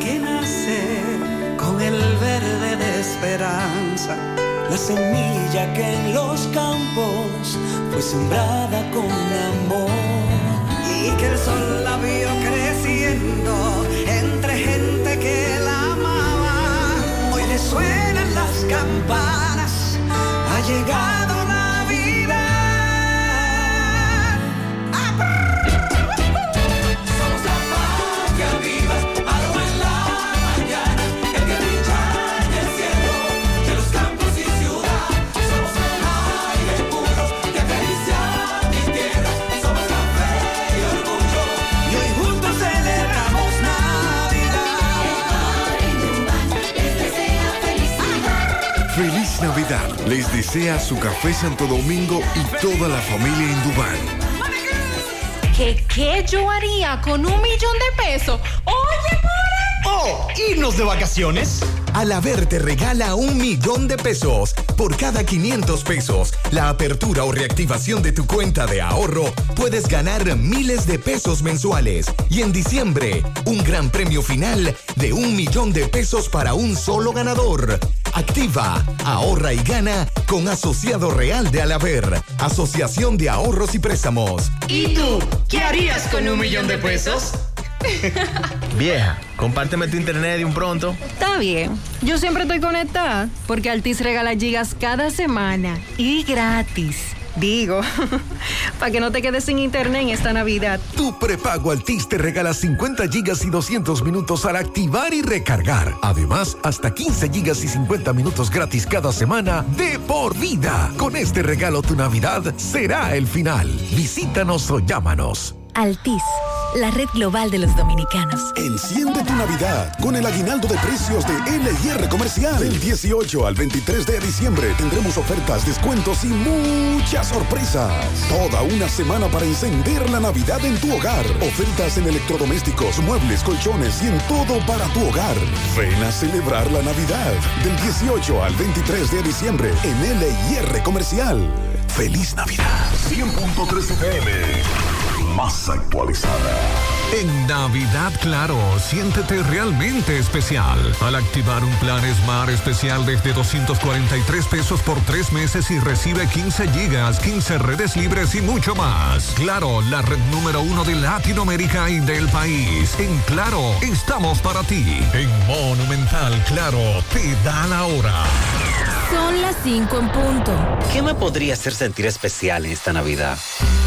que nace con el verde de esperanza. La semilla que en los campos fue sembrada con amor. Y que el sol la vio creciendo entre gente que la amaba. Hoy le suenan las campanas. Ha llegado les desea su café Santo Domingo y toda la familia Indubán. ¿Qué, ¿Qué yo haría con un millón de pesos? ¡Oye, ¡Oh! ¿Irnos de vacaciones? Alaber te regala un millón de pesos por cada 500 pesos. La apertura o reactivación de tu cuenta de ahorro puedes ganar miles de pesos mensuales. Y en diciembre, un gran premio final de un millón de pesos para un solo ganador. Activa, ahorra y gana con Asociado Real de Alaber, Asociación de Ahorros y Préstamos. ¿Y tú? ¿Qué harías con un millón de pesos? Vieja, compárteme tu internet de un pronto. Está bien. Yo siempre estoy conectada porque Altis regala gigas cada semana y gratis. Digo, para que no te quedes sin internet en esta Navidad. Tu prepago Altis te regala 50 gigas y 200 minutos al activar y recargar. Además, hasta 15 gigas y 50 minutos gratis cada semana de por vida. Con este regalo tu Navidad será el final. Visítanos o llámanos. Altis la red global de los dominicanos. Enciende tu Navidad con el aguinaldo de precios de LIR Comercial. Del 18 al 23 de diciembre tendremos ofertas, descuentos y muchas sorpresas. Toda una semana para encender la Navidad en tu hogar. Ofertas en electrodomésticos, muebles, colchones y en todo para tu hogar. Ven a celebrar la Navidad del 18 al 23 de diciembre en LIR Comercial. Feliz Navidad. 100.3 FM más actualizada. En Navidad, claro, siéntete realmente especial al activar un plan Smart especial desde 243 pesos por tres meses y recibe 15 gigas, 15 redes libres y mucho más. Claro, la red número uno de Latinoamérica y del país. En Claro, estamos para ti. En Monumental, Claro, te da la hora. Son las 5 en punto. ¿Qué me podría hacer sentir especial en esta Navidad?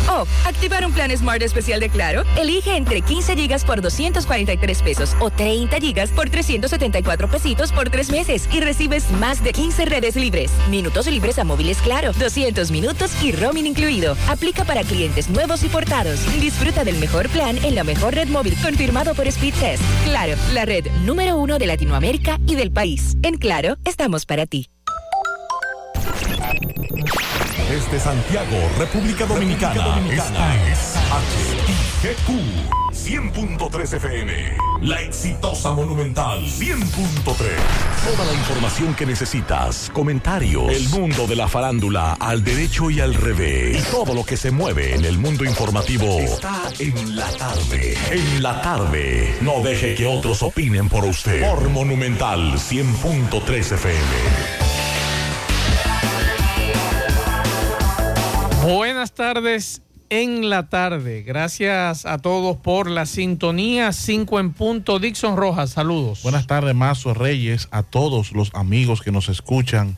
Oh, activar un plan Smart especial de Claro. Elige entre 15 gigas por 243 pesos o 30 gigas por 374 pesitos por tres meses y recibes más de 15 redes libres, minutos libres a móviles Claro, 200 minutos y roaming incluido. Aplica para clientes nuevos y portados. Disfruta del mejor plan en la mejor red móvil confirmado por Speedtest. Claro, la red número uno de Latinoamérica y del país. En Claro, estamos para ti. Desde Santiago, República Dominicana, esta es HIGQ 100.3 FM. La exitosa Monumental 100.3. Toda la información que necesitas, comentarios, el mundo de la farándula al derecho y al revés. Y todo lo que se mueve en el mundo informativo está en la tarde. En la tarde. No deje que otros opinen por usted. Por Monumental 100.3 FM. Buenas tardes en la tarde. Gracias a todos por la sintonía 5 en punto. Dixon Rojas, saludos. Buenas tardes, Mazo Reyes, a todos los amigos que nos escuchan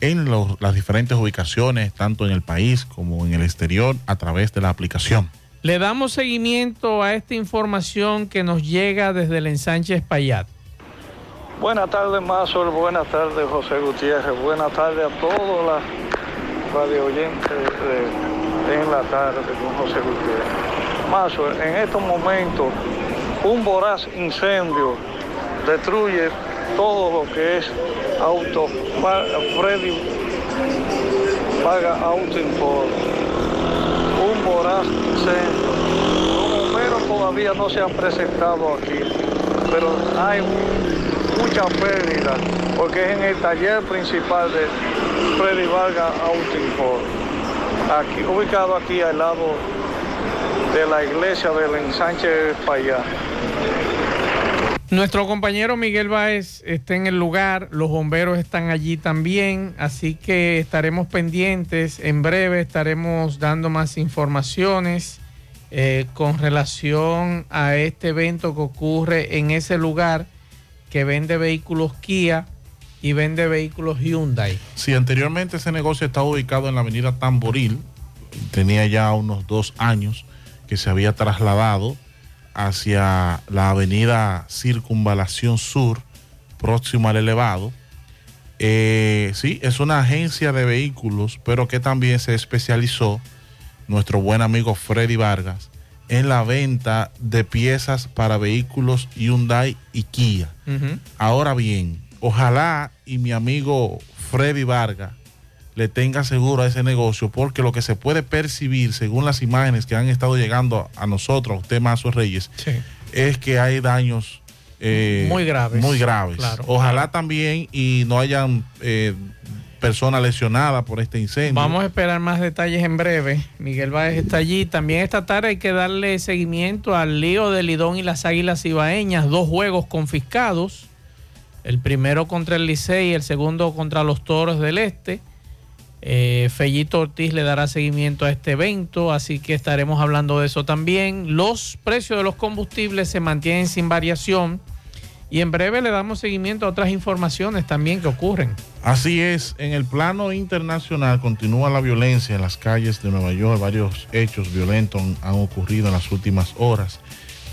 en las diferentes ubicaciones, tanto en el país como en el exterior, a través de la aplicación. Le damos seguimiento a esta información que nos llega desde el ensanche Espaillat. Buenas tardes, Mazo. Buenas tardes, José Gutiérrez. Buenas tardes a todos las radio oyente en la tarde con José Gutiérrez. Mazo, en estos momentos un voraz incendio destruye todo lo que es auto, Freddy paga auto Un voraz incendio. Los bomberos todavía no se han presentado aquí, pero hay mucha pérdida porque es en el taller principal de Freddy Vargas Auto aquí, ubicado aquí al lado de la iglesia del ensanche Payá. Nuestro compañero Miguel Báez está en el lugar, los bomberos están allí también, así que estaremos pendientes. En breve estaremos dando más informaciones eh, con relación a este evento que ocurre en ese lugar que vende vehículos Kia y vende vehículos Hyundai. Sí, anteriormente ese negocio estaba ubicado en la avenida Tamboril, tenía ya unos dos años que se había trasladado hacia la avenida Circunvalación Sur, próximo al elevado. Eh, sí, es una agencia de vehículos, pero que también se especializó, nuestro buen amigo Freddy Vargas, en la venta de piezas para vehículos Hyundai y Kia. Ahora bien, ojalá y mi amigo Freddy Vargas le tenga seguro a ese negocio, porque lo que se puede percibir, según las imágenes que han estado llegando a nosotros, a usted Mazo Reyes, es que hay daños eh, muy graves. Muy graves. Ojalá también y no hayan eh, personas lesionadas por este incendio. Vamos a esperar más detalles en breve. Miguel Báez está allí. También esta tarde hay que darle seguimiento al lío de Lidón y las Águilas Ibaeñas, dos juegos confiscados. El primero contra el Licey el segundo contra los Toros del Este. Eh, Fellito Ortiz le dará seguimiento a este evento, así que estaremos hablando de eso también. Los precios de los combustibles se mantienen sin variación y en breve le damos seguimiento a otras informaciones también que ocurren. Así es, en el plano internacional continúa la violencia en las calles de Nueva York. Varios hechos violentos han ocurrido en las últimas horas.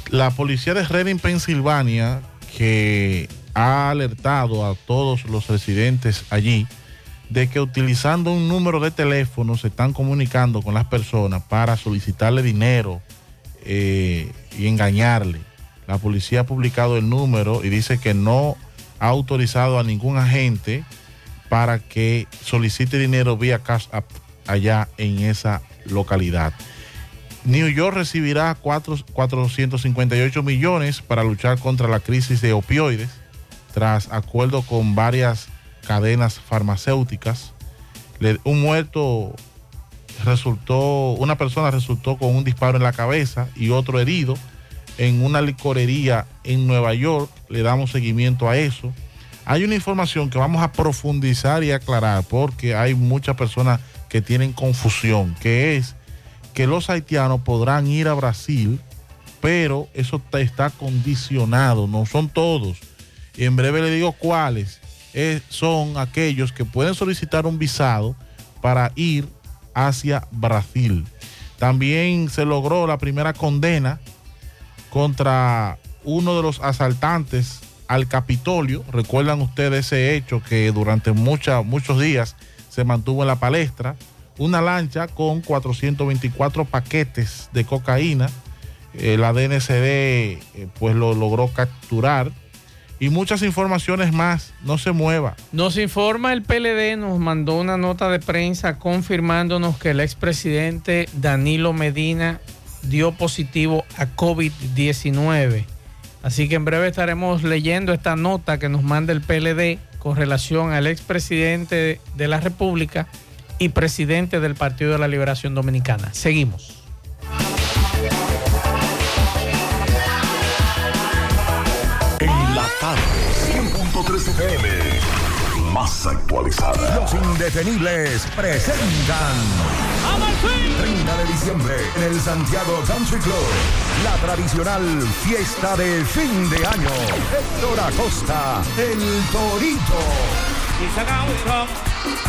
La policía de Reading, Pensilvania, que ha alertado a todos los residentes allí, de que utilizando un número de teléfono se están comunicando con las personas para solicitarle dinero eh, y engañarle. La policía ha publicado el número y dice que no ha autorizado a ningún agente para que solicite dinero vía Cash App allá en esa localidad. New York recibirá 458 millones para luchar contra la crisis de opioides tras acuerdo con varias cadenas farmacéuticas. un muerto resultó, una persona resultó con un disparo en la cabeza y otro herido en una licorería en Nueva York. Le damos seguimiento a eso. Hay una información que vamos a profundizar y aclarar porque hay muchas personas que tienen confusión, que es que los haitianos podrán ir a Brasil, pero eso está condicionado, no son todos. Y en breve le digo cuáles son aquellos que pueden solicitar un visado para ir hacia Brasil. También se logró la primera condena contra uno de los asaltantes al Capitolio. Recuerdan ustedes ese hecho que durante muchos días se mantuvo en la palestra. Una lancha con 424 paquetes de cocaína. la DNCD eh, pues lo logró capturar y muchas informaciones más. No se mueva. Nos informa el PLD, nos mandó una nota de prensa confirmándonos que el expresidente Danilo Medina dio positivo a COVID-19. Así que en breve estaremos leyendo esta nota que nos manda el PLD con relación al expresidente de la República y presidente del Partido de la Liberación Dominicana. Seguimos. 100.3 FM. Más actualizada. Los indetenibles presentan. 30 de diciembre en el Santiago Country Club. La tradicional fiesta de fin de año. Héctor Acosta, el Torito. Y saca un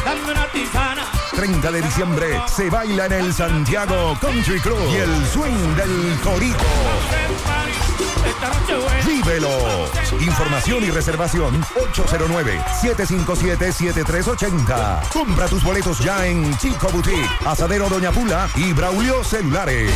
dame una tisana. 30 de diciembre se baila en el Santiago Country Club y el swing del Torito. Vívelo. Información y reservación 809-757-7380. Compra tus boletos ya en Chico Boutique, Asadero Doña Pula y Braulio Celulares.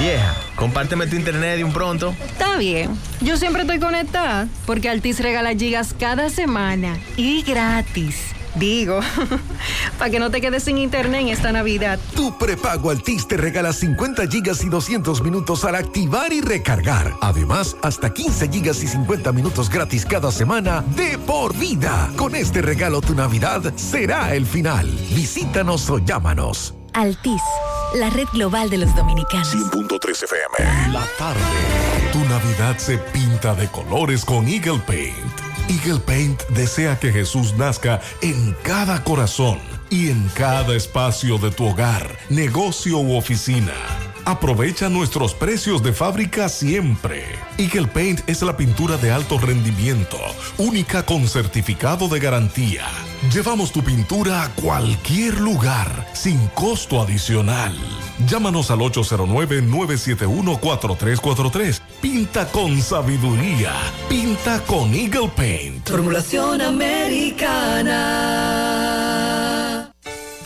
Vieja, compárteme tu internet de un pronto. Está bien. Yo siempre estoy conectada porque Altis regala gigas cada semana y gratis. Digo, para que no te quedes sin internet en esta Navidad. Tu prepago Altis te regala 50 gigas y 200 minutos al activar y recargar. Además, hasta 15 gigas y 50 minutos gratis cada semana de por vida. Con este regalo tu Navidad será el final. Visítanos o llámanos. Altis la red global de los dominicanos. 100.3 FM. La tarde. Tu Navidad se pinta de colores con Eagle Paint. Eagle Paint desea que Jesús nazca en cada corazón y en cada espacio de tu hogar, negocio u oficina. Aprovecha nuestros precios de fábrica siempre. Eagle Paint es la pintura de alto rendimiento, única con certificado de garantía. Llevamos tu pintura a cualquier lugar, sin costo adicional. Llámanos al 809-971-4343. Pinta con sabiduría. Pinta con Eagle Paint. Formulación americana.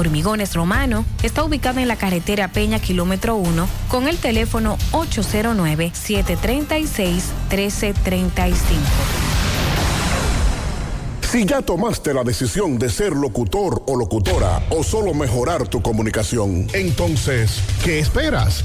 Hormigones Romano está ubicado en la carretera Peña Kilómetro 1 con el teléfono 809-736-1335. Si ya tomaste la decisión de ser locutor o locutora o solo mejorar tu comunicación, entonces, ¿qué esperas?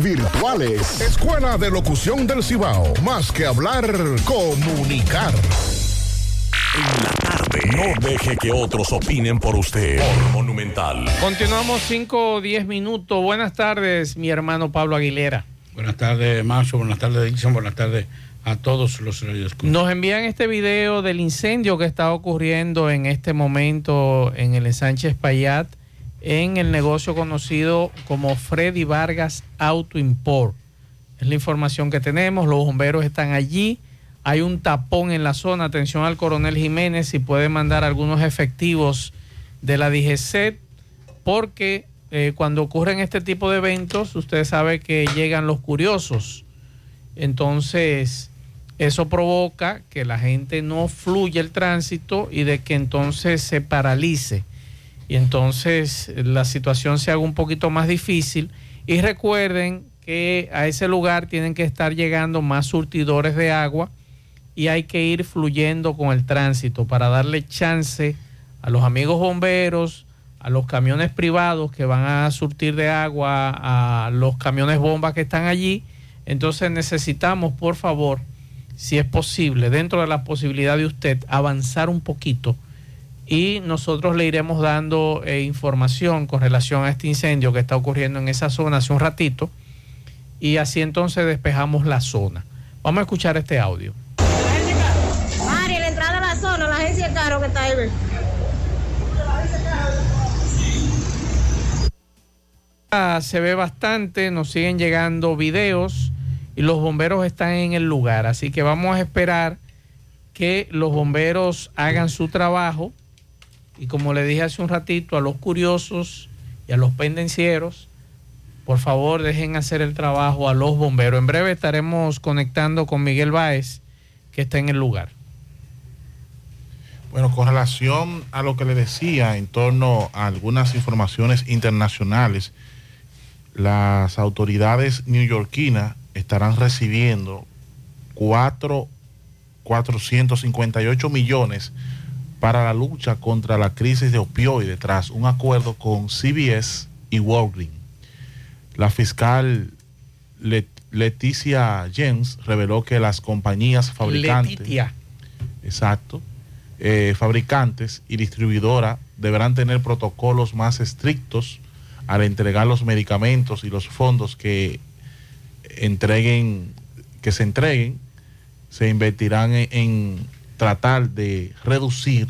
virtuales. Escuela de Locución del Cibao. Más que hablar, comunicar. En la tarde. No deje que otros opinen por usted. Por Monumental. Continuamos 5 o 10 minutos. Buenas tardes, mi hermano Pablo Aguilera. Buenas tardes, Macho. Buenas tardes, Dixon. Buenas tardes a todos los radioescuchas. Nos envían este video del incendio que está ocurriendo en este momento en el Sánchez Payat en el negocio conocido como Freddy Vargas Auto Import. Es la información que tenemos, los bomberos están allí, hay un tapón en la zona, atención al coronel Jiménez si puede mandar algunos efectivos de la DGC, porque eh, cuando ocurren este tipo de eventos, usted sabe que llegan los curiosos. Entonces, eso provoca que la gente no fluya el tránsito y de que entonces se paralice y entonces la situación se haga un poquito más difícil. Y recuerden que a ese lugar tienen que estar llegando más surtidores de agua y hay que ir fluyendo con el tránsito para darle chance a los amigos bomberos, a los camiones privados que van a surtir de agua, a los camiones bombas que están allí. Entonces necesitamos, por favor, si es posible, dentro de la posibilidad de usted, avanzar un poquito y nosotros le iremos dando eh, información con relación a este incendio que está ocurriendo en esa zona hace un ratito y así entonces despejamos la zona. Vamos a escuchar este audio. Mari, la entrada a la zona, la agencia de carro que está ahí. Ah, Se ve bastante, nos siguen llegando videos y los bomberos están en el lugar. Así que vamos a esperar que los bomberos hagan su trabajo. Y como le dije hace un ratito, a los curiosos y a los pendencieros, por favor dejen hacer el trabajo a los bomberos. En breve estaremos conectando con Miguel Báez, que está en el lugar. Bueno, con relación a lo que le decía en torno a algunas informaciones internacionales, las autoridades neoyorquinas estarán recibiendo cuatro, 458 millones para la lucha contra la crisis de opioides tras un acuerdo con CBS y Walgreens. La fiscal Let- Leticia Jens reveló que las compañías fabricantes Letitia. exacto, eh, fabricantes y distribuidoras deberán tener protocolos más estrictos al entregar los medicamentos y los fondos que entreguen, que se entreguen, se invertirán en, en tratar de reducir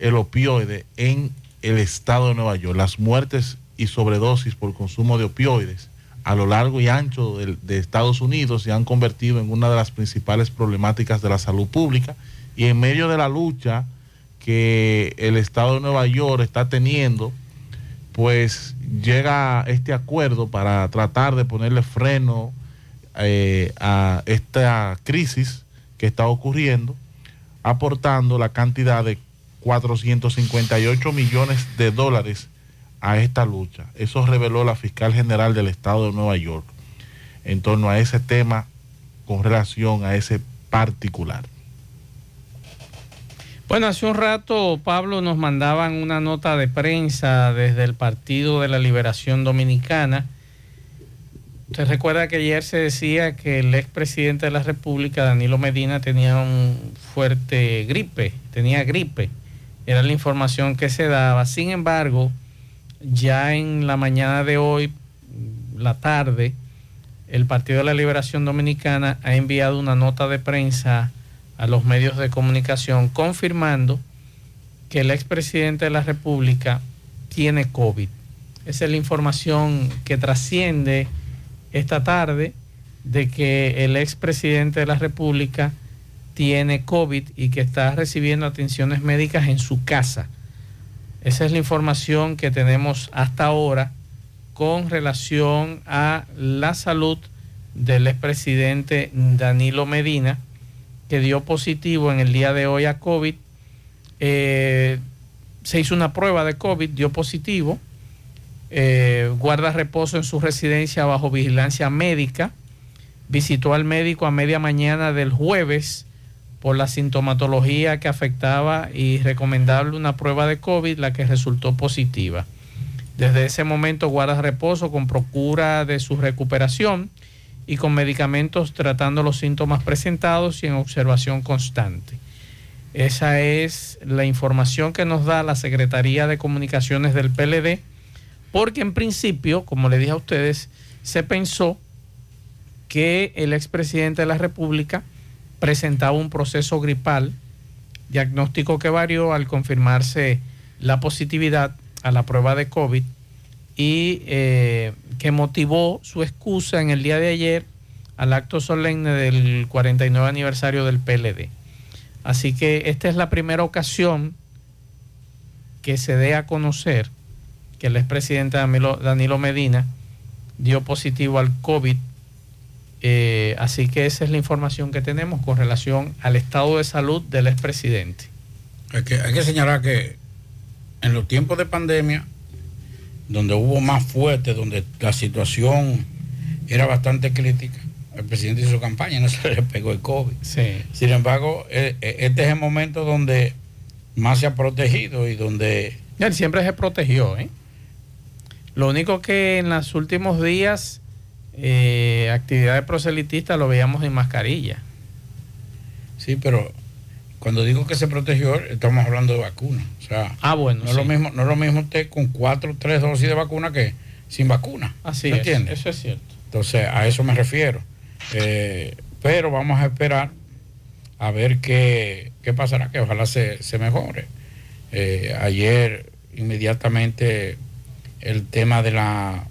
el opioide en el estado de Nueva York. Las muertes y sobredosis por consumo de opioides a lo largo y ancho del- de, Estados Unidos se han convertido en una de las principales problemáticas de la salud pública y en medio de la lucha que el estado de Nueva York está teniendo, pues llega este acuerdo para tratar de ponerle freno eh, a esta crisis que está ocurriendo, aportando la cantidad de 458 millones de dólares a esta lucha. Eso reveló la fiscal general del estado de Nueva York en torno a ese tema con relación a ese particular. Bueno, hace un rato, Pablo, nos mandaban una nota de prensa desde el Partido de la Liberación Dominicana. Usted recuerda que ayer se decía que el expresidente de la República, Danilo Medina, tenía un fuerte gripe, tenía gripe. Era la información que se daba. Sin embargo, ya en la mañana de hoy, la tarde, el Partido de la Liberación Dominicana ha enviado una nota de prensa a los medios de comunicación confirmando que el expresidente de la República tiene COVID. Esa es la información que trasciende esta tarde de que el expresidente de la República tiene COVID y que está recibiendo atenciones médicas en su casa. Esa es la información que tenemos hasta ahora con relación a la salud del expresidente Danilo Medina, que dio positivo en el día de hoy a COVID. Eh, se hizo una prueba de COVID, dio positivo. Eh, guarda reposo en su residencia bajo vigilancia médica. Visitó al médico a media mañana del jueves por la sintomatología que afectaba y recomendable una prueba de COVID, la que resultó positiva. Desde ese momento guarda reposo con procura de su recuperación y con medicamentos tratando los síntomas presentados y en observación constante. Esa es la información que nos da la Secretaría de Comunicaciones del PLD, porque en principio, como le dije a ustedes, se pensó que el expresidente de la República presentaba un proceso gripal, diagnóstico que varió al confirmarse la positividad a la prueba de COVID y eh, que motivó su excusa en el día de ayer al acto solemne del 49 aniversario del PLD. Así que esta es la primera ocasión que se dé a conocer que el expresidente Danilo, Danilo Medina dio positivo al COVID. Eh, así que esa es la información que tenemos con relación al estado de salud del expresidente. Hay que, hay que señalar que en los tiempos de pandemia, donde hubo más fuerte, donde la situación era bastante crítica, el presidente hizo campaña, no se le pegó el COVID. Sí. Sin embargo, eh, eh, este es el momento donde más se ha protegido y donde... Él siempre se protegió, ¿eh? Lo único que en los últimos días, eh, actividades proselitistas lo veíamos en mascarilla. Sí, pero cuando digo que se protegió, estamos hablando de vacuna. O sea, ah, bueno, no, es lo mismo, no es lo mismo usted con cuatro, tres dosis de vacuna que sin vacuna. Así ¿Me es, entiende? eso es cierto. Entonces, a eso me refiero. Eh, pero vamos a esperar a ver qué, qué pasará, que ojalá se, se mejore. Eh, ayer inmediatamente el tema de la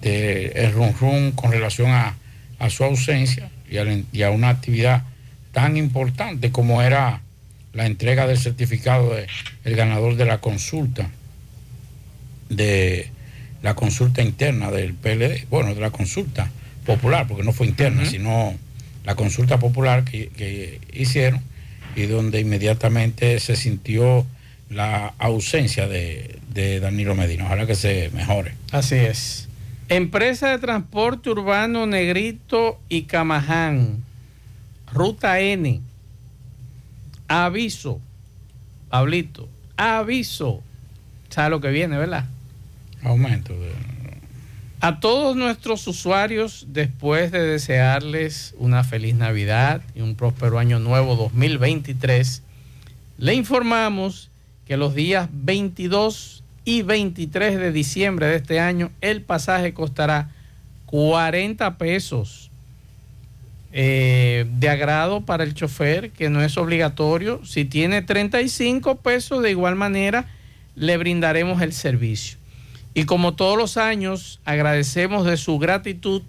de el rum con relación a, a su ausencia y a, la- y a una actividad tan importante como era la entrega del certificado de el ganador de la consulta de la consulta interna del PLD, bueno, de la consulta popular, porque no fue interna, sino la consulta popular que, que hicieron y donde inmediatamente se sintió la ausencia de, de Danilo Medina. Ojalá que se mejore. Así es. Empresa de transporte urbano Negrito y Camaján. Ruta N. Aviso. Pablito. Aviso. ¿Sabe lo que viene, verdad? Aumento de... A todos nuestros usuarios, después de desearles una feliz Navidad y un próspero año nuevo 2023, le informamos que los días 22 y 23 de diciembre de este año el pasaje costará 40 pesos eh, de agrado para el chofer, que no es obligatorio. Si tiene 35 pesos, de igual manera le brindaremos el servicio. Y como todos los años, agradecemos de su gratitud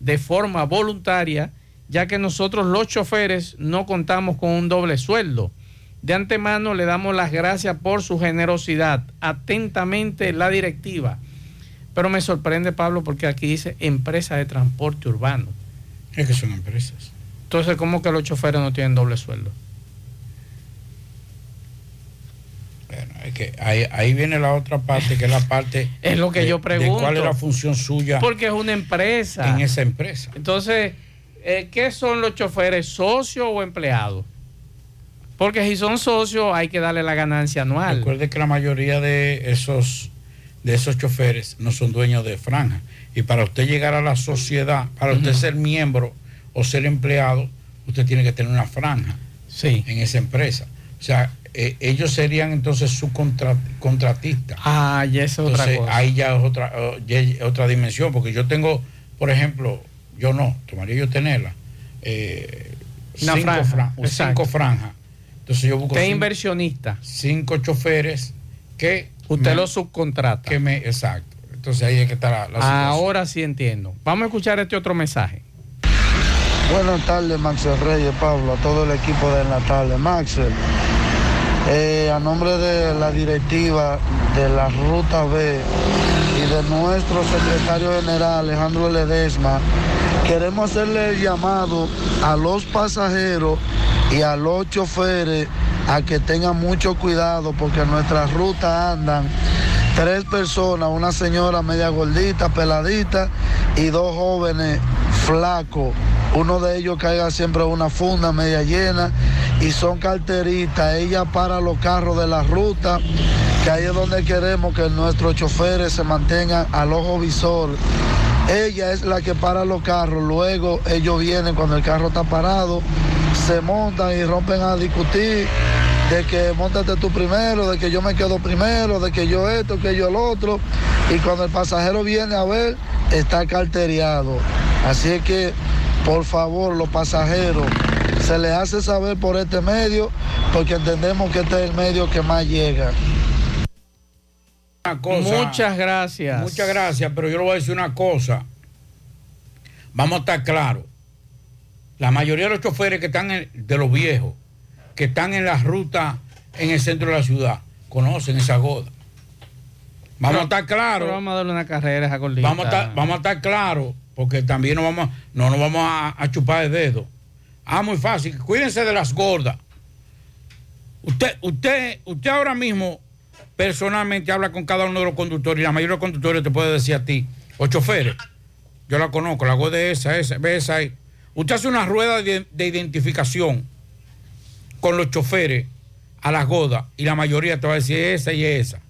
de forma voluntaria, ya que nosotros los choferes no contamos con un doble sueldo. De antemano le damos las gracias por su generosidad. Atentamente la directiva. Pero me sorprende, Pablo, porque aquí dice empresa de transporte urbano. Es que son empresas. Entonces, ¿cómo que los choferes no tienen doble sueldo? Bueno, es que ahí, ahí viene la otra parte, que es la parte... Es lo que de- yo de pregunto. ¿Cuál es la función suya Porque es una empresa. en esa empresa? Entonces, eh, ¿qué son los choferes? ¿Socios o empleados? Porque si son socios, hay que darle la ganancia anual. Recuerde que la mayoría de esos, de esos choferes no son dueños de franja. Y para usted llegar a la sociedad, para usted ser miembro o ser empleado, usted tiene que tener una franja sí. en esa empresa. O sea, eh, ellos serían entonces su contra- contratistas. Ah, ya es otra Entonces, cosa. ahí ya es otra, oh, ya es otra dimensión, porque yo tengo, por ejemplo, yo no, tomaría yo tenerla, eh, Una cinco, franja, fran- cinco franjas. Entonces yo busco cinco- inversionista. cinco choferes que... Usted me- lo subcontrata. Que me, exacto. Entonces ahí es que está la, la situación. Ahora sí entiendo. Vamos a escuchar este otro mensaje. Buenas tardes, Maxel Reyes, Pablo, a todo el equipo de tarde. Maxel, eh, a nombre de la directiva de la Ruta B y de nuestro secretario general, Alejandro Ledesma, queremos hacerle el llamado a los pasajeros y a los choferes a que tengan mucho cuidado porque en nuestra ruta andan tres personas, una señora media gordita, peladita y dos jóvenes flacos. Uno de ellos carga siempre una funda media llena y son carteristas. Ella para los carros de la ruta, que ahí es donde queremos que nuestros choferes se mantengan al ojo visor. Ella es la que para los carros, luego ellos vienen cuando el carro está parado, se montan y rompen a discutir de que montate tú primero, de que yo me quedo primero, de que yo esto, que yo el otro. Y cuando el pasajero viene a ver, está carteriado. Así es que, por favor, los pasajeros, se les hace saber por este medio, porque entendemos que este es el medio que más llega. Una cosa- Muchas gracias. Muchas gracias, pero yo le voy a decir una cosa. Vamos a estar claros. La mayoría de los choferes que están en- de los viejos, que están en la ruta en el centro de la ciudad, conocen esa goda. Vamos a estar claros. Vamos a darle una carrera a. Vamos a estar, vamos a estar claros, porque también no vamos, no nos vamos a, a chupar el dedo. Ah, muy fácil. Cuídense de las gordas. Usted, usted, usted ahora mismo personalmente habla con cada uno de los conductores y la mayoría de los conductores te puede decir a ti, o choferes, yo la conozco, la gorda es esa, esa, ve esa. Usted hace una rueda de, de identificación con los choferes a las godas y la mayoría te va a decir esa y esa.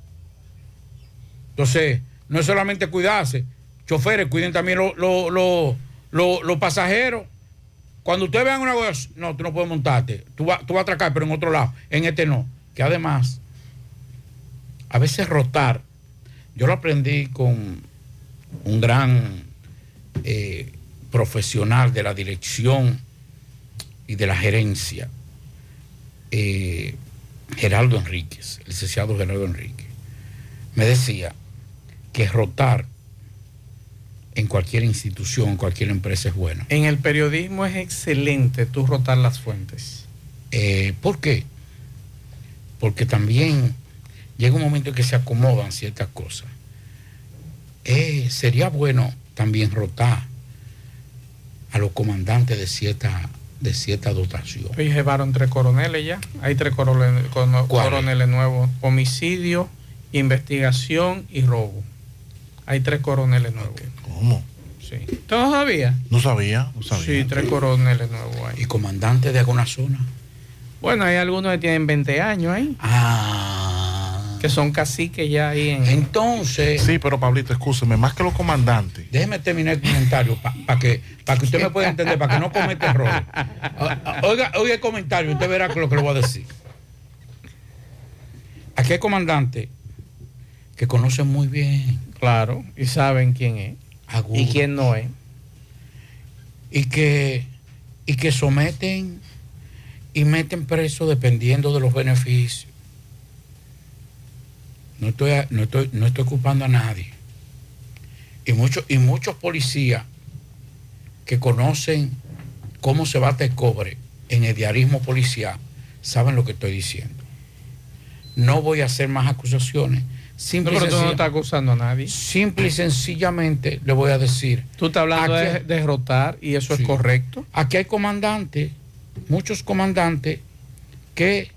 Entonces, no es solamente cuidarse, choferes, cuiden también los los- los- los pasajeros. Cuando ustedes vean una goda, no, tú no puedes montarte, tú, vas- tú vas a atracar, pero en otro lado, en este no. Que además, a veces rotar, yo lo aprendí con un gran eh, profesional de la dirección y de la gerencia, eh, Geraldo Enríquez, el licenciado Geraldo Enríquez, me decía que rotar en cualquier institución, en cualquier empresa es bueno. En el periodismo es excelente tú rotar las fuentes. Eh, ¿Por qué? Porque también llega un momento en que se acomodan ciertas cosas. Eh, sería bueno también rotar a los comandantes de cierta, de cierta dotación. Hoy llevaron tres coroneles ya. Hay tres coroneles, coroneles nuevos. Homicidio, investigación y robo. Hay tres coroneles nuevos. ¿Cómo? Sí. ¿Tú no sabías? No sabía, no sabía. Sí, tres coroneles nuevos hay. ¿Y comandante de alguna zona? Bueno, hay algunos que tienen 20 años ahí. Ah. Que son caciques ya ahí en... Entonces... Sí, pero Pablito, escúcheme, más que los comandantes. Déjeme terminar el comentario para que, pa que usted me pueda entender, para que no cometa errores. Oiga, oiga el comentario, usted verá lo que le voy a decir. Aquí hay comandantes que conocen muy bien. Claro, y saben quién es. Agudo. Y quién no es. Y que, y que someten y meten preso dependiendo de los beneficios. No estoy, no estoy, no estoy ocupando a nadie. Y, muchos y muchos policías que conocen cómo se bate el cobre en el diarismo policial saben lo que estoy diciendo. No voy a hacer más acusaciones. Simple, No, pero tú no estás acusando a nadie. simple y sencillamente le voy a decir. Tú estás hablando de derrotar y eso Sí. es correcto. Aquí hay comandantes, muchos comandantes que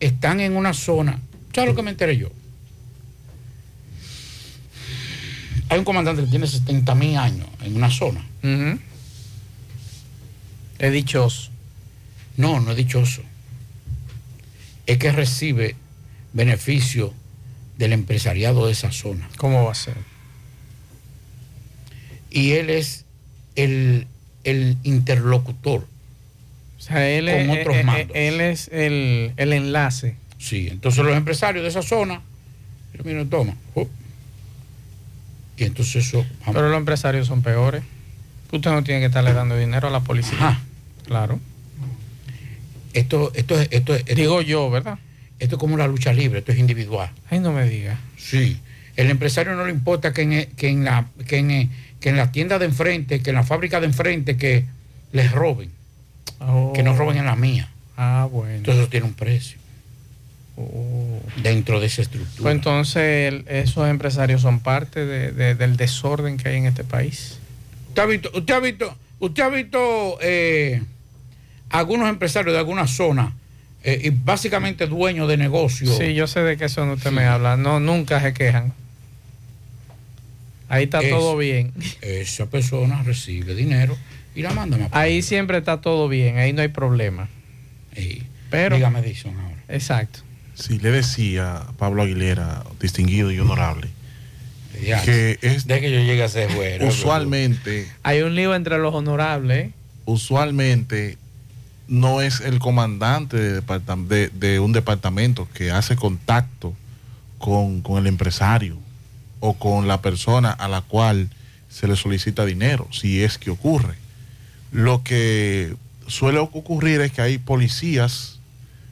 están en una zona. ¿Sabes lo que me enteré yo? Hay un comandante que tiene 70 mil años en una zona. Ujú. Es dichoso. No, no es dichoso. Es que recibe beneficio del empresariado de esa zona. ¿Cómo va a ser? Y él es el, el interlocutor. O sea, él, Con es, otros eh, eh, mandos. él es el, el enlace. Sí, entonces los empresarios de esa zona, mira, toma. oh. Y entonces eso. Pero los empresarios son peores. Usted no tiene que estarle dando dinero a la policía. Ajá. Claro. Esto, esto, es- esto, es- esto- Digo yo, ¿verdad? Esto es como la lucha libre, esto es individual. Ay, no me diga. Sí. El empresario no le importa que en, que en la, que en, que en la tienda de enfrente, que en la fábrica de enfrente, que les roben. Que no roben en la mía. Ah, bueno. Entonces eso tiene un precio. Oh. Dentro de esa estructura. Pues entonces el- esos empresarios son parte de- de- del desorden que hay en este país. ¿Usted ha visto, usted ha visto, usted ha visto eh, algunos empresarios de alguna zona eh, y básicamente dueños de negocios? Sí, yo sé de qué son usted me habla. No, nunca se quejan. Ahí está Es- todo bien. Esa persona recibe dinero y la manda más. Ahí siempre está todo bien, ahí no hay problema. Pero, Dígame, Dixon, ahora. Exacto. Sí, le decía a Pablo Aguilera, distinguido y honorable, Ya, que es de que yo llegue a ser bueno. usualmente, Hay un lío entre los honorables. usualmente no es el comandante de, departam- de- de un departamento que hace contacto con, con el empresario o con la persona a la cual se le solicita dinero, si es que ocurre. Lo que suele ocurrir es que hay policías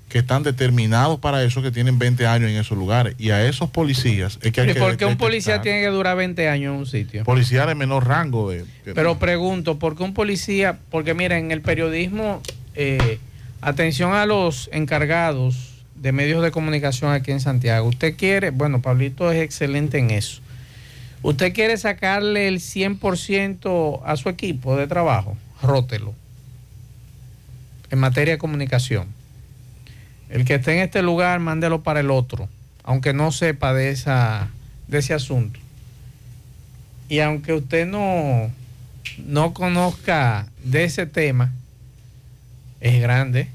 que están determinados para eso, que tienen 20 años en esos lugares. Y a esos policías es que hay ¿Y que por qué un policía tiene que durar 20 años en un sitio? Policía de menor rango de... de- Pero pregunto, ¿por qué un policía? Porque miren, en el periodismo, eh, atención a los encargados de medios de comunicación aquí en Santiago. Usted quiere, bueno, Pablito es excelente en eso. Usted quiere sacarle el 100% a su equipo de trabajo, rótelo. En materia de comunicación. El que esté en este lugar, mándelo para el otro, aunque no sepa de, esa, de ese asunto. Y aunque usted no, no conozca de ese tema, es grande.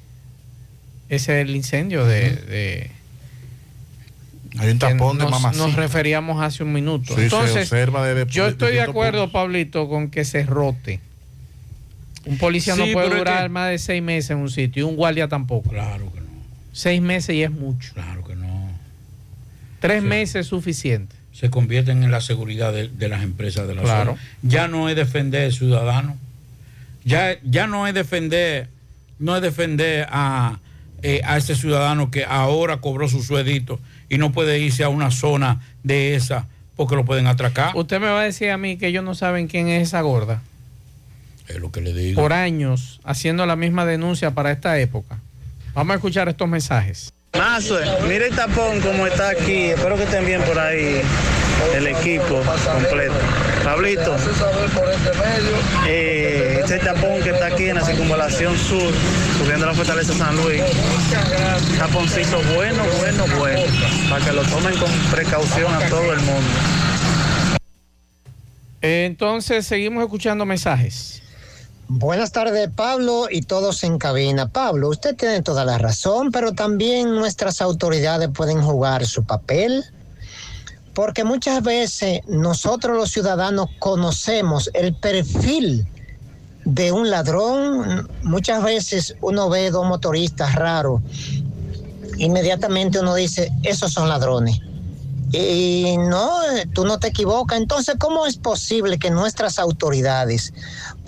Ese es el incendio de... de- Hay un tapón de mamacita. nos referíamos hace un minuto. Sí, se Entonces, observa de- de- yo estoy de acuerdo, Pablito, con que se rote. Un policía no puede durar que- más de seis meses en un sitio y un guardia tampoco. Claro no. Seis meses y es mucho. Claro que no. Tres meses es suficiente. Se convierten en la seguridad de, de las empresas de la Claro. zona. Ya no es defender al ciudadano. Ya, ya no es defender, no es defender a, eh, a ese ciudadano que ahora cobró su sueldito y no puede irse a una zona de esa Porque lo pueden atracar. Usted me va a decir a mí que ellos no saben quién es esa gorda. Es lo que le digo. Por años haciendo la misma denuncia para esta época. Vamos a escuchar estos mensajes. Mazue, mira el tapón como está aquí. Espero que estén bien por ahí el equipo completo. Pablito, eh, este tapón que está aquí en la circunvalación sur, subiendo la fortaleza San Luis. Taponcito bueno, bueno, bueno. Para que lo tomen con precaución a todo el mundo. Entonces seguimos escuchando mensajes. Buenas tardes, Pablo y todos en cabina. Pablo, usted tiene toda la razón, pero también nuestras autoridades pueden jugar su papel, porque muchas veces nosotros los ciudadanos conocemos el perfil de un ladrón. Muchas veces uno ve dos motoristas raros, inmediatamente uno dice, esos son ladrones. Y no, tú no te equivocas. Entonces, ¿cómo es posible que nuestras autoridades,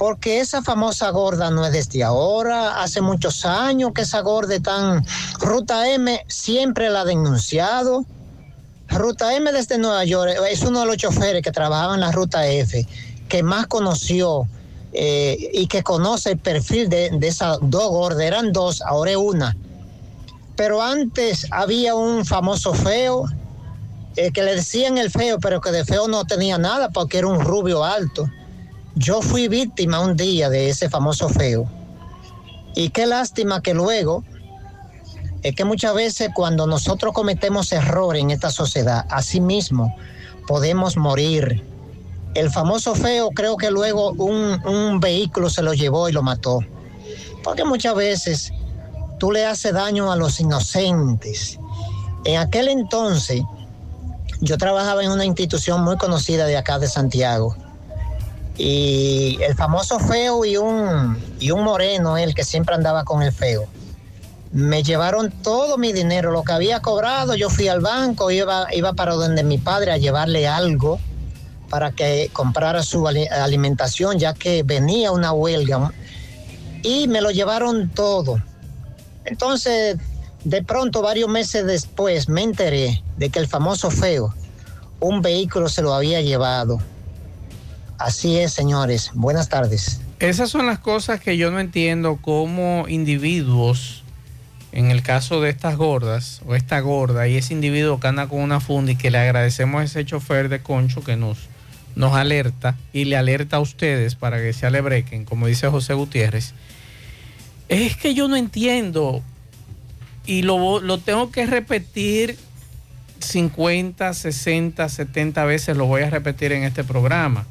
porque esa famosa gorda no es desde ahora, hace muchos años que esa gorda en Ruta M, siempre la ha denunciado. Ruta M desde Nueva York es uno de los choferes que trabajaba en la Ruta F, que más conoció eh, y que conoce el perfil de, de esas dos gordas. Eran dos, ahora es una. Pero antes había un famoso feo eh, que le decían el feo, pero que de feo no tenía nada porque era un rubio alto. Yo fui víctima un día de ese famoso feo. Y qué lástima que luego, es que muchas veces cuando nosotros cometemos errores en esta sociedad, así mismo podemos morir. El famoso feo creo que luego un, un vehículo se lo llevó y lo mató. Porque muchas veces tú le haces daño a los inocentes. En aquel entonces, yo trabajaba en una institución muy conocida de acá de Santiago. Y el famoso feo y un, y un moreno, el que siempre andaba con el feo, me llevaron todo mi dinero, lo que había cobrado. Yo fui al banco, iba, iba para donde mi padre a llevarle algo para que comprara su ali- alimentación, ya que venía una huelga. Y me lo llevaron todo. Entonces, de pronto, varios meses después, me enteré de que el famoso feo, un vehículo se lo había llevado. Así es, señores. Buenas tardes. Esas son las cosas que yo no entiendo como individuos, en el caso de estas gordas, o esta gorda, y ese individuo que anda con una funda y que le agradecemos a ese chofer de concho que nos, nos alerta y le alerta a ustedes para que se alebrequen, como dice José Gutiérrez. Es que yo no entiendo y lo, lo tengo que repetir 50, 60, 70 veces, lo voy a repetir en este programa.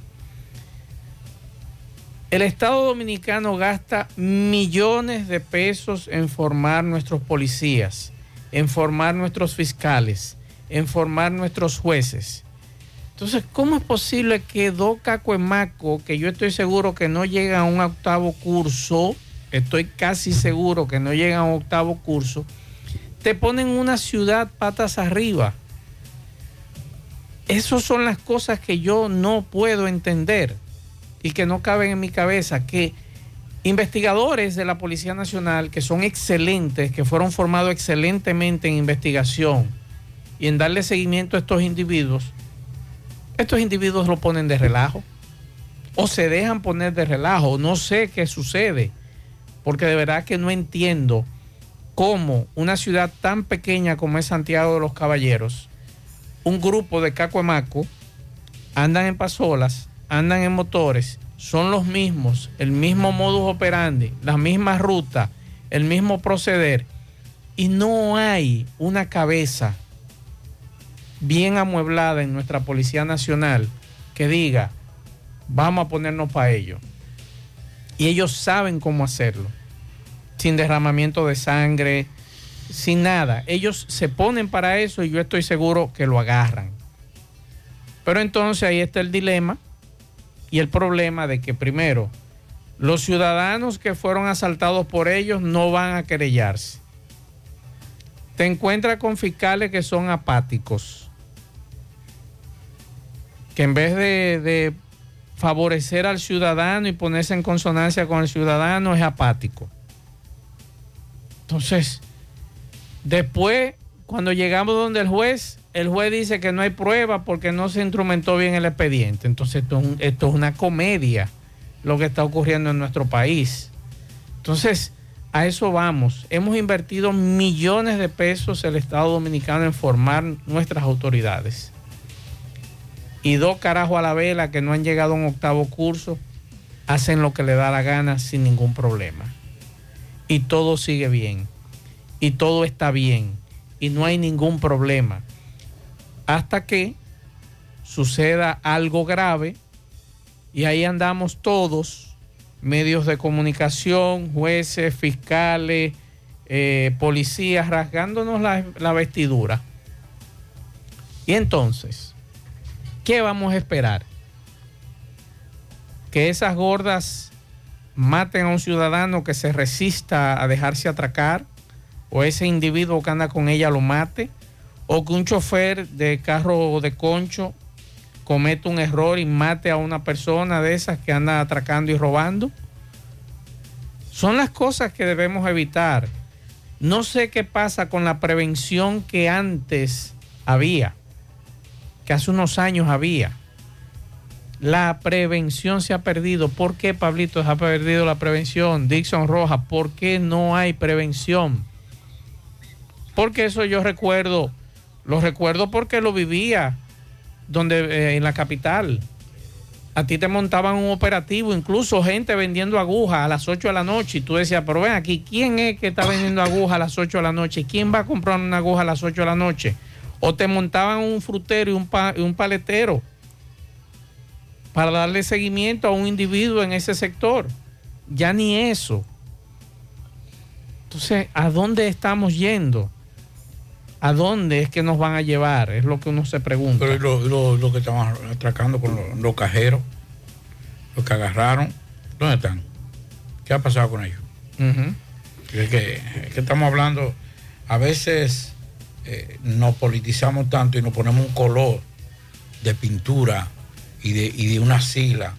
El Estado Dominicano gasta millones de pesos en formar nuestros policías, en formar nuestros fiscales, en formar nuestros jueces. Entonces, ¿cómo es posible que dos cacuemacos, que yo estoy seguro que no llegan a un octavo curso, estoy casi seguro que no llegan a un octavo curso, te ponen una ciudad patas arriba? Esas son las cosas que yo no puedo entender y que no caben en mi cabeza, que investigadores de la Policía Nacional, que son excelentes, que fueron formados excelentemente en investigación y en darle seguimiento a estos individuos, estos individuos lo ponen de relajo o se dejan poner de relajo, no sé qué sucede, porque de verdad que no entiendo cómo una ciudad tan pequeña como es Santiago de los Caballeros, un grupo de cacuemaco andan en pasolas, andan en motores, son los mismos, el mismo modus operandi, la misma ruta, el mismo proceder, y no hay una cabeza bien amueblada en nuestra Policía Nacional que diga, vamos a ponernos para ello. Y ellos saben cómo hacerlo, sin derramamiento de sangre, sin nada. Ellos se ponen para eso y yo estoy seguro que lo agarran. Pero entonces ahí está el dilema y el problema de que primero, los ciudadanos que fueron asaltados por ellos no van a querellarse. Te encuentras con fiscales que son apáticos, que en vez de, de favorecer al ciudadano y ponerse en consonancia con el ciudadano es apático. Entonces, después cuando llegamos donde el juez, el juez dice que no hay prueba porque no se instrumentó bien el expediente. Entonces esto es, un- una comedia lo que está ocurriendo en nuestro país. Entonces, a eso vamos. Hemos invertido millones de pesos el Estado Dominicano en formar nuestras autoridades. Y dos carajos a la vela que no han llegado a un octavo curso hacen lo que le da la gana sin ningún problema. Y todo sigue bien. Y todo está bien. Y no hay ningún problema. Hasta que suceda algo grave y ahí andamos todos, medios de comunicación, jueces, fiscales, eh, policías, rasgándonos la, la vestidura. Y entonces, ¿qué vamos a esperar? Que esas gordas maten a un ciudadano que se resista a dejarse atracar, o ese individuo que anda con ella lo mate, o que un chofer de carro de concho cometa un error y mate a una persona de esas que anda atracando y robando. Son las cosas que debemos evitar. No sé qué pasa con la prevención que antes había, que hace unos años había. La prevención se ha perdido. ¿Por qué, Pablito, se ha perdido la prevención? Dixon Rojas, ¿por qué no hay prevención? Porque eso yo recuerdo, lo recuerdo porque lo vivía donde eh, en la capital. A ti te montaban un operativo, incluso gente vendiendo agujas a las 8 de la noche. Y tú decías, pero ven aquí, ¿quién es que está vendiendo agujas a las 8 de la noche? ¿Quién va a comprar una aguja a las 8 de la noche? O te montaban un frutero y un, pa- y un paletero para darle seguimiento a un individuo en ese sector. Ya ni eso. Entonces, ¿a dónde estamos yendo? ¿A dónde es que nos van a llevar? Es lo que uno se pregunta. Pero lo, lo- lo que estaban atracando con los, los cajeros, los que agarraron, ¿dónde están? ¿Qué ha pasado con ellos? Ujú. Es que, es que estamos hablando, a veces eh, nos politizamos tanto y nos ponemos un color de pintura y de, y de una sigla,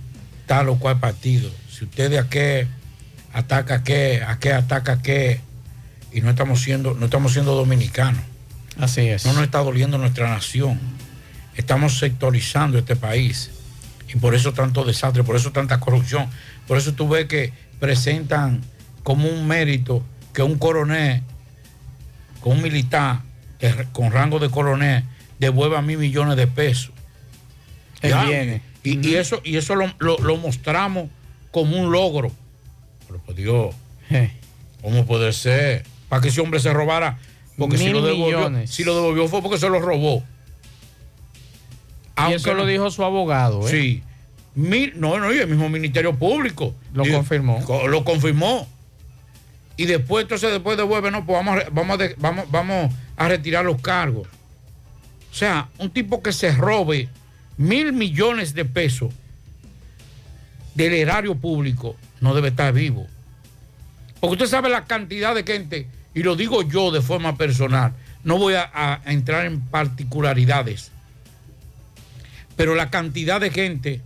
tal o cual partido. Si usted de a qué ataca a qué, a qué ataca a qué, y no estamos siendo, no estamos siendo dominicanos. Así es. No nos está doliendo nuestra nación. Estamos sectorizando este país. Y por eso tanto desastre, por eso tanta corrupción. Por eso tú ves que presentan como un mérito que un coronel, con un militar que- con rango de coronel, devuelva mil millones de pesos. Él Ya, viene. Y, y eso, y eso lo, lo- lo mostramos como un logro. Pero por Dios, ¿cómo puede ser? Para que ese hombre se robara. Porque si lo, devolvió, millones. si lo devolvió fue porque se lo robó. y eso lo dijo su abogado. ¿eh? Sí. Mil, no, no, y el mismo Ministerio Público. Lo confirmó. co- Lo confirmó. Y después, entonces, después devuelve, no, pues vamos vamos, a vamos, vamos a retirar los cargos. O sea, un tipo que se robe mil millones de pesos del erario público no debe estar vivo. Porque usted sabe la cantidad de gente, y lo digo yo de forma personal, no voy a, entrar en particularidades, pero la cantidad de gente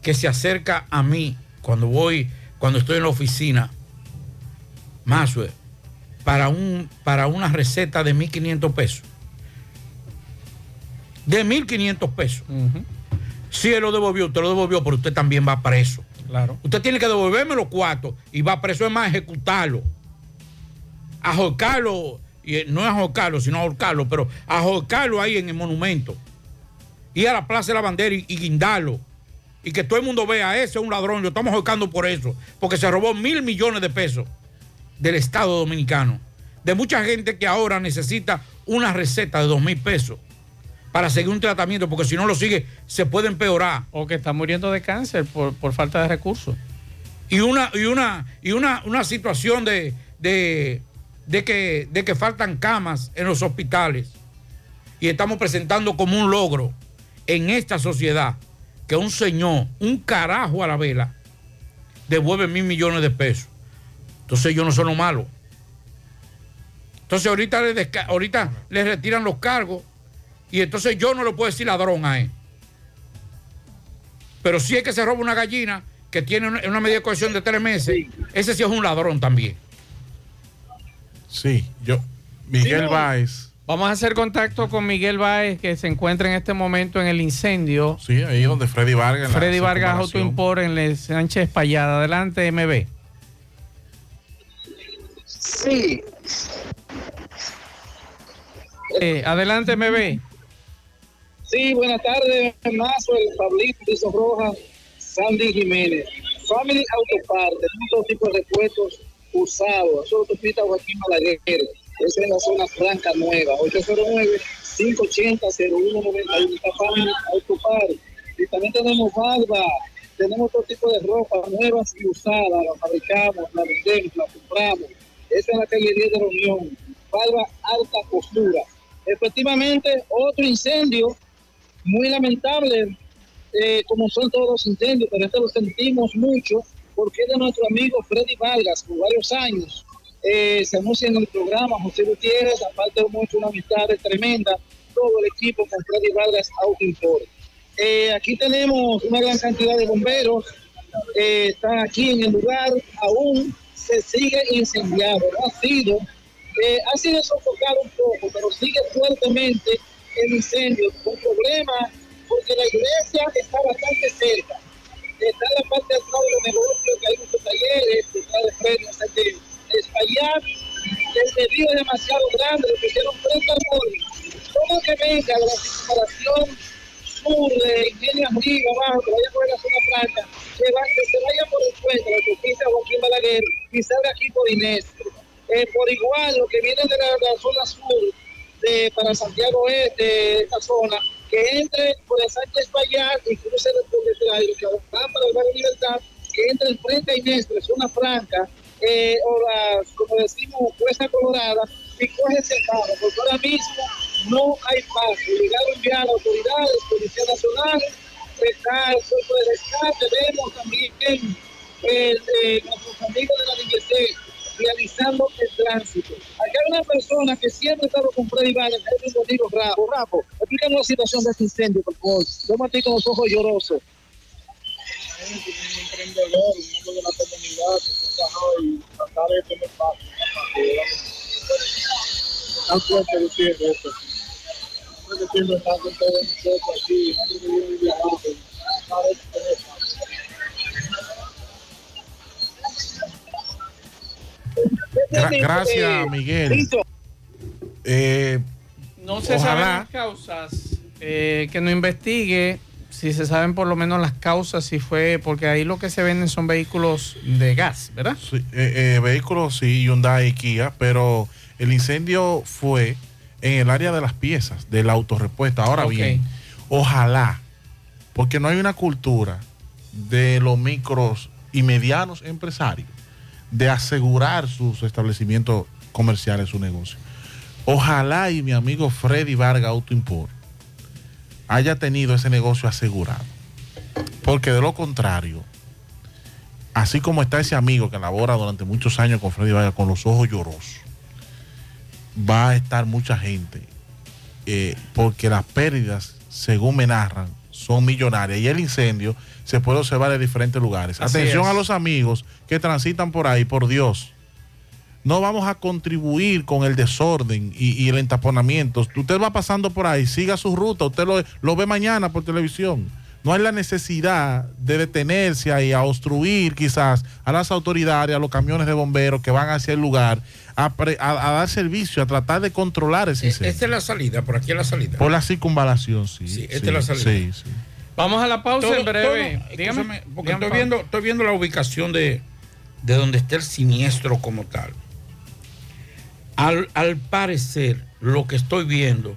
que se acerca a mí cuando voy, cuando estoy en la oficina, más para, un, para una receta de 1.500 pesos. De 1.500 pesos. Si él lo devolvió, usted lo devolvió, pero usted también va preso. Claro. Usted tiene que devolverme los cuartos y va preso, es más, ejecutarlo. Ahorcarlo, y, eh, no es ahorcarlo, sino ahorcarlo, pero ahorcarlo ahí en el monumento. Ir a la Plaza de la Bandera y, y guindarlo. Y que todo el mundo vea, ese es un ladrón, lo estamos ahorcando por eso. Porque se robó mil millones de pesos del Estado Dominicano. De mucha gente que ahora necesita una receta de dos mil pesos para seguir un tratamiento, porque si no lo sigue, se puede empeorar. O que está muriendo de cáncer por, por falta de recursos. y una y una y una, una situación de, de, de que, de que faltan camas en los hospitales y estamos presentando como un logro en esta sociedad que un señor, un carajo a la vela, devuelve mil millones de pesos. Entonces ellos no son los malos. Entonces ahorita le, ahorita le retiran los cargos y entonces yo no le puedo decir ladrón a él. Pero si es que se roba una gallina que tiene una, una medida de cohesión de tres meses, ese sí es un ladrón también. Sí, yo, Miguel. Báez Vamos a hacer contacto con Miguel Báez, que se encuentra en este momento en el incendio. Sí, ahí donde Freddy Vargas. Freddy Vargas Auto circunvalación. Import en el Sánchez Payada. Adelante, MB. Sí, Eh, adelante, MB. sí, buenas tardes, Mazo, el Pablito, Piso Roja, Sandy Jiménez. Family Autopart, tenemos todo tipo de repuestos usados. Eso lo pita Joaquín Balaguer. Eso es la zona franca nueva, 809-580-0191. Está Family Autopart. Y también tenemos barba, tenemos todo tipo de ropa nuevas y usadas. La fabricamos, la vendemos, la compramos. Esa es la calle 10 de la Unión. Barba alta costura. Efectivamente, otro incendio muy lamentable, eh, como son todos los incendios, pero este lo sentimos mucho porque de nuestro amigo Freddy Vargas, por varios años. Eh, se anuncia en el programa José Gutiérrez, aparte de mucho una amistad tremenda, todo el equipo con Freddy Vargas Auto. Eh, aquí tenemos una gran cantidad de bomberos, eh, están aquí en el lugar, aún se sigue incendiado, ha sido, eh, ha sido sofocado un poco, pero sigue fuertemente el incendio, un problema porque la iglesia está bastante cerca, está la parte de atrás de los negocios, que hay muchos talleres, detrás de frente, o sea que espallar el desvío es demasiado grande, lo pusieron al móvil. Todo que venga la circunvalación sur, de Ingenio arriba, abajo, que vaya por la zona franca, que, que se vaya por el puente, la autopista Joaquín Balaguer, y salga aquí por Inés. Eh, por igual, lo que viene de la zona sur, de, para Santiago Este, esta zona, que entre por el Sánchez Payar y cruce que van para el barrio Libertad, que entre el frente a Inés, de zona franca, eh, o las, como decimos, Cuesta Colorada, y coge ese carro, porque ahora mismo no hay paso. Obligado a enviar a autoridades, Policía Nacional, está el cuerpo de rescate, vemos también eh, eh, nuestros de la DGC realizando el tránsito. Acá hay una persona que siempre ha estado con Freddy Vargas, es un amigo Rapo. Rapo, explícanos la situación de este incendio, por favor. Ti con los ojos llorosos. un emprendedor, un hombre de la comunidad que se dejado y tratar de tener paz. Tan fuerte diciendo esto. Que siempre está con todos nosotros aquí, nosotros de abajo, tratar de tener paz. Gra- gracias, Miguel. Eh, No se Ojalá. saben las causas, eh, que no investigue si se saben por lo menos las causas, si fue, porque ahí lo que se venden son vehículos de gas, ¿verdad? Sí, eh, eh, vehículos sí, Hyundai y Kia, pero el incendio fue en el área de las piezas, del autorrepuesto. Ahora Ok. bien, ojalá, porque no hay una cultura de los micros y medianos empresarios de asegurar sus establecimientos comerciales, su negocio. Ojalá y mi amigo Freddy Vargas Auto Import haya tenido ese negocio asegurado. Porque de lo contrario, así como está ese amigo que labora durante muchos años con Freddy Vargas con los ojos llorosos, va a estar mucha gente. eh, porque las pérdidas, según me narran, son millonarias. Y el incendio se puede observar en diferentes lugares. Así Atención es. a los amigos que transitan por ahí, por Dios. No vamos a contribuir con el desorden y, y el entaponamiento. Usted va pasando por ahí, siga su ruta, usted lo, lo ve mañana por televisión. No hay la necesidad de detenerse ahí a obstruir quizás a las autoridades, a los camiones de bomberos que van hacia el lugar, a, pre- a- a dar servicio, a tratar de controlar ese incendio. Esta es la salida, por aquí es la salida. Por la circunvalación, sí. Sí, esta sí, es la salida. sí, sí. Vamos a la pausa Todo- en breve. todo- Dígame. porque Dígame, estoy Pablo. viendo, estoy viendo la ubicación de, de donde está el siniestro como tal. Al, al parecer, lo que estoy viendo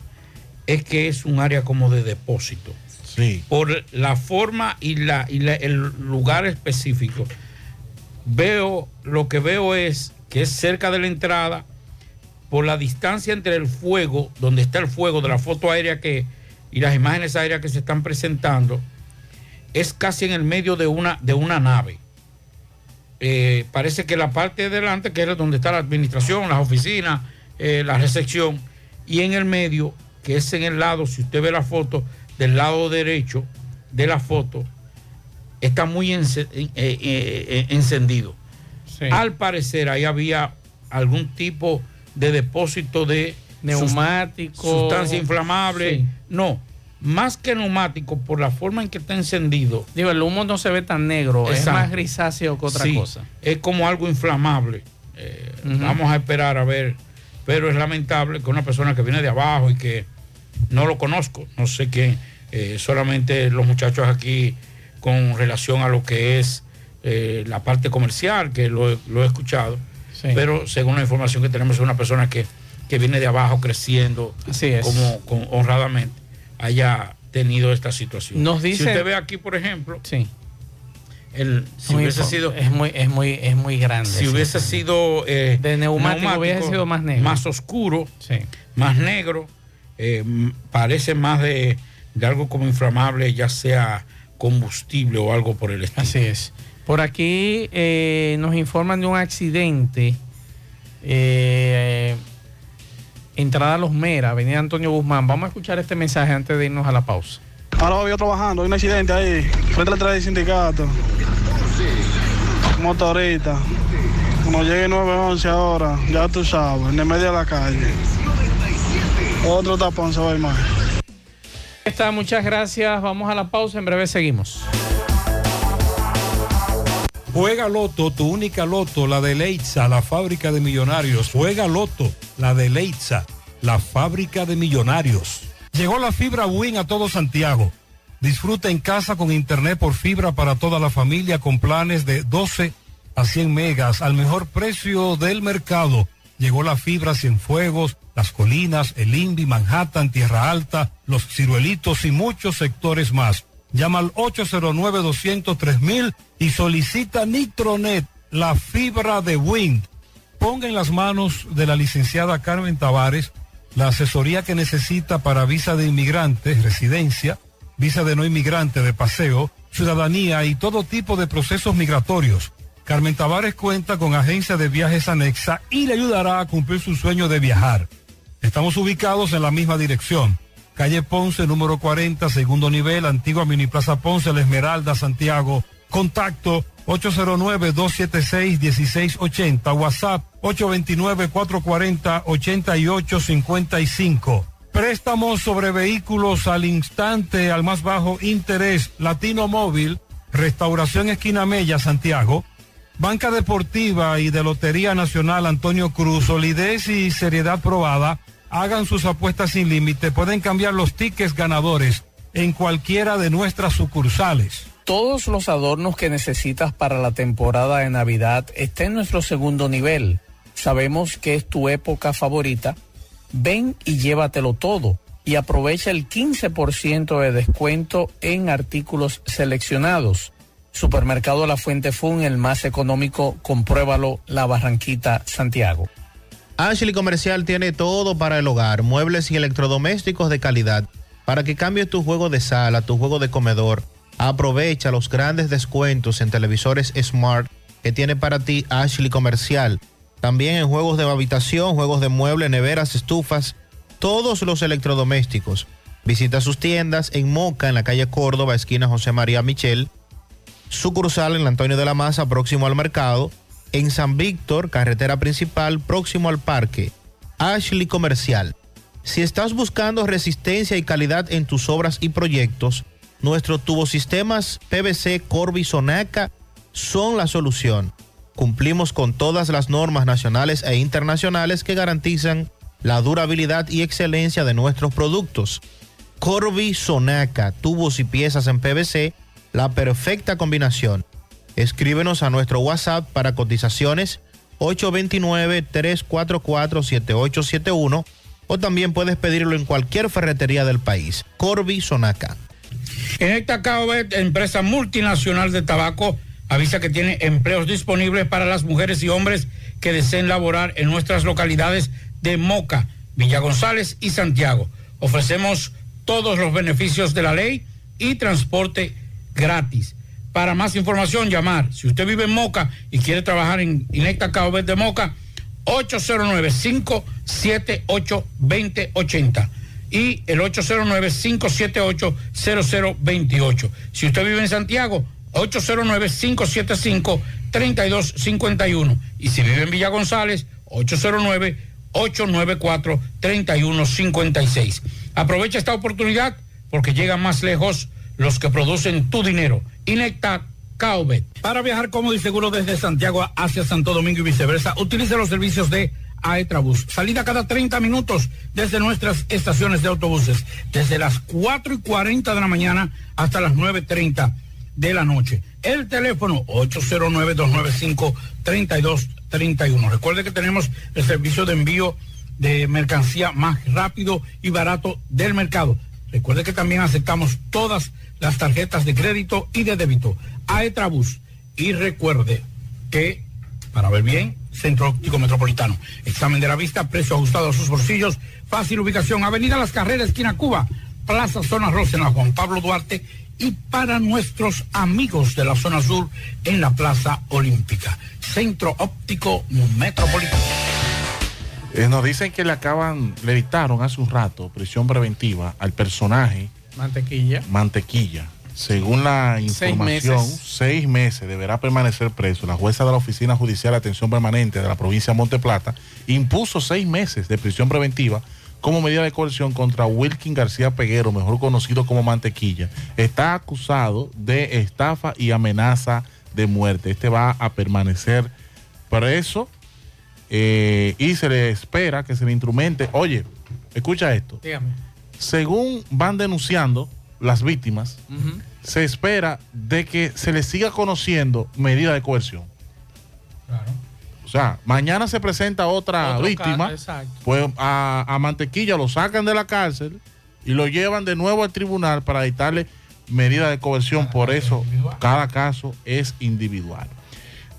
es que es un área como de depósito. Sí. Por la forma y, la, y la- el lugar específico. Veo, lo que veo es que es cerca de la entrada, por la distancia entre el fuego, donde está el fuego de la foto aérea que, y las imágenes aéreas que se están presentando, es casi en el medio de una, de una nave. Eh, parece que la parte de delante, que es donde está la administración, las oficinas, eh, la recepción, y en el medio, que es en el lado, si usted ve la foto, del lado derecho de la foto, está muy eh, eh, Al parecer ahí había algún tipo de depósito de Neumático. Sustancia inflamable. No, más que neumático, por la forma en que está encendido. Digo, el humo no se ve tan negro, es más grisáceo que otra Sí, cosa. Es como algo inflamable. Eh, Vamos a esperar a ver. Pero es lamentable que una persona que viene de abajo y que no lo conozco, no sé quién, eh, solamente los muchachos aquí con relación a lo que es eh, la parte comercial, que lo, he- lo he escuchado. Pero según la información que tenemos, es una persona que, que viene de abajo creciendo Así es. como honradamente haya tenido esta situación. Nos dice- si usted ve aquí, por ejemplo, sí. el, si Muy hubiese sido es muy, es muy, es muy grande. si hubiese sí. sido eh, De neumático hubiese sido más negro. más oscuro, Sí. más negro, eh, parece más de, de algo como inflamable, ya sea combustible o algo por el estilo. Así es. Por aquí eh, nos informan de un accidente. eh, entrada a Los Mera, Avenida Antonio Guzmán. Vamos a escuchar este mensaje antes de irnos a la pausa. Ahora yo trabajando, hay un accidente ahí, frente al del sindicato. Motorista. Como llegue 911 ahora, ya tú sabes, en el medio de la calle. Otro tapón se va a ir más. Está, muchas gracias. Vamos a la pausa. En breve seguimos. Juega Loto, tu única Loto, la de Leitza, la fábrica de millonarios. Juega Loto, la de Leitza, la fábrica de millonarios. Llegó la fibra Win a todo Santiago. Disfruta en casa con internet por fibra para toda la familia con planes de 12 a 100 megas al mejor precio del mercado. Llegó la fibra Cienfuegos, Las Colinas, El Invi, Manhattan, Tierra Alta, Los Ciruelitos y muchos sectores más. Llama al 809-203 y solicita Nitronet, la fibra de Wind. Ponga en las manos de la licenciada Carmen Tavares la asesoría que necesita para visa de inmigrante, residencia, visa de no inmigrante de paseo, ciudadanía y todo tipo de procesos migratorios. Carmen Tavares cuenta con agencia de viajes anexa y le ayudará a cumplir su sueño de viajar. Estamos ubicados en la misma dirección. Calle Ponce, número 40, segundo nivel, antigua Mini Plaza Ponce, La Esmeralda, Santiago. Contacto 809-276-1680. WhatsApp 829-440-8855. Préstamos sobre vehículos al instante, al más bajo interés. Latino Móvil, Restauración Esquina Mella, Santiago. Banca Deportiva y de Lotería Nacional Antonio Cruz, solidez y seriedad probada. Hagan sus apuestas sin límite. Pueden cambiar los tickets ganadores en cualquiera de nuestras sucursales. Todos los adornos que necesitas para la temporada de Navidad están en nuestro segundo nivel. Sabemos que es tu época favorita. Ven y llévatelo todo y aprovecha el 15% de descuento en artículos seleccionados. Supermercado La Fuente Fun, el más económico, compruébalo, La Barranquita, Santiago. Ashley Comercial tiene todo para el hogar, muebles y electrodomésticos de calidad. Para que cambies tu juego de sala, tu juego de comedor, aprovecha los grandes descuentos en televisores Smart que tiene para ti Ashley Comercial. También en juegos de habitación, juegos de muebles, neveras, estufas, todos los electrodomésticos. Visita sus tiendas en Moca, en la calle Córdoba, esquina José María Michel. Sucursal en Antonio de la Maza, próximo al mercado. En San Víctor, carretera principal, próximo al parque. Ashley Comercial. Si estás buscando resistencia y calidad en tus obras y proyectos, nuestros tubosistemas PVC Corby Sonaca son la solución. Cumplimos con todas las normas nacionales e internacionales que garantizan la durabilidad y excelencia de nuestros productos. Corby Sonaca, tubos y piezas en PVC, la perfecta combinación. Escríbenos a nuestro WhatsApp para cotizaciones 829-344-7871 o también puedes pedirlo en cualquier ferretería del país. Corby Sonaca. En esta empresa multinacional de tabaco, avisa que tiene empleos disponibles para las mujeres y hombres que deseen laborar en nuestras localidades de Moca, Villa González y Santiago. Ofrecemos todos los beneficios de la ley y transporte gratis. Para más información, llamar. Si usted vive en Moca y quiere trabajar en Inecta KOB de Moca, 809-578-2080 y el 809-578-0028. Si usted vive en Santiago, 809-575-3251. Y si vive en Villa González, 894-3156. Aprovecha esta oportunidad porque llegan más lejos los que producen tu dinero. Inecta Caubet. Para viajar cómodo y seguro desde Santiago hacia Santo Domingo y viceversa, utilice los servicios de Aetrabús. Salida cada 30 minutos desde nuestras estaciones de autobuses, desde las 4 y 40 de la mañana hasta las 9.30 de la noche. El teléfono 809-295-3231. Recuerde que tenemos el servicio de envío de mercancía más rápido y barato del mercado. Recuerde que también aceptamos todas las tarjetas de crédito y de débito. Aetrabús. Y recuerde que, para ver bien, Centro Óptico Metropolitano. Examen de la vista, precio ajustado a sus bolsillos, fácil ubicación, Avenida Las Carreras, esquina Cuba, Plaza Zona Rosa en la Juan Pablo Duarte y para nuestros amigos de la zona sur en la Plaza Olímpica. Centro Óptico Metropolitano. Eh, nos dicen que le acaban, le dictaron hace un rato prisión preventiva al personaje Mantequilla. Mantequilla. Según la información, meses. seis meses deberá permanecer preso. La jueza de la Oficina Judicial de Atención Permanente de la provincia de Monte Plata impuso seis meses de prisión preventiva como medida de coerción contra Wilkin García Peguero, mejor conocido como Mantequilla. Está acusado de estafa y amenaza de muerte. Este va a permanecer preso eh, y se le espera que se le instrumente. Oye, escucha esto. Dígame. Según van denunciando las víctimas, se espera de que se les siga conociendo medida de coerción. O sea, mañana se presenta otra Otro víctima, pues a, a Mantequilla lo sacan de la cárcel y lo llevan de nuevo al tribunal para dictarle medida de coerción. Por eso, cada caso es individual.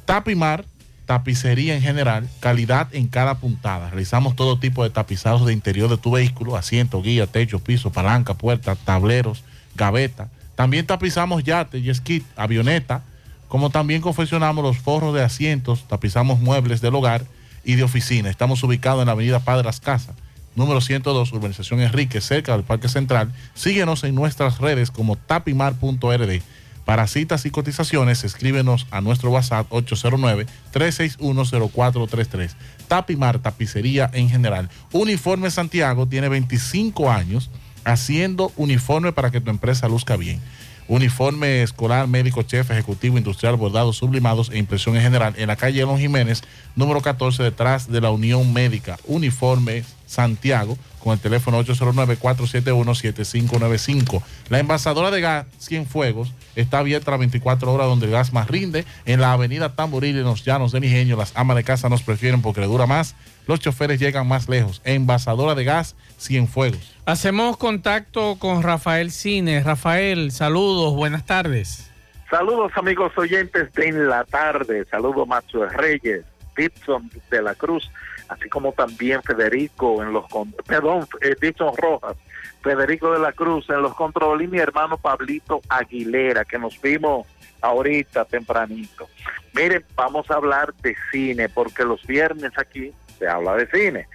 Tapimar, tapicería en general, calidad en cada puntada. Realizamos todo tipo de tapizados de interior de tu vehículo, asiento, guía, techo, piso, palanca, puerta, tableros, gaveta. También tapizamos yate, jet avioneta, como también confeccionamos los forros de asientos, tapizamos muebles del hogar y de oficina. Estamos ubicados en la avenida Padre Las Casas, número 102, Urbanización Enrique, cerca del Parque Central. Síguenos en nuestras redes como tapimar.rd. Para citas y cotizaciones, escríbenos a nuestro WhatsApp 809-361-0433. Tapimar, tapicería en general. Uniforme Santiago tiene 25 años haciendo uniforme para que tu empresa luzca bien. Uniforme escolar, médico, chef, ejecutivo, industrial, bordados, sublimados e impresión en general en la calle Elon Jiménez, número 14, detrás de la Unión Médica. Uniforme Santiago, con el teléfono 809-471-7595. La envasadora de gas Cienfuegos está abierta las 24 horas donde el gas más rinde. En la avenida Tamboril, en los llanos del Ingenio, las amas de casa nos prefieren porque le dura más. Los choferes llegan más lejos. Envasadora de gas Cienfuegos. Hacemos contacto con Rafael Cine. Rafael, saludos, buenas tardes. Saludos amigos oyentes de En la Tarde, saludos Macho Reyes, Dixon de la Cruz, así como también Federico en los, perdón, eh, Dixon Rojas, Federico de la Cruz en los controles y mi hermano Pablito Aguilera, que nos vimos ahorita tempranito. Miren, vamos a hablar de cine, porque los viernes aquí se habla de cine,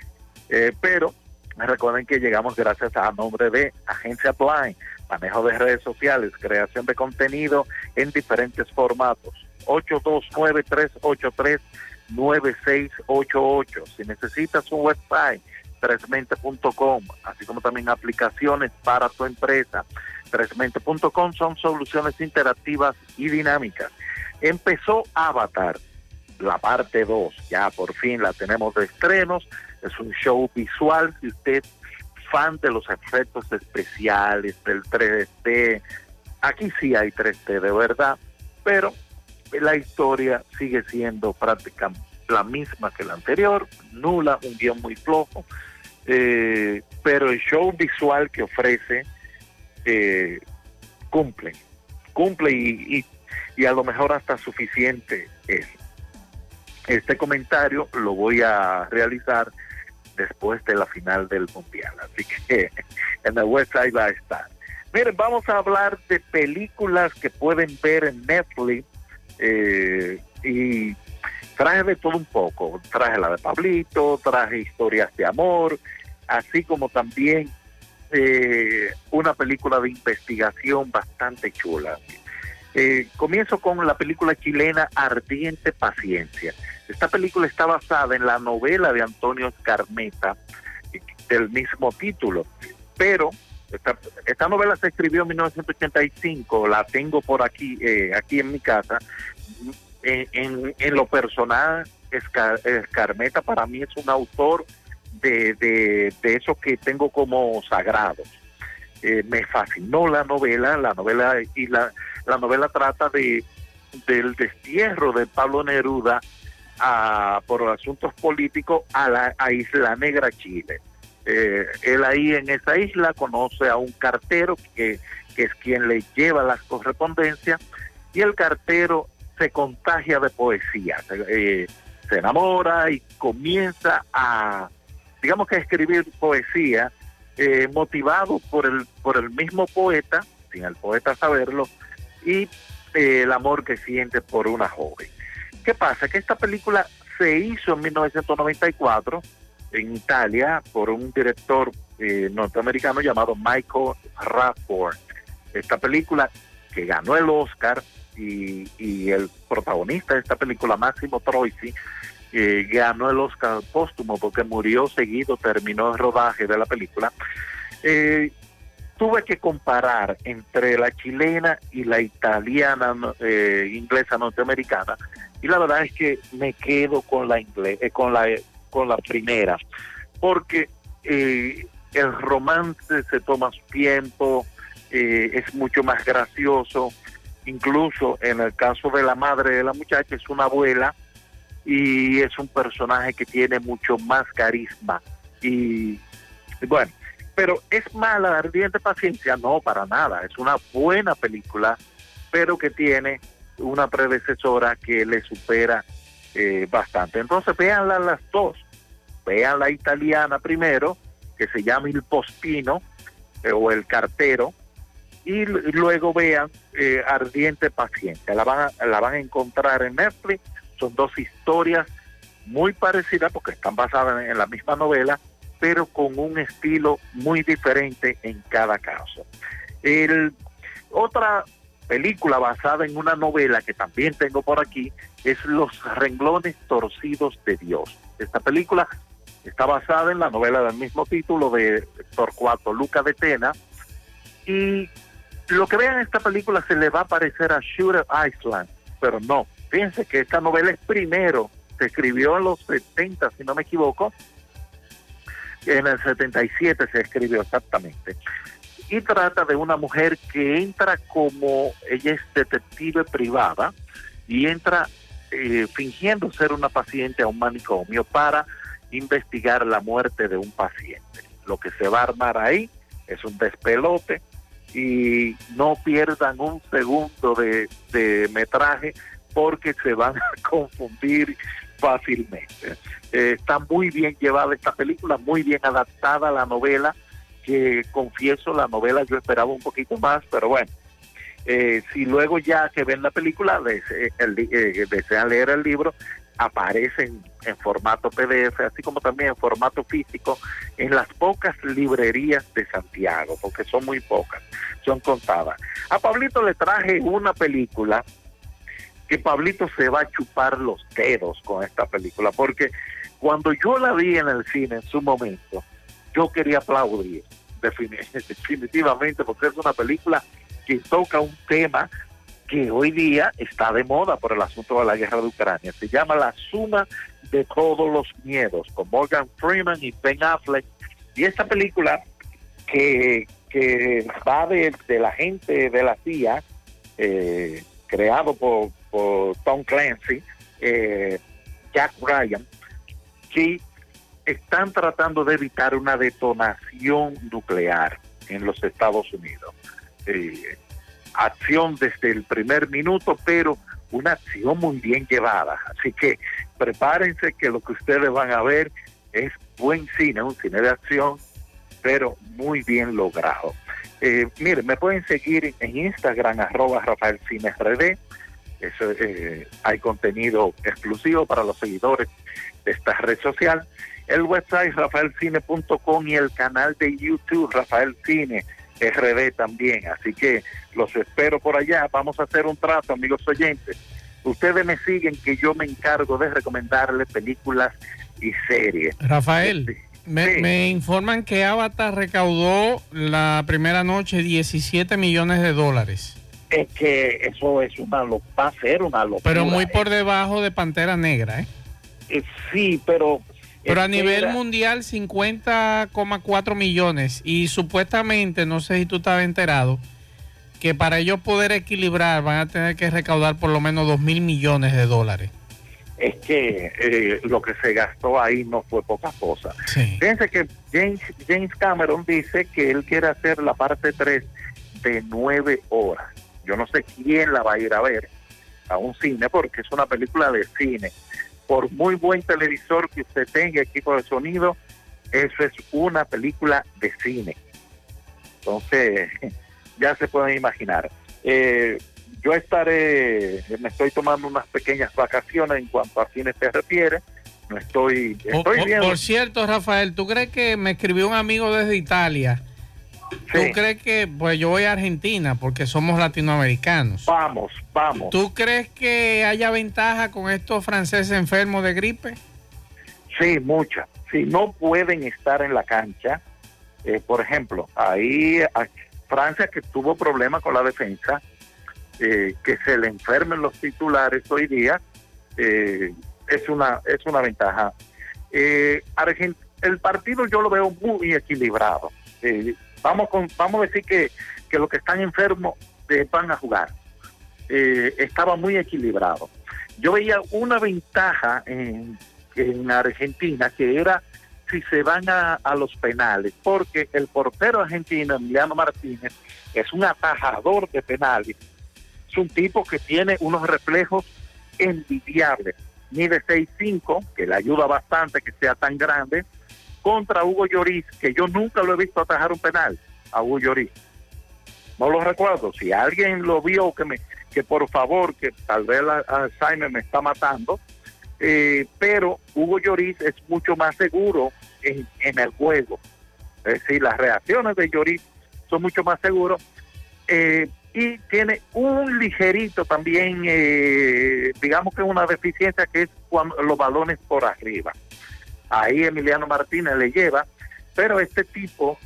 Eh, pero recuerden que llegamos gracias a nombre de Agencia Blind, manejo de redes sociales, creación de contenido en diferentes formatos. 829-383-9688. Si necesitas un website, 3mente.com, así como también aplicaciones para tu empresa. 3mente.com son soluciones interactivas y dinámicas. Empezó Avatar, la parte 2, ya por fin la tenemos de estrenos. Es un show visual, si usted fan de los efectos especiales, del 3D, aquí sí hay 3D de verdad, pero la historia sigue siendo prácticamente la misma que la anterior, nula, un guion muy flojo, eh, pero el show visual que ofrece eh, cumple, cumple y, y, a lo mejor hasta suficiente es. Este comentario lo voy a realizar después de la final del mundial, así que en el website va a estar. Miren, vamos a hablar de películas que pueden ver en Netflix eh, y traje de todo un poco. Traje la de Pablito, traje historias de amor, así como también eh, una película de investigación bastante chula. Eh, comienzo con la película chilena Ardiente Paciencia. Esta película está basada en la novela de Antonio Escarmeta eh, del mismo título, pero esta, novela se escribió en 1985, la tengo por aquí, eh, aquí en mi casa. En, lo personal, Escar- Escarmeta para mí es un autor de, de, de eso que tengo como sagrados. Eh, me fascinó la novela, la novela y la, la novela trata de del destierro de Pablo Neruda por asuntos políticos a la a Isla Negra, Chile. Eh, él ahí en esa isla conoce a un cartero que, es quien le lleva las correspondencias y el cartero se contagia de poesía, eh, se enamora y comienza a, digamos que a escribir poesía eh, motivado por el, por el mismo poeta, sin el poeta saberlo, y eh, el amor que siente por una joven. ¿Qué pasa? Que esta película se hizo en 1994 en Italia por un director eh, norteamericano llamado Michael Radford. Esta película que ganó el Oscar y, el protagonista de esta película, Máximo Troisi, eh, ganó el Oscar póstumo porque murió seguido, terminó el rodaje de la película. Eh, tuve que comparar entre la chilena y la italiana, eh, inglesa norteamericana, y la verdad es que me quedo con la ingle- eh, con la con la primera, porque eh, el romance se toma su tiempo, eh, es mucho más gracioso, incluso en el caso de la madre de la muchacha es una abuela y es un personaje que tiene mucho más carisma y bueno, pero es mala Ardiente Paciencia, no, para nada, es una buena película, pero que tiene una predecesora que le supera eh, bastante. Entonces véanla las dos, vean la italiana primero, que se llama Il Postino, eh, o El Cartero, y luego vean eh, Ardiente Paciencia, la van, a, la van a encontrar en Netflix, son dos historias muy parecidas porque están basadas en la misma novela, pero con un estilo muy diferente en cada caso. El, otra película basada en una novela que también tengo por aquí es Los renglones torcidos de Dios. Esta película está basada en la novela del mismo título de Torcuato Luca de Tena y lo que vean en esta película se le va a parecer a Shooter Island, pero no. Fíjense que esta novela es primero, se escribió en los 70, si no me equivoco, en el 77 se escribió exactamente. Y trata de una mujer que entra como, ella es detective privada, y entra eh, fingiendo ser una paciente a un manicomio para investigar la muerte de un paciente. Lo que se va a armar ahí es un despelote y no pierdan un segundo de, metraje porque se van a confundir fácilmente. Eh, está muy bien llevada esta película, muy bien adaptada a la novela, que confieso, la novela yo esperaba un poquito más, pero bueno, eh, si luego ya que ven la película li- eh, desean leer el libro, aparece en, en formato PDF, así como también en formato físico, en las pocas librerías de Santiago, porque son muy pocas, son contadas. A Pablito le traje una película que Pablito se va a chupar los dedos con esta película, porque cuando yo la vi en el cine en su momento, yo quería aplaudir, defini- definitivamente, porque es una película que toca un tema que hoy día está de moda por el asunto de la guerra de Ucrania. Se llama La suma de todos los miedos, con Morgan Freeman y Ben Affleck. Y esta película que, que va de, de la gente de la CIA, eh, creado por, por Tom Clancy, eh, Jack Ryan, que están tratando de evitar una detonación nuclear en los Estados Unidos. Acción desde el primer minuto, pero una acción muy bien llevada. Así que prepárense que lo que ustedes van a ver es buen cine, un cine de acción, pero muy bien logrado. Eh, miren, me pueden seguir en Instagram, arroba Rafael eh, hay contenido exclusivo para los seguidores de esta red social. El website rafaelcine.com y el canal de YouTube Rafael Cine. RD también. Así que los espero por allá. Vamos a hacer un trato, amigos oyentes. Ustedes me siguen que yo me encargo de recomendarles películas y series. Rafael, me, me informan que Avatar recaudó la primera noche 17 millones de dólares. Es que eso es una va a ser una locura. Pero muy por ¿eh? debajo de Pantera Negra, ¿eh? Eh, Sí, pero... Pero a espera. nivel mundial 50,4 millones y supuestamente, no sé si tú estabas enterado, que para ellos poder equilibrar van a tener que recaudar por lo menos 2 mil millones de dólares. es que eh, lo que se gastó ahí no fue poca cosa. Fíjense que James, James Cameron dice que él quiere hacer la parte 3 de nueve horas. Yo no sé quién la va a ir a ver a un cine porque es una película de cine. Por muy buen televisor que usted tenga, equipo de sonido, eso es una película de cine. Entonces, ya se pueden imaginar. Eh, yo estaré, me estoy tomando unas pequeñas vacaciones en cuanto a cine se refiere. No estoy, estoy o- bien. por cierto, Rafael, ¿tú crees que me escribió un amigo desde Italia? ¿Tú crees que, pues yo voy a Argentina porque somos latinoamericanos? Vamos, vamos. ¿Tú crees que haya ventaja con estos franceses enfermos de gripe? Sí, mucha. Si no pueden estar en la cancha, eh, por ejemplo, ahí a- Francia que tuvo problemas con la defensa, eh, que se le enfermen los titulares hoy día, eh, es una es una ventaja. Eh, Argent- el partido yo lo veo muy equilibrado. Vamos con vamos a decir que, que los que están enfermos eh, van a jugar. Eh, estaba muy equilibrado. Yo veía una ventaja en, en Argentina que era si se van a, a los penales, porque el portero argentino, Emiliano Martínez, es un atajador de penales. Es un tipo que tiene unos reflejos envidiables. Mide 6'5", que le ayuda bastante que sea tan grande, contra Hugo Lloris, que yo nunca lo he visto atajar un penal a Hugo Lloris. No lo recuerdo. Si alguien lo vio, que me que por favor, que tal vez Alzheimer me está matando, eh, pero Hugo Lloris es mucho más seguro en, en el juego. Es decir, las reacciones de Lloris son mucho más seguros eh, y tiene un ligerito también, eh, digamos que una deficiencia que es cuando los balones por arriba. Ahí Emiliano Martínez le lleva, pero este tipo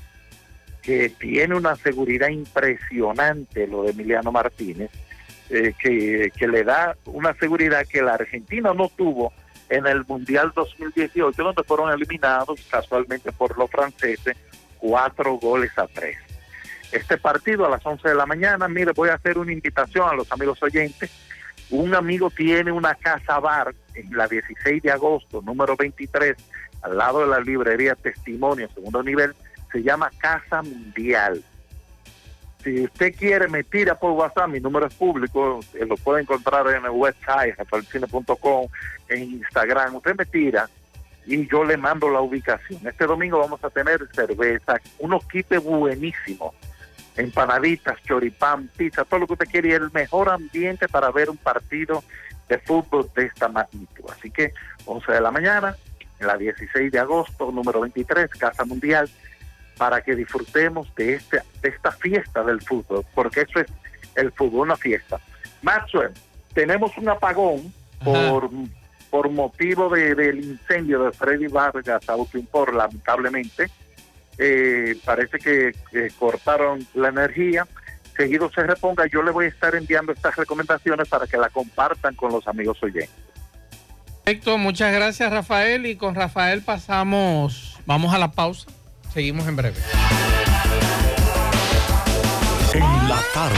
que tiene una seguridad impresionante, lo de Emiliano Martínez, eh, que, que le da una seguridad que la Argentina no tuvo en el Mundial 2018, donde fueron eliminados casualmente por los franceses, cuatro goles a tres. Este partido a las 11 de la mañana, mire, voy a hacer una invitación a los amigos oyentes. Un amigo tiene una casa bar en la 16 de agosto, número 23, al lado de la librería Testimonio, segundo nivel, se llama Casa Mundial. Si usted quiere, me tira por WhatsApp, mi número es público, eh, lo puede encontrar en el website, rafaelcine.com, en Instagram, usted me tira y yo le mando la ubicación. Este domingo vamos a tener cerveza, unos quipes buenísimos, empanaditas, choripán, pizza, todo lo que usted quiere y el mejor ambiente para ver un partido de fútbol de esta magnitud. Así que 11 de la mañana, en la 16 de agosto, número 23, Casa Mundial, para que disfrutemos de, este, de esta fiesta del fútbol, porque eso es el fútbol, una fiesta. Maxwell, tenemos un apagón por, por motivo de- del incendio de Freddy Vargas Autoimpor, lamentablemente. Eh, parece que, cortaron la energía. Seguido se reponga, yo le voy a estar enviando estas recomendaciones para que la compartan con los amigos oyentes. Perfecto, muchas gracias Rafael y con Rafael pasamos, vamos a la pausa, seguimos en breve. En la tarde,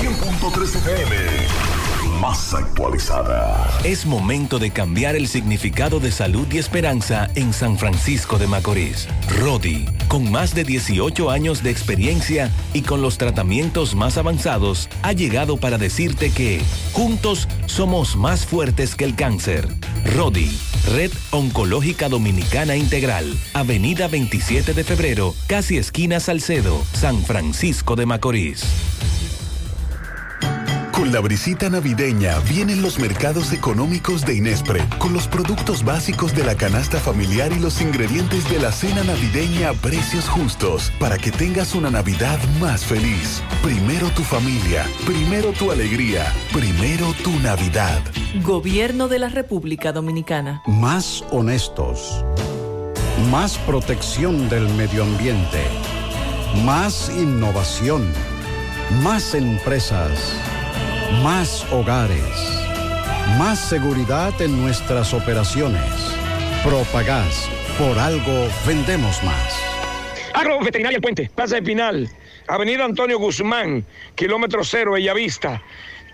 100.3 FM. Más actualizada. Es momento de cambiar el significado de salud y esperanza en San Francisco de Macorís. Rodi, con más de 18 años de experiencia y con los tratamientos más avanzados, ha llegado para decirte que juntos somos más fuertes que el cáncer. Rodi, Red Oncológica Dominicana Integral, Avenida 27 de Febrero, casi esquina Salcedo, San Francisco de Macorís. Con la brisita navideña vienen los mercados económicos de Inespre, con los productos básicos de la canasta familiar y los ingredientes de la cena navideña a precios justos, para que tengas una Navidad más feliz. Primero tu familia, primero tu alegría, primero tu Navidad. Gobierno de la República Dominicana. Más honestos. Más protección del medio ambiente. Más innovación. Más empresas. Más hogares. Más seguridad en nuestras operaciones. Propagás. Por algo vendemos más. Agroveterinaria El Puente, Plaza Espinal, Avenida Antonio Guzmán, kilómetro cero, Bellavista.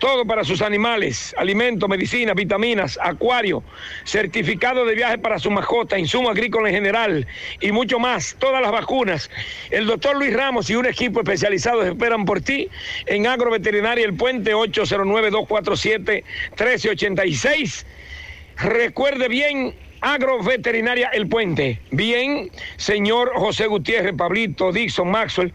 Todo para sus animales, alimentos, medicinas, vitaminas, acuario, certificado de viaje para su mascota, insumo agrícola en general y mucho más. Todas las vacunas. El doctor Luis Ramos y un equipo especializado esperan por ti en Agroveterinaria El Puente 809-247-1386. Recuerde bien, Agroveterinaria El Puente. Bien, señor José Gutiérrez, Pablito, Dixon, Maxwell.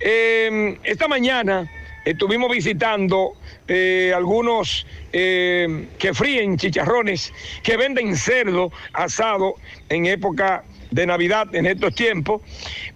Eh, esta mañana estuvimos visitando eh, algunos eh, que fríen chicharrones, que venden cerdo asado en época de Navidad, en estos tiempos,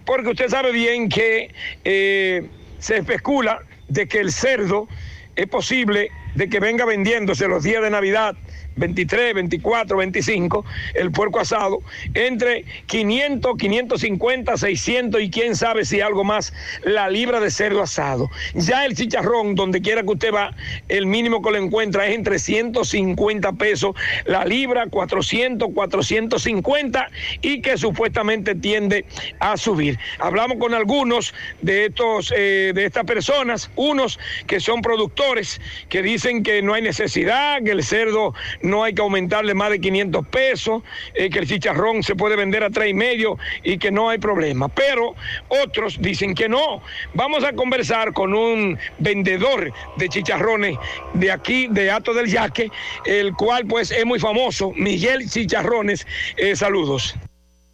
porque usted sabe bien que eh, se especula de que el cerdo es posible de que venga vendiéndose los días de Navidad 23, 24, 25, el puerco asado, entre 500, 550, 600 y quién sabe si algo más, la libra de cerdo asado. Ya el chicharrón, donde quiera que usted va, el mínimo que lo encuentra es entre 150 pesos la libra, 400, 450 y que supuestamente tiende a subir. Hablamos con algunos de estos, eh, de estas personas, unos que son productores, que dicen que no hay necesidad, que el cerdo no hay que aumentarle más de 500 pesos, eh, que el chicharrón se puede vender a tres y medio y que no hay problema. Pero otros dicen que no. Vamos a conversar con un vendedor de chicharrones de aquí, de Ato del Yaque, el cual pues es muy famoso, Miguel Chicharrones. Eh, saludos.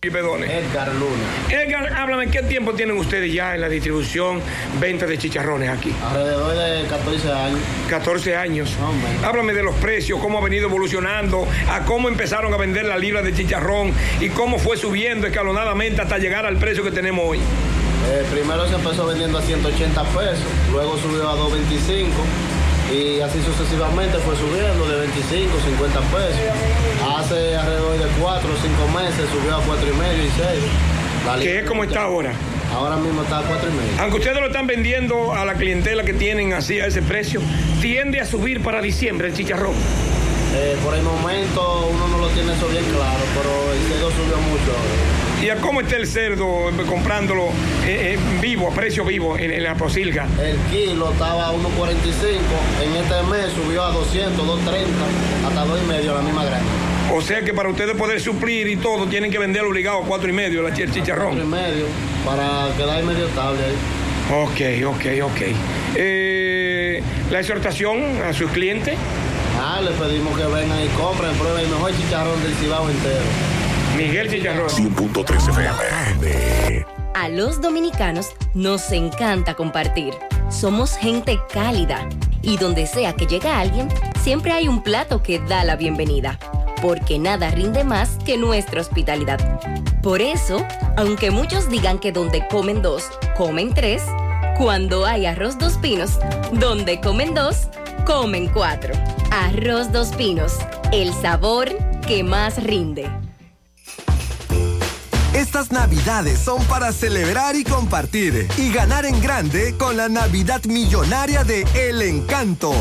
Edgar Luna. Edgar, háblame, ¿qué tiempo tienen ustedes ya en la distribución, venta de chicharrones aquí? Alrededor de 14 años. 14 años. Háblame de los precios, cómo ha venido evolucionando, a cómo empezaron a vender la libra de chicharrón y cómo fue subiendo escalonadamente hasta llegar al precio que tenemos hoy. Eh, primero se empezó vendiendo a 180 pesos, luego subió a 225 y así sucesivamente fue subiendo de 25, 50 pesos. Hace alrededor de 4 o 5 meses subió a 4 y medio y 6. ¿Qué es como está ahora? Ahora mismo está a 4 y medio. Aunque ustedes lo están vendiendo a la clientela que tienen así a ese precio, tiende a subir para diciembre el chicharrón. Eh, por el momento uno no lo tiene eso bien claro, pero el cerdo subió mucho ahora. ¿Y a cómo está el cerdo comprándolo eh, eh, vivo, a precio vivo en, en la posilga? El kilo estaba a 1.45, en este mes subió a 200, 230, hasta 2 y medio la misma granja. O sea que para ustedes poder suplir y todo, tienen que vender obligado a cuatro y medio la- el chicharrón. 4 y medio, para quedar medio estable ahí. Ok, ok, ok. Eh, la exhortación a sus clientes. Ah, le pedimos que vengan y compren, prueben el mejor chicharrón del Cibao entero. Miguel Chicharrón. 100.3 FM. A los dominicanos nos encanta compartir. Somos gente cálida y donde sea que llega alguien, siempre hay un plato que da la bienvenida. Porque nada rinde más que nuestra hospitalidad. Por eso, aunque muchos digan que donde comen dos, comen tres, cuando hay arroz dos pinos, donde comen dos, comen cuatro. Arroz dos pinos, el sabor que más rinde. Estas navidades son para celebrar y compartir y ganar en grande con la Navidad Millonaria de El Encanto.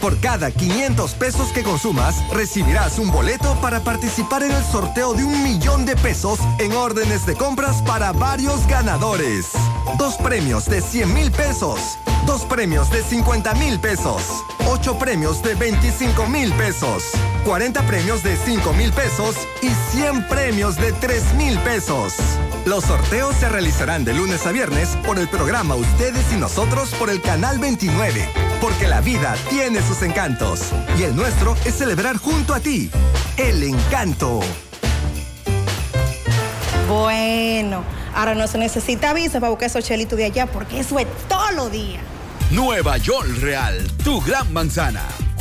Por cada 500 pesos que consumas, recibirás un boleto para participar en el sorteo de un millón de pesos en órdenes de compras para varios ganadores. Dos premios de 100 mil pesos, dos premios de 50 mil pesos, ocho premios de 25 mil pesos, 40 premios de 5 mil pesos y 100 premios de 3 mil pesos. Los sorteos se realizarán de lunes a viernes por el programa Ustedes y Nosotros por el Canal 29. Porque la vida tiene sus encantos y el nuestro es celebrar junto a ti. El encanto. Bueno, ahora no se necesita visa para buscar esos chelitos de allá porque eso es todo lo día. Nueva York Real, tu gran manzana.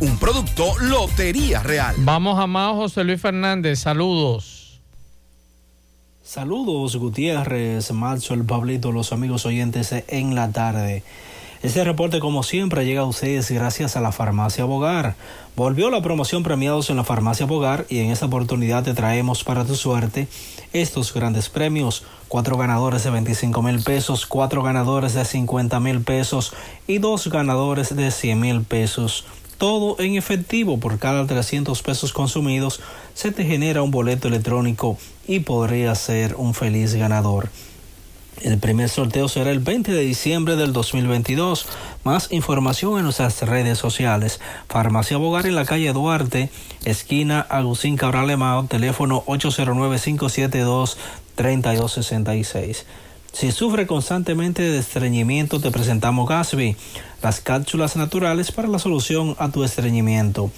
Un producto Lotería Real. Vamos a más José Luis Fernández, saludos. Saludos Gutiérrez, Marzo, el Pablito, los amigos oyentes en la tarde. Este reporte, como siempre, llega a ustedes gracias a la Farmacia Bogar. Volvió la promoción premiados en la Farmacia Bogar y en esta oportunidad te traemos para tu suerte estos grandes premios. Cuatro ganadores de 25 mil pesos, cuatro ganadores de 50 mil pesos y dos ganadores de 100 mil pesos todo en efectivo. Por cada 300 pesos consumidos se te genera un boleto electrónico y podría ser un feliz ganador. El primer sorteo será el 20 de diciembre del 2022. Más información en nuestras redes sociales. Farmacia Bogar en la calle Duarte, esquina Agustín Cabral Emao, teléfono 809-572-3266. Si sufre constantemente de estreñimiento, te presentamos Gasby, las cápsulas naturales para la solución a tu estreñimiento.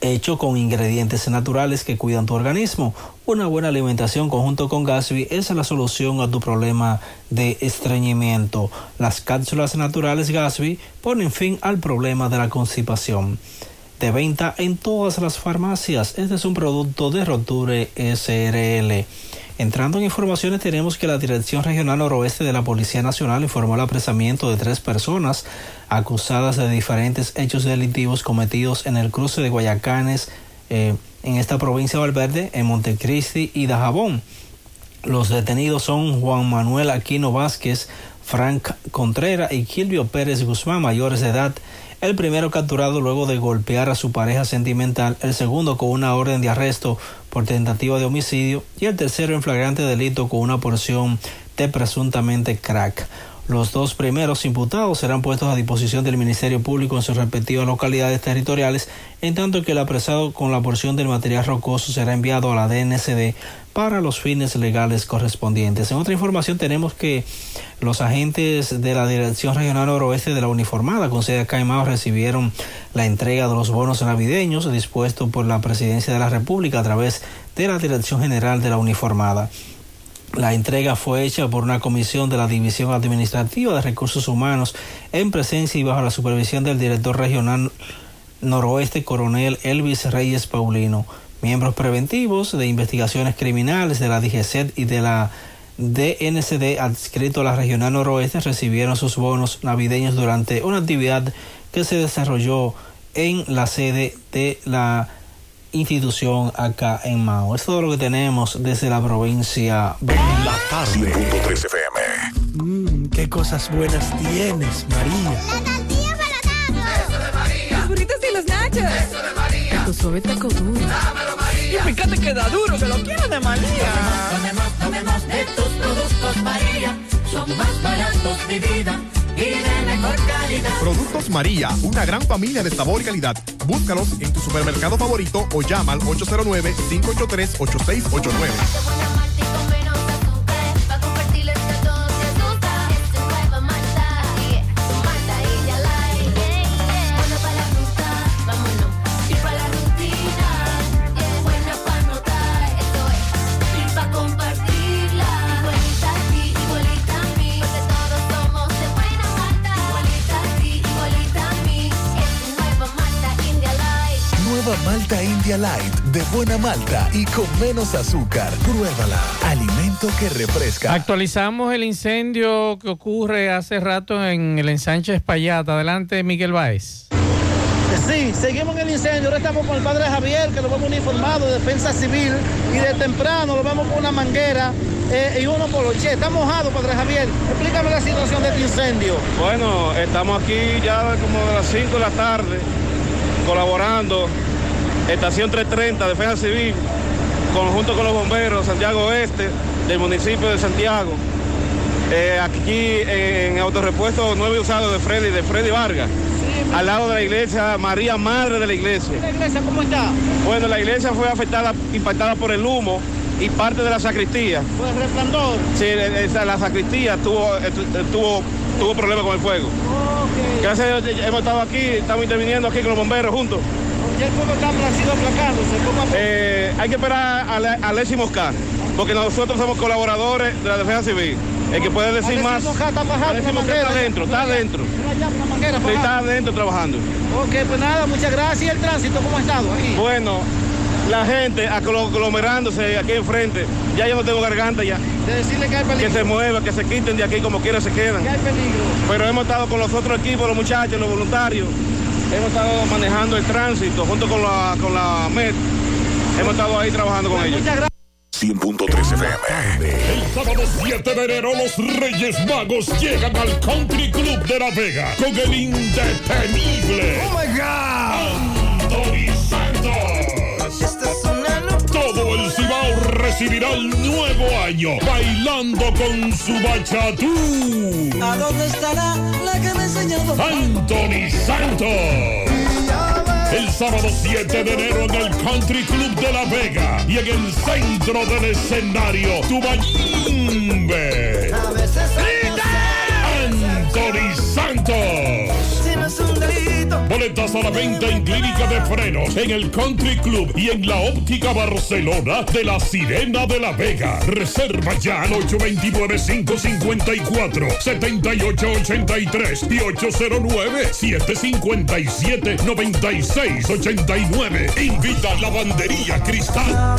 Hecho con ingredientes naturales que cuidan tu organismo. Una buena alimentación conjunto con Gasby es la solución a tu problema de estreñimiento. Las cápsulas naturales Gasby ponen fin al problema de la constipación. De venta en todas las farmacias. Este es un producto de Roture SRL. Entrando en informaciones, tenemos que la Dirección Regional Noroeste de la Policía Nacional informó el apresamiento de tres personas acusadas de diferentes hechos delictivos cometidos en el cruce de Guayacanes eh, en esta provincia de Valverde, en Montecristi y Dajabón. Los detenidos son Juan Manuel Aquino Vázquez, Frank Contreras y Kilvio Pérez Guzmán, mayores de edad. El primero capturado luego de golpear a su pareja sentimental, el segundo con una orden de arresto por tentativa de homicidio y el tercero en flagrante delito con una porción de presuntamente crack. Los dos primeros imputados serán puestos a disposición del Ministerio Público en sus respectivas localidades territoriales, en tanto que el apresado con la porción del material rocoso será enviado a la DNCD para los fines legales correspondientes. En otra información tenemos que los agentes de la Dirección Regional Noroeste de la Uniformada con sede acá en recibieron la entrega de los bonos navideños dispuestos por la Presidencia de la República a través de la Dirección General de la Uniformada. La entrega fue hecha por una comisión de la División Administrativa de Recursos Humanos en presencia y bajo la supervisión del director regional noroeste, coronel Elvis Reyes Paulino. Miembros preventivos de investigaciones criminales de la DGCET y de la DNCD adscrito a la regional noroeste recibieron sus bonos navideños durante una actividad que se desarrolló en la sede de la institución acá en Mao. Es todo lo que tenemos desde la provincia. La tarde. FM. Mmm, qué cosas buenas tienes, María. La tortilla para Eso de María. Los burritos y los nachos. Eso de María. Tu suave taco duro. Dámelo, María. Y fíjate que da duro, que lo quiero de María. Tomemos, tomemos, de tus productos, María. Son más baratos, de vida Productos María, una gran familia de sabor y calidad. Búscalos en tu supermercado favorito o llama al 809-583-8689. Malta India Light de buena malta y con menos azúcar. Pruébala. Alimento que refresca. Actualizamos el incendio que ocurre hace rato en el ensanche Espaillat. Adelante, Miguel Báez. Sí, seguimos en el incendio. Ahora estamos con el padre Javier, que lo vemos uniformado de defensa civil. Y de temprano lo vemos con una manguera eh, y uno poloche. Está mojado, padre Javier. Explícame la situación de este incendio. Bueno, estamos aquí ya como de las 5 de la tarde, colaborando. Estación 330, Defensa Civil, conjunto con los bomberos Santiago Oeste, del municipio de Santiago. Eh, aquí en Autorepuesto Nuevo y Usado de Freddy, de Freddy Vargas, al lado de la iglesia María Madre de la iglesia. ¿La iglesia cómo está? Bueno, la iglesia fue afectada, impactada por el humo y parte de la sacristía. ¿Por el resplandor? Sí, esa- la sacristía tuvo, tuvo, tuvo problemas con el fuego. Gracias a Dios hemos estado aquí, estamos interviniendo aquí con los bomberos juntos. Ya el fuego está ha sido. Eh, hay que esperar a, la- a Alexis Moscar, porque nosotros somos colaboradores de la defensa civil. El que puede decir más. Moscar está bajando Alexis está adentro, está adentro. Sí, está adentro trabajando. Ok, pues nada, muchas gracias. ¿Y el tránsito cómo ha estado aquí? Bueno, la gente aglomerándose aquí enfrente, ya yo no tengo garganta ya. De decirle que hay peligro. Que se mueva, que se quiten de aquí como quiera se quedan. Que hay peligro. Pero hemos estado con los otros equipos, los muchachos, los voluntarios. Hemos estado manejando el tránsito junto con la, con la MED. Hemos estado ahí trabajando con ellos. 100.3 FM. El sábado 7 de enero los Reyes Magos llegan al Country Club de La Vega con el indetenible. Oh my God. Recibirá el nuevo año bailando con su bachatú. ¿A dónde estará la que me enseñó? Anthony Santos. El sábado 7 de enero en el Country Club de La Vega y en el centro del escenario, Tubayimbe. Anthony Santos. Boletas a la venta en Clínica de Frenos, en el Country Club y en la Óptica Barcelona de la Sirena de la Vega. Reserva ya al 829-554-7883 y 809-757-9689. Invita a Lavandería Cristal.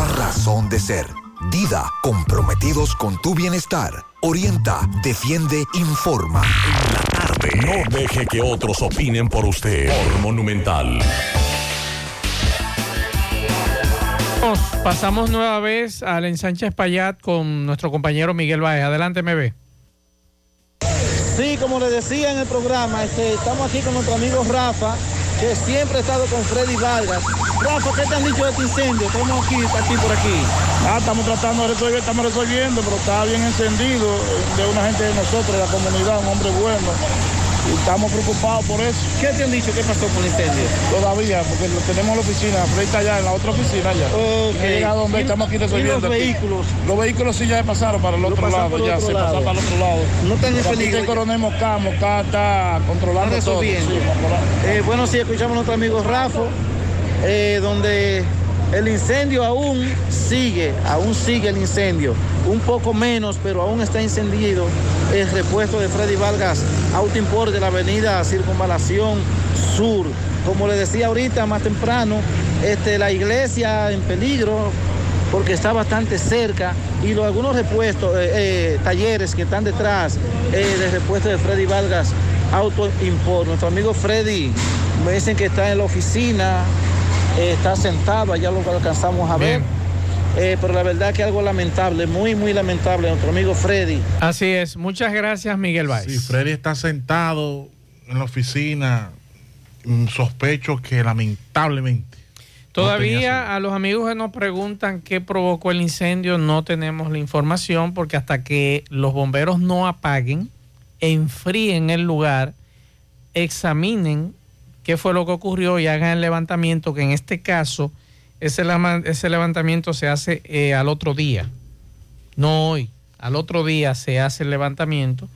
razón de ser. Dida, comprometidos con tu bienestar. Orienta, defiende, informa. No deje que otros opinen por usted. Por Monumental. Nos pasamos nueva vez al ensanche Espaillat con nuestro compañero Miguel Baez. Adelante, me ve. Sí, como les decía en el programa, este, estamos aquí con nuestro amigo Rafa, que siempre ha estado con Freddy Vargas. Rafa, ¿qué te han dicho de este incendio? Estamos aquí, está aquí por aquí. Ah, estamos tratando de resolver, estamos resolviendo, pero está bien encendido eh, de una gente de nosotros, de la comunidad, un hombre bueno. Y estamos preocupados por eso. ¿Qué te han dicho? ¿Qué pasó con el incendio? Todavía, porque lo tenemos en la oficina, está allá, en la otra oficina ya. Ok. No donde ¿Y- estamos aquí y los resolviendo. aquí. vehículos? Los vehículos sí ya pasaron para el otro lado, ya otro se lado. pasaron para el otro lado. No están en peligro el coronel Mosca está controlando Está todo. resolviendo. sí. Eh, bueno, sí, escuchamos a nuestro amigo Rafa, eh, donde el incendio aún sigue, aún sigue el incendio. Un poco menos, pero aún está encendido el repuesto de Freddy Vargas, Auto Import de la avenida Circunvalación Sur. Como le decía ahorita, más temprano, este, la iglesia en peligro porque está bastante cerca y algunos repuestos, eh, eh, talleres que están detrás eh, del repuesto de Freddy Vargas Auto Import. Nuestro amigo Freddy me dicen que está en la oficina, eh, está sentado, allá lo alcanzamos a ver. Eh, pero la verdad que algo lamentable, muy, muy lamentable, nuestro amigo Freddy. Así es. Muchas gracias, Miguel Baez. Sí, Freddy está sentado en la oficina. Mm, Sospecho que lamentablemente. Todavía a los amigos que nos preguntan qué provocó el incendio, no tenemos la información porque hasta que los bomberos no apaguen, enfríen el lugar, examinen qué fue lo que ocurrió y hagan el levantamiento, que en este caso ese, ese levantamiento se hace eh, al otro día, no hoy, al otro día se hace el levantamiento.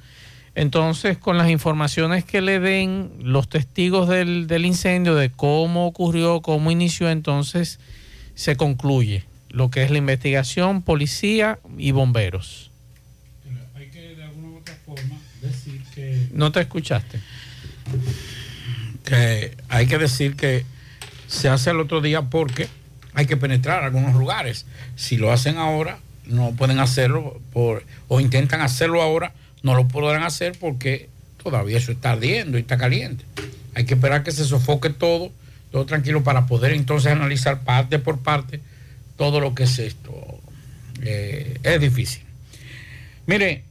Entonces, con las informaciones que le den los testigos del, del incendio, de cómo ocurrió, cómo inició, entonces se concluye lo que es la investigación, policía y bomberos. Hay que de alguna u otra forma decir que, ¿No te escuchaste? Que hay que decir que se hace el otro día porque hay que penetrar algunos lugares. Si lo hacen ahora, no pueden hacerlo por, o intentan hacerlo ahora, no lo podrán hacer porque todavía eso está ardiendo y está caliente. Hay que esperar que se sofoque todo, todo tranquilo para poder entonces analizar parte por parte todo lo que es esto. Eh, es difícil. Mire,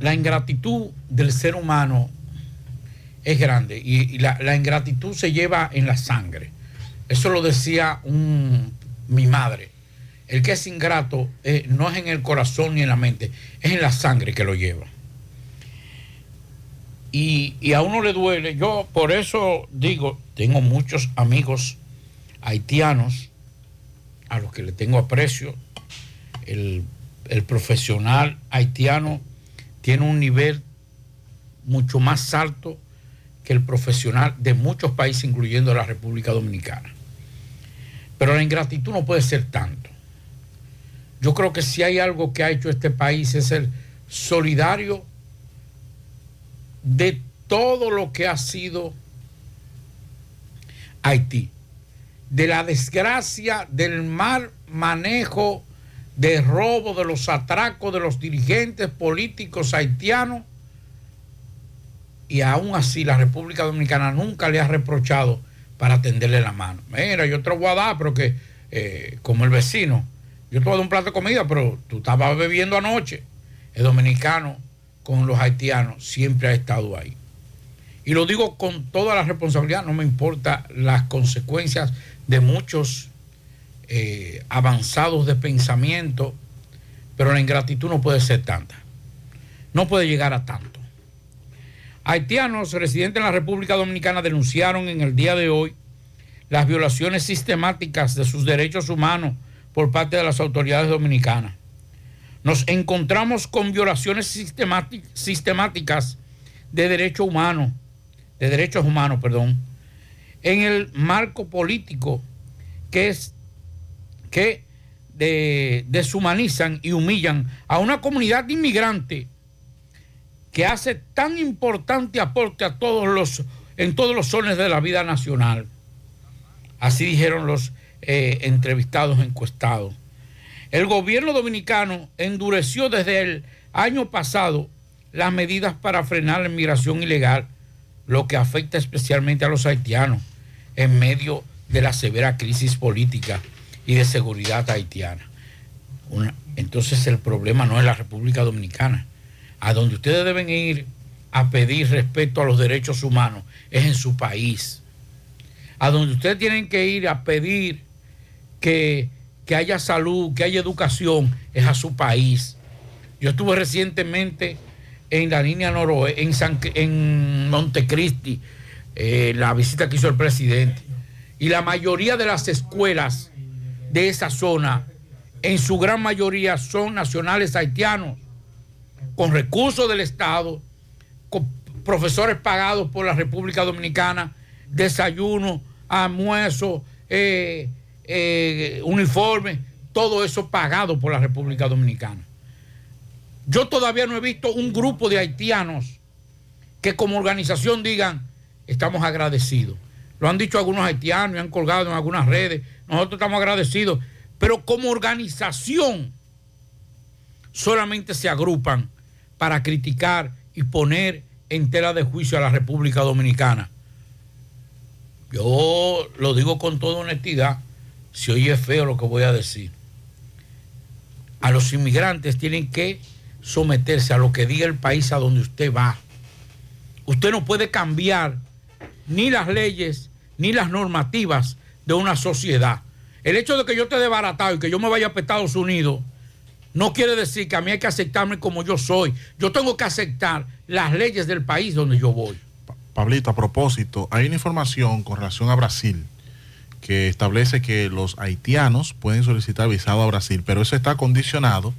la ingratitud del ser humano es grande y, la, ingratitud se lleva en la sangre. Eso lo decía mi madre. El que es ingrato eh, no es en el corazón ni en la mente, es en la sangre que lo lleva. Y, y a uno le duele. Yo por eso digo, tengo muchos amigos haitianos a los que le tengo aprecio. El, el profesional haitiano tiene un nivel mucho más alto que el profesional de muchos países, incluyendo la República Dominicana. Pero la ingratitud no puede ser tanto. Yo creo que si hay algo que ha hecho este país es ser solidario de todo lo que ha sido Haití, de la desgracia, del mal manejo, de robo, de los atracos de los dirigentes políticos haitianos, y aún así la República Dominicana nunca le ha reprochado para tenderle la mano. Mira, yo te lo voy a dar, pero que eh, como el vecino, yo te voy a dar un plato de comida, pero tú estabas bebiendo anoche. El dominicano con los haitianos siempre ha estado ahí. Y lo digo con toda la responsabilidad, no me importa las consecuencias de muchos eh, avanzados de pensamiento, pero la ingratitud no puede ser tanta. No puede llegar a tanto. Haitianos residentes en la República Dominicana denunciaron en el día de hoy las violaciones sistemáticas de sus derechos humanos por parte de las autoridades dominicanas. Nos encontramos con violaciones sistemáti- sistemáticas de derechos humanos, de derechos humanos, perdón, en el marco político que es que de- deshumanizan y humillan a una comunidad de inmigrantes que hace tan importante aporte a todos los en todos los zones de la vida nacional. Así dijeron los eh, entrevistados encuestados. El gobierno dominicano endureció desde el año pasado las medidas para frenar la inmigración ilegal, lo que afecta especialmente a los haitianos en medio de la severa crisis política y de seguridad haitiana. Entonces el problema no es la República Dominicana. A donde ustedes deben ir a pedir respeto a los derechos humanos es en su país. A donde ustedes tienen que ir a pedir que, que haya salud, que haya educación, es a su país. Yo estuve recientemente en la línea noroeste, en, San, en Montecristi, eh, la visita que hizo el presidente. Y la mayoría de las escuelas de esa zona, en su gran mayoría, son nacionales haitianos, con recursos del Estado, con profesores pagados por la República Dominicana, desayuno, almuerzo, eh, eh, uniforme, todo eso pagado por la República Dominicana. Yo todavía no he visto un grupo de haitianos que como organización digan, estamos agradecidos. Lo han dicho algunos haitianos y han colgado en algunas redes, nosotros estamos agradecidos, pero como organización solamente se agrupan para criticar y poner en tela de juicio a la República Dominicana. Yo lo digo con toda honestidad, si oye feo lo que voy a decir. A los inmigrantes tienen que someterse a lo que diga el país a donde usted va. Usted no puede cambiar ni las leyes ni las normativas de una sociedad. El hecho de que yo esté desbaratado y que yo me vaya para Estados Unidos no quiere decir que a mí hay que aceptarme como yo soy. Yo tengo que aceptar las leyes del país donde yo voy. Pablito, a propósito, hay una información con relación a Brasil que establece que los haitianos pueden solicitar visado a Brasil, pero eso está condicionado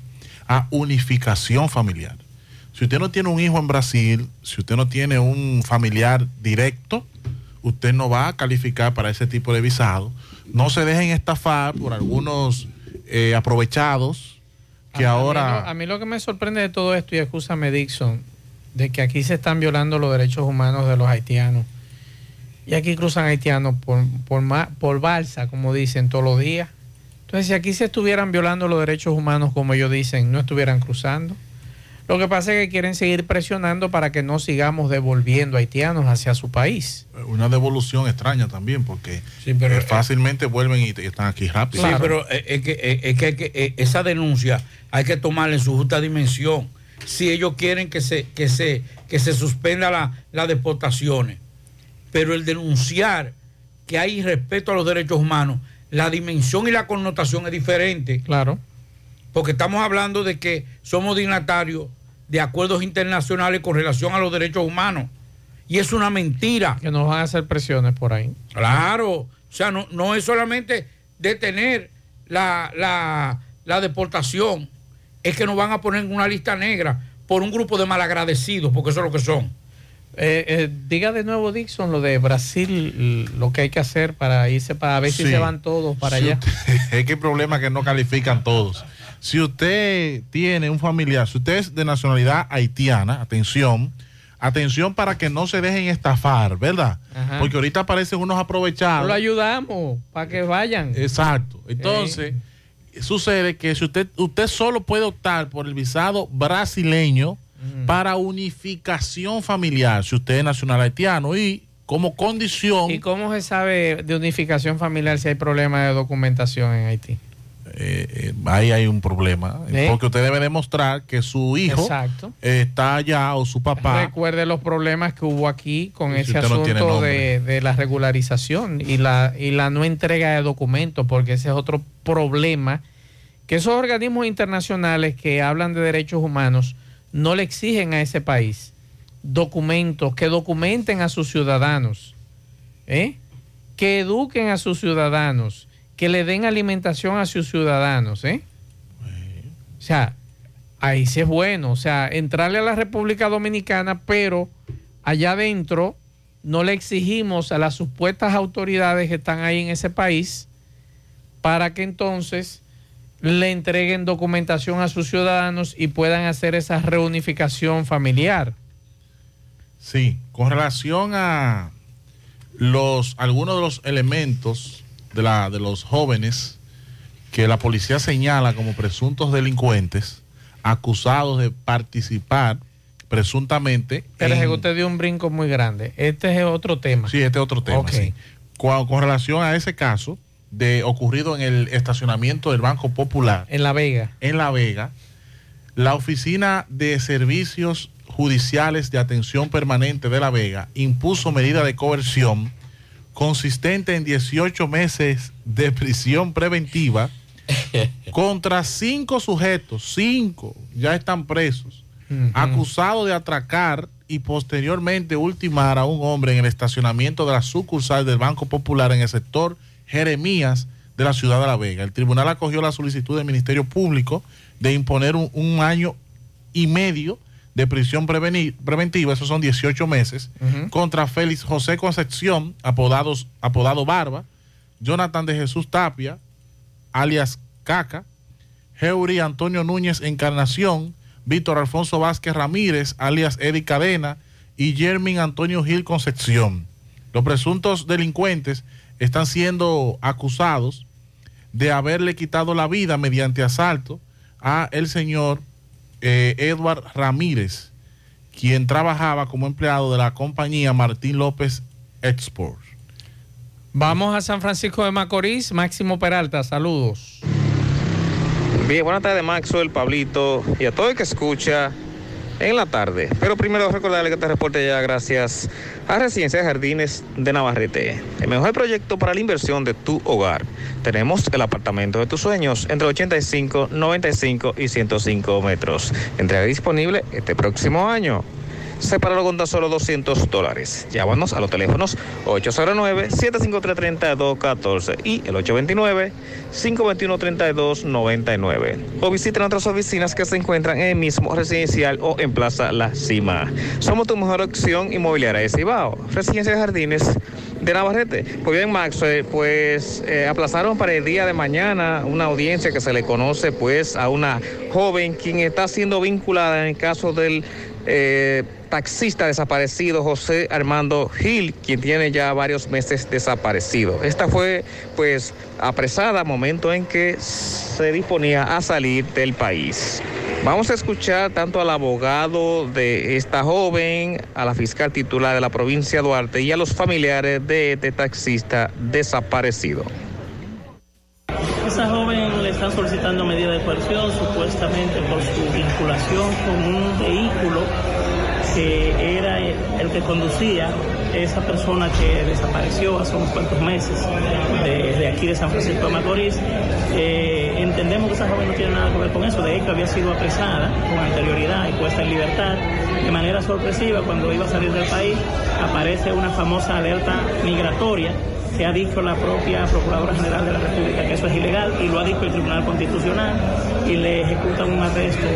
a unificación familiar. Si usted no tiene un hijo en Brasil, si usted no tiene un familiar directo, usted no va a calificar para ese tipo de visado. No se dejen estafar por algunos eh, aprovechados que A- a mí ahora... lo- A mí, lo que me sorprende de todo esto, y escúchame Dixon, de que aquí se están violando los derechos humanos de los haitianos. Y aquí cruzan haitianos por, por, por balsa, como dicen todos los días. Entonces, si aquí se estuvieran violando los derechos humanos, como ellos dicen, no estuvieran cruzando. Lo que pasa es que quieren seguir presionando para que no sigamos devolviendo haitianos hacia su país. Una devolución extraña también, porque pero, eh, fácilmente vuelven y, y están aquí rápido. Sí, pero eh, es que, eh, es que, hay que, eh, esa denuncia hay que tomarla en su justa dimensión. Si ellos quieren que se, que se, que se suspenda la- las deportaciones, pero el denunciar que hay respeto a los derechos humanos, la dimensión y la connotación es diferente. Claro. Porque estamos hablando de que somos dignatarios de acuerdos internacionales con relación a los derechos humanos. Y es una mentira. Que nos van a hacer presiones por ahí. Claro, o sea, no, no es solamente detener la, la, la deportación, es que nos van a poner en una lista negra por un grupo de malagradecidos, porque eso es lo que son. Eh, eh, diga de nuevo, Dixon, lo de Brasil, lo que hay que hacer para irse para ver si se van todos para allá. usted- es que el problema es que no califican todos. Si usted tiene un familiar, si usted es de nacionalidad haitiana, atención, atención para que no se dejen estafar, ¿verdad? Ajá. Porque ahorita aparecen unos aprovechados. Lo ayudamos para que vayan. Exacto. Entonces, sucede que si usted, usted solo puede optar por el visado brasileño para unificación familiar, si usted es nacional haitiano, y como condición. ¿Y cómo se sabe de unificación familiar si hay problemas de documentación en Haití? Eh, eh, ahí hay un problema. Porque usted debe demostrar que su hijo Exacto. está allá o su papá. Recuerde los problemas que hubo aquí con si ese no asunto de, de la regularización y la, y la no entrega de documentos, porque ese es otro problema que esos organismos internacionales que hablan de derechos humanos no le exigen a ese país documentos que documenten a sus ciudadanos, ¿eh? que eduquen a sus ciudadanos, que le den alimentación a sus ciudadanos. ¿eh? O sea, ahí sí es bueno. O sea, entrarle a la República Dominicana, pero allá adentro no le exigimos a las supuestas autoridades que están ahí en ese país para que entonces le entreguen documentación a sus ciudadanos y puedan hacer esa reunificación familiar. Sí, con relación a los algunos de los elementos de la de los jóvenes que la policía señala como presuntos delincuentes acusados de participar presuntamente Pero en- usted dio un brinco muy grande. Este es otro tema. Sí, este es otro tema. Ok. sí. Con, con relación a ese caso de ocurrido en el estacionamiento del Banco Popular En La Vega. en La Vega, la Oficina de Servicios Judiciales de Atención Permanente de La Vega impuso medida de coerción consistente en 18 meses de prisión preventiva contra cinco sujetos, cinco ya están presos, acusados de atracar y posteriormente ultimar a un hombre en el estacionamiento de la sucursal del Banco Popular en el sector Jeremías de la ciudad de La Vega. El tribunal acogió la solicitud del Ministerio Público de imponer un, un año y medio de prisión preventiva, esos son 18 meses, contra Félix José Concepción, apodados, apodado Barba, Jonathan de Jesús Tapia, alias Caca, Heuri Antonio Núñez Encarnación, Víctor Alfonso Vázquez Ramírez, alias Eddie Cadena, y Jermin Antonio Gil Concepción. Los presuntos delincuentes están siendo acusados de haberle quitado la vida mediante asalto a el señor eh, Edward Ramírez, quien trabajaba como empleado de la compañía Martín López Export. Vamos a San Francisco de Macorís. Máximo Peralta, saludos. Bien, buenas tardes Maxwell, Pablito y a todo el que escucha en la tarde. Pero primero recordarle que este reporte ya gracias a Residencia de Jardines de Navarrete. El mejor proyecto para la inversión de tu hogar. Tenemos el apartamento de tus sueños entre 85, 95 y 105 metros. Entrega disponible este próximo año. Sepáralo con tan solo 200 dólares. Llámanos a los teléfonos 809-753-3214 y el 829-521-3299. O visiten nuestras oficinas que se encuentran en el mismo residencial o en Plaza La Cima. Somos tu mejor opción inmobiliaria de Cibao. Residencia de Jardines de Navarrete. Pues bien, Max, eh, pues eh, aplazaron para el día de mañana una audiencia que se le conoce pues a una joven quien está siendo vinculada en el caso del eh, taxista desaparecido José Armando Gil, quien tiene ya varios meses desaparecido. Esta fue pues apresada momento en que se disponía a salir del país. Vamos a escuchar tanto al abogado de esta joven, a la fiscal titular de la provincia de Duarte y a los familiares de este taxista desaparecido. Esa joven están solicitando medida de coerción supuestamente por su vinculación con un vehículo que era el que conducía esa persona que desapareció hace unos cuantos meses de, de aquí de San Francisco de Macorís. Eh, entendemos que esa joven no tiene nada que ver con eso, de hecho había sido apresada con anterioridad y puesta en libertad. De manera sorpresiva, cuando iba a salir del país, aparece una famosa alerta migratoria que ha dicho la propia Procuradora General de la República que eso es ilegal y lo ha dicho el Tribunal Constitucional y le ejecutan un arresto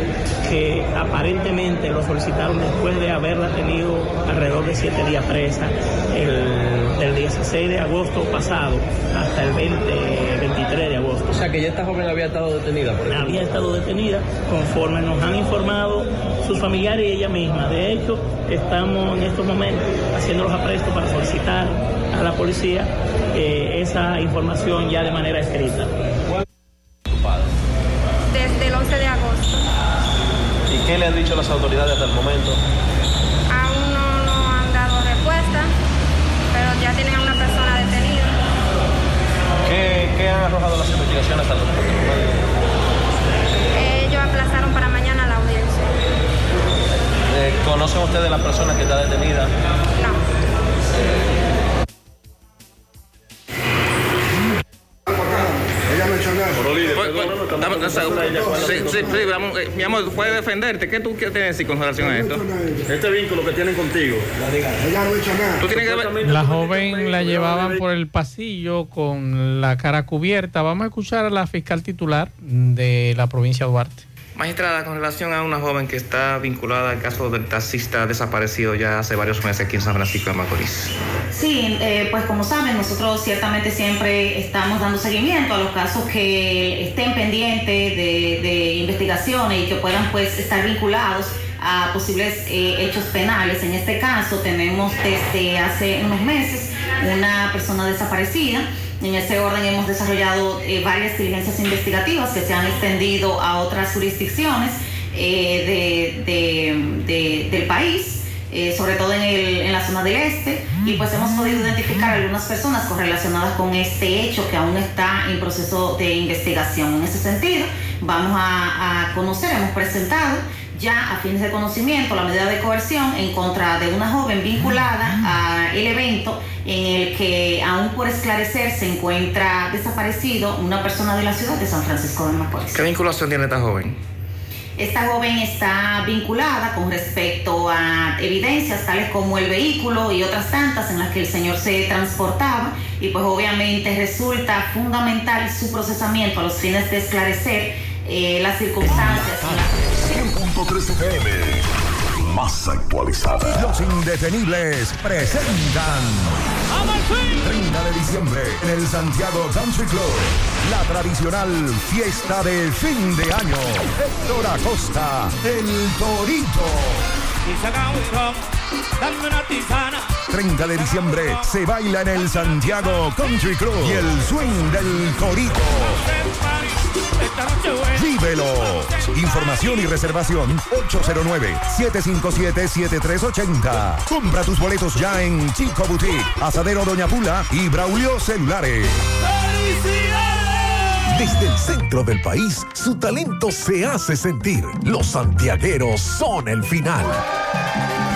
que aparentemente lo solicitaron después de haberla tenido alrededor de siete días presa el, del 16 de agosto pasado hasta el 20, 23 de agosto. O sea que ya esta joven había estado detenida. Por ejemplo. había estado detenida conforme nos han informado sus familiares y ella misma. De hecho, estamos en estos momentos haciendo los aprestos para solicitar a la policía eh, esa información ya de manera escrita. Desde el 11 de agosto. ¿Y qué le han dicho las autoridades hasta el momento? Aún no, no han dado respuesta, pero ya tienen a una persona detenida. ¿Qué, qué han arrojado las investigaciones hasta el momento? Ellos aplazaron para mañana la audiencia. Eh, ¿Conocen ustedes la persona que está detenida? No eh, mi amor, puedes defenderte. ¿Qué tú quieres decir con relación a esto? Este vínculo que tienen contigo. Ella no ha hecho nada. Tú tienes que ver- La joven la llevaban por el pasillo con la cara cubierta. Vamos a escuchar a la fiscal titular de la provincia de Duarte. Magistrada, con relación a una joven que está vinculada al caso del taxista desaparecido ya hace varios meses aquí en San Francisco de Macorís. Sí, eh, pues como saben, nosotros ciertamente siempre estamos dando seguimiento a los casos que estén pendientes de, investigaciones y que puedan pues estar vinculados a posibles eh, hechos penales. En este caso tenemos desde hace unos meses una persona desaparecida. En ese orden hemos desarrollado eh, varias diligencias investigativas que se han extendido a otras jurisdicciones eh, de- de- de- del país eh, sobre todo en, el- en la zona del este, y pues hemos podido identificar algunas personas correlacionadas con este hecho que aún está en proceso de investigación. En ese sentido, vamos a, a conocer, hemos presentado ya a fines de conocimiento la medida de coerción en contra de una joven vinculada al evento en el que aún por esclarecer se encuentra desaparecido una persona de la ciudad de San Francisco de Macorís. ¿Qué vinculación tiene esta joven? Esta joven está vinculada con respecto a evidencias tales como el vehículo y otras tantas en las que el señor se transportaba y pues obviamente resulta fundamental su procesamiento a los fines de esclarecer eh, las circunstancias. 100.3 FM. Más actualizada. Los indetenibles presentan 30 de diciembre en el Santiago Country Club. La tradicional fiesta de fin de año. Héctor Acosta, el Torito. Dame una tisana. 30 de diciembre se baila en el Santiago Country Club y el swing del buena. Vívelo. Información y reservación 809-757-7380. Compra tus boletos ya en Chico Boutique, Asadero Doña Pula y Braulio Celulares. Desde el centro del país, su talento se hace sentir. Los santiagueros son el final.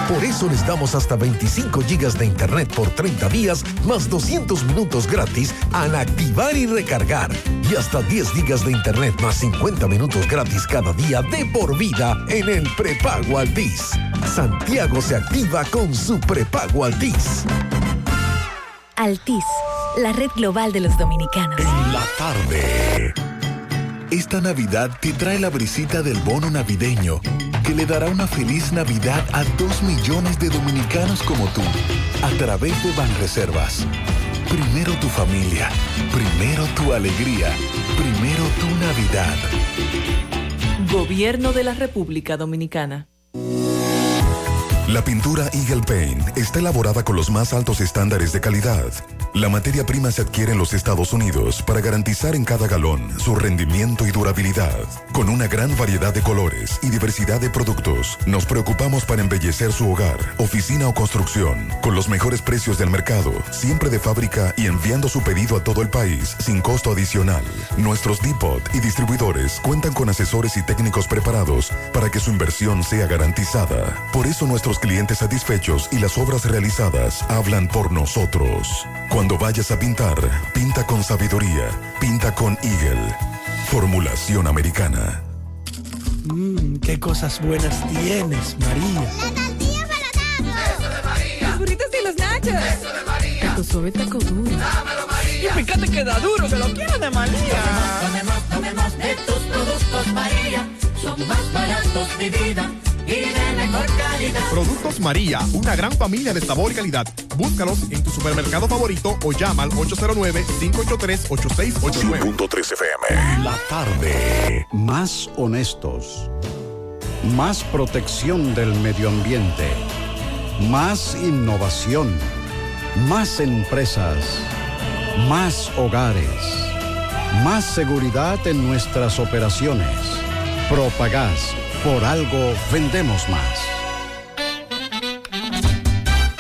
Por eso les damos hasta 25 gigas de internet por 30 días, más 200 minutos gratis al activar y recargar. Y hasta 10 gigas de internet más 50 minutos gratis cada día de por vida en el prepago Altis. Santiago se activa con su prepago Altis. Altis, la red global de los dominicanos. La tarde. Esta Navidad te trae la brisita del bono navideño que le dará una feliz Navidad a dos millones de dominicanos como tú a través de Banreservas. Primero tu familia, primero tu alegría, primero tu Navidad. Gobierno de la República Dominicana. La pintura Eagle Paint está elaborada con los más altos estándares de calidad. La materia prima se adquiere en los Estados Unidos para garantizar en cada galón su rendimiento y durabilidad. Con una gran variedad de colores y diversidad de productos, nos preocupamos para embellecer su hogar, oficina o construcción, con los mejores precios del mercado, siempre de fábrica y enviando su pedido a todo el país sin costo adicional. Nuestros depot y distribuidores cuentan con asesores y técnicos preparados para que su inversión sea garantizada. Por eso nuestros clientes satisfechos y las obras realizadas hablan por nosotros. Cuando vayas a pintar, pinta con sabiduría, pinta con Eagle. Formulación americana. Mmm, qué cosas buenas tienes, María. La tortilla para Eso de María. Los burritos y los nachos. Eso de María. Tu suave taco duro. Dámelo, María. Y fíjate que da duro, que lo quiero de María. Tomemos, tomemos, tomemos de tus productos, María. Son más baratos, de vida y de mejor calidad. Productos María, una gran familia de sabor y calidad. Búscalos en tu supermercado favorito o llama al 809-583-8689. 5.3 FM. La tarde. Más honestos. Más protección del medio ambiente. Más innovación. Más empresas. Más hogares. Más seguridad en nuestras operaciones. Propagás. Por algo vendemos más.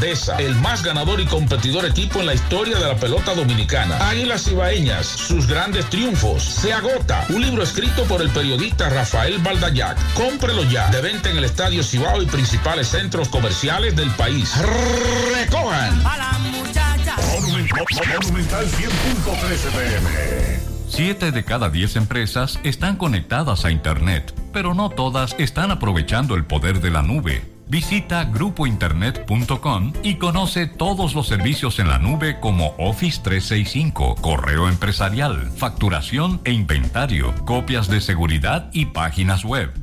grandeza, el más ganador y competidor equipo en la historia de la pelota dominicana. Águilas Ibaeñas, sus grandes triunfos. Se agota. Un libro escrito por el periodista Rafael Baldayac. Cómprelo ya. De venta en el Estadio Cibao y principales centros comerciales del país. Recojan. A la muchacha. Monumental 100.13 pm. Siete de cada diez empresas están conectadas a Internet, pero no todas están aprovechando el poder de la nube. Visita grupointernet.com y conoce todos los servicios en la nube como Office 365, correo empresarial, facturación e inventario, copias de seguridad y páginas web.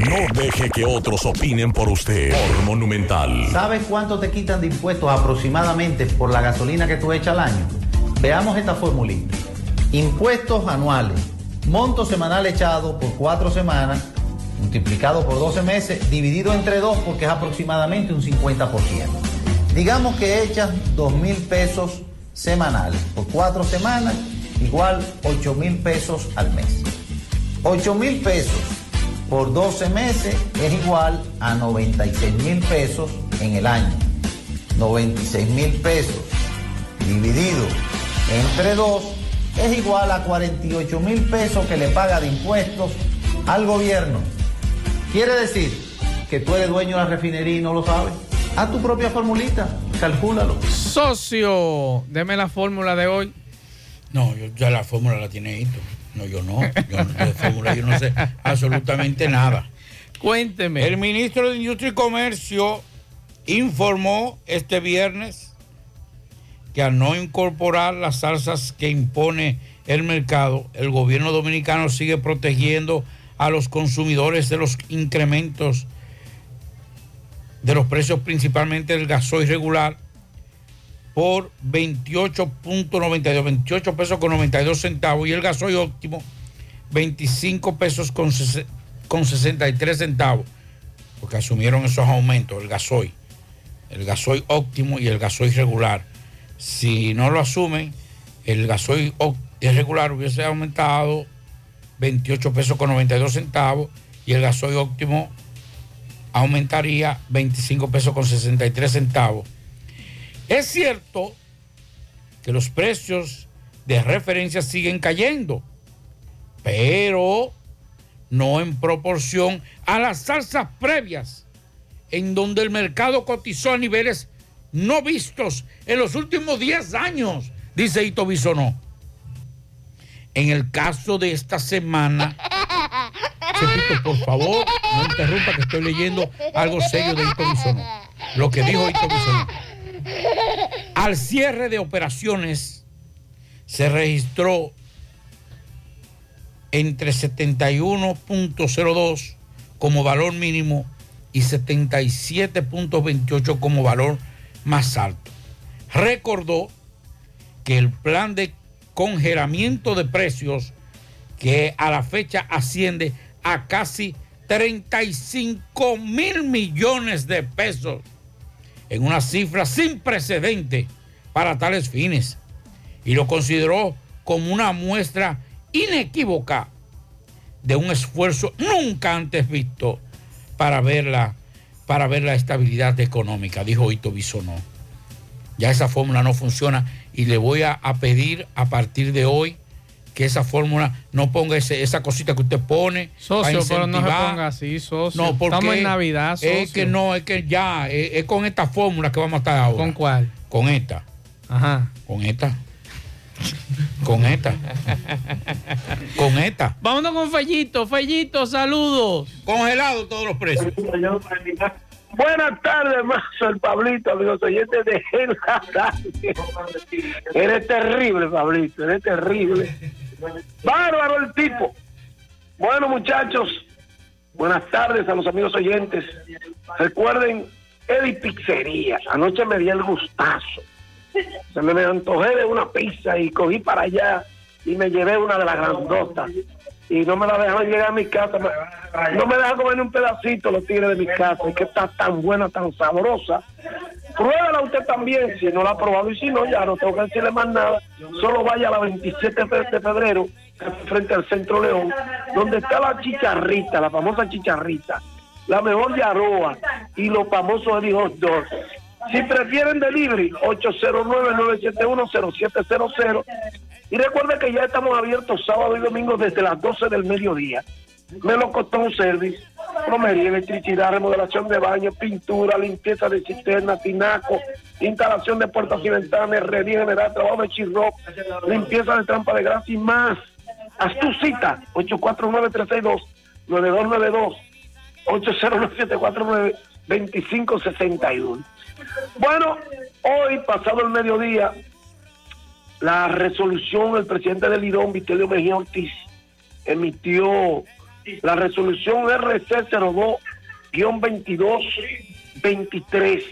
No deje que otros opinen por usted. Por Monumental. ¿Sabes cuánto te quitan de impuestos aproximadamente por la gasolina que tú echas al año? Veamos esta formulita. Impuestos anuales. Monto semanal echado por cuatro semanas, multiplicado por 12 meses, dividido entre dos porque es aproximadamente un 50%. Digamos que echas 2 mil pesos semanales por cuatro semanas, igual 8 mil pesos al mes. 8 mil pesos por 12 meses es igual a 96 mil pesos en el año. 96 mil pesos dividido entre 2 es igual a 48 mil pesos que le paga de impuestos al gobierno. Quiere decir que tú eres dueño de la refinería y no lo sabes. Haz tu propia formulita, calcúlalo. Socio, deme la fórmula de hoy. No, yo, ya la fórmula la tiene Hito. No, yo no. Yo, no- de fórmula yo no sé absolutamente nada. Cuénteme. El ministro de Industria y Comercio informó este viernes que al no incorporar las salsas que impone el mercado, el gobierno dominicano sigue protegiendo a los consumidores de los incrementos de los precios principalmente del gasoil regular por 28.92, 28 pesos con 92 centavos y el gasoil óptimo 25 pesos con, ses- con 63 centavos, porque asumieron esos aumentos, el gasoil, el gasoil óptimo y el gasoil regular. Si no lo asumen, el gasoil regular hubiese aumentado 28 pesos con 92 centavos y el gasoil óptimo aumentaría 25 pesos con 63 centavos. Es cierto que los precios de referencia siguen cayendo, pero no en proporción a las alzas previas, en donde el mercado cotizó a niveles no vistos en los últimos 10 años, dice Ito Bisonó. En el caso de esta semana, Chepito, por favor, no interrumpa que estoy leyendo algo serio de Ito Bisonó. Lo que dijo Ito Bisonó. Al cierre de operaciones se registró entre 71.02 como valor mínimo y 77.28 como valor más alto. Recordó que el plan de congelamiento de precios que a la fecha asciende a casi 35 mil millones de pesos en una cifra sin precedente para tales fines y lo consideró como una muestra inequívoca de un esfuerzo nunca antes visto para ver la, para ver la estabilidad económica, dijo Ito Bisonó. Ya esa fórmula no funciona y le voy a, a pedir a partir de hoy que esa fórmula no ponga ese- esa cosita que usted pone. Socio, pero no se incentivar. ponga así, socio. No, porque Estamos en Navidad, socio. Es que no, es que ya, es, es con esta fórmula que vamos a estar ahora. ¿Con cuál? Con esta. Ajá. Con esta. Con esta. Con esta. Vámonos con Fellito. Fellito, saludos. Congelado todos los precios. Buenas tardes, Mazo, el Pablito, amigos oyentes de la radio. Eres terrible, Pablito, eres terrible. Bárbaro el tipo. Bueno, muchachos, buenas tardes a los amigos oyentes. Recuerden, Eddie Pizzería. Anoche me di el gustazo. Se me, me antojé de una pizza y cogí para allá y me llevé una de las grandotas. Y no me la dejaron llegar a mi casa. No me dejan comer ni un pedacito los tigres de mi casa. Es que está tan buena, tan sabrosa. Pruébala usted también, si no la ha probado. Y si no, ya no tengo que decirle más nada. Solo vaya a la 27 de febrero, frente al Centro León, donde está la chicharrita, la famosa chicharrita, la mejor yaroa y los famosos Hot Dogs. Si prefieren delivery, 809-971-0700. Y recuerden que ya estamos abiertos sábado y domingo desde las 12 del mediodía. Me lo costó un service, plomería, electricidad, remodelación de baños, pintura, limpieza de cisterna, tinaco, instalación de puertas y ventanas, herrería general, trabajo de chirro, limpieza de trampa de grasa y más. Haz tu cita, 849-362-9292, 809-749-2561. Bueno, hoy, pasado el mediodía, la resolución, el presidente del IDOM, Vitelio Mejía Ortiz, emitió la resolución RC02-2223,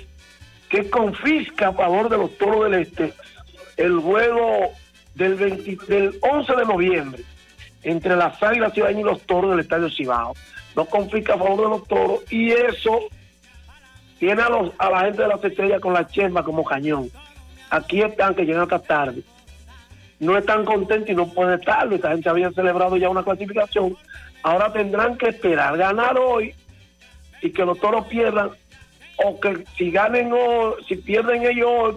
que confisca a favor de los toros del Este el juego del, 20 del 11 de noviembre entre las Águilas Cibaeñas y los toros del Estadio Cibao. Lo confisca a favor de los toros y eso tiene a, los, a la gente de las estrellas con la chemba como cañón. Aquí están que llegan hasta tarde. No están contentos y no pueden estarlo. Esta gente había celebrado ya una clasificación. Ahora tendrán que esperar ganar hoy y que los toros pierdan. O que si ganen o si pierden ellos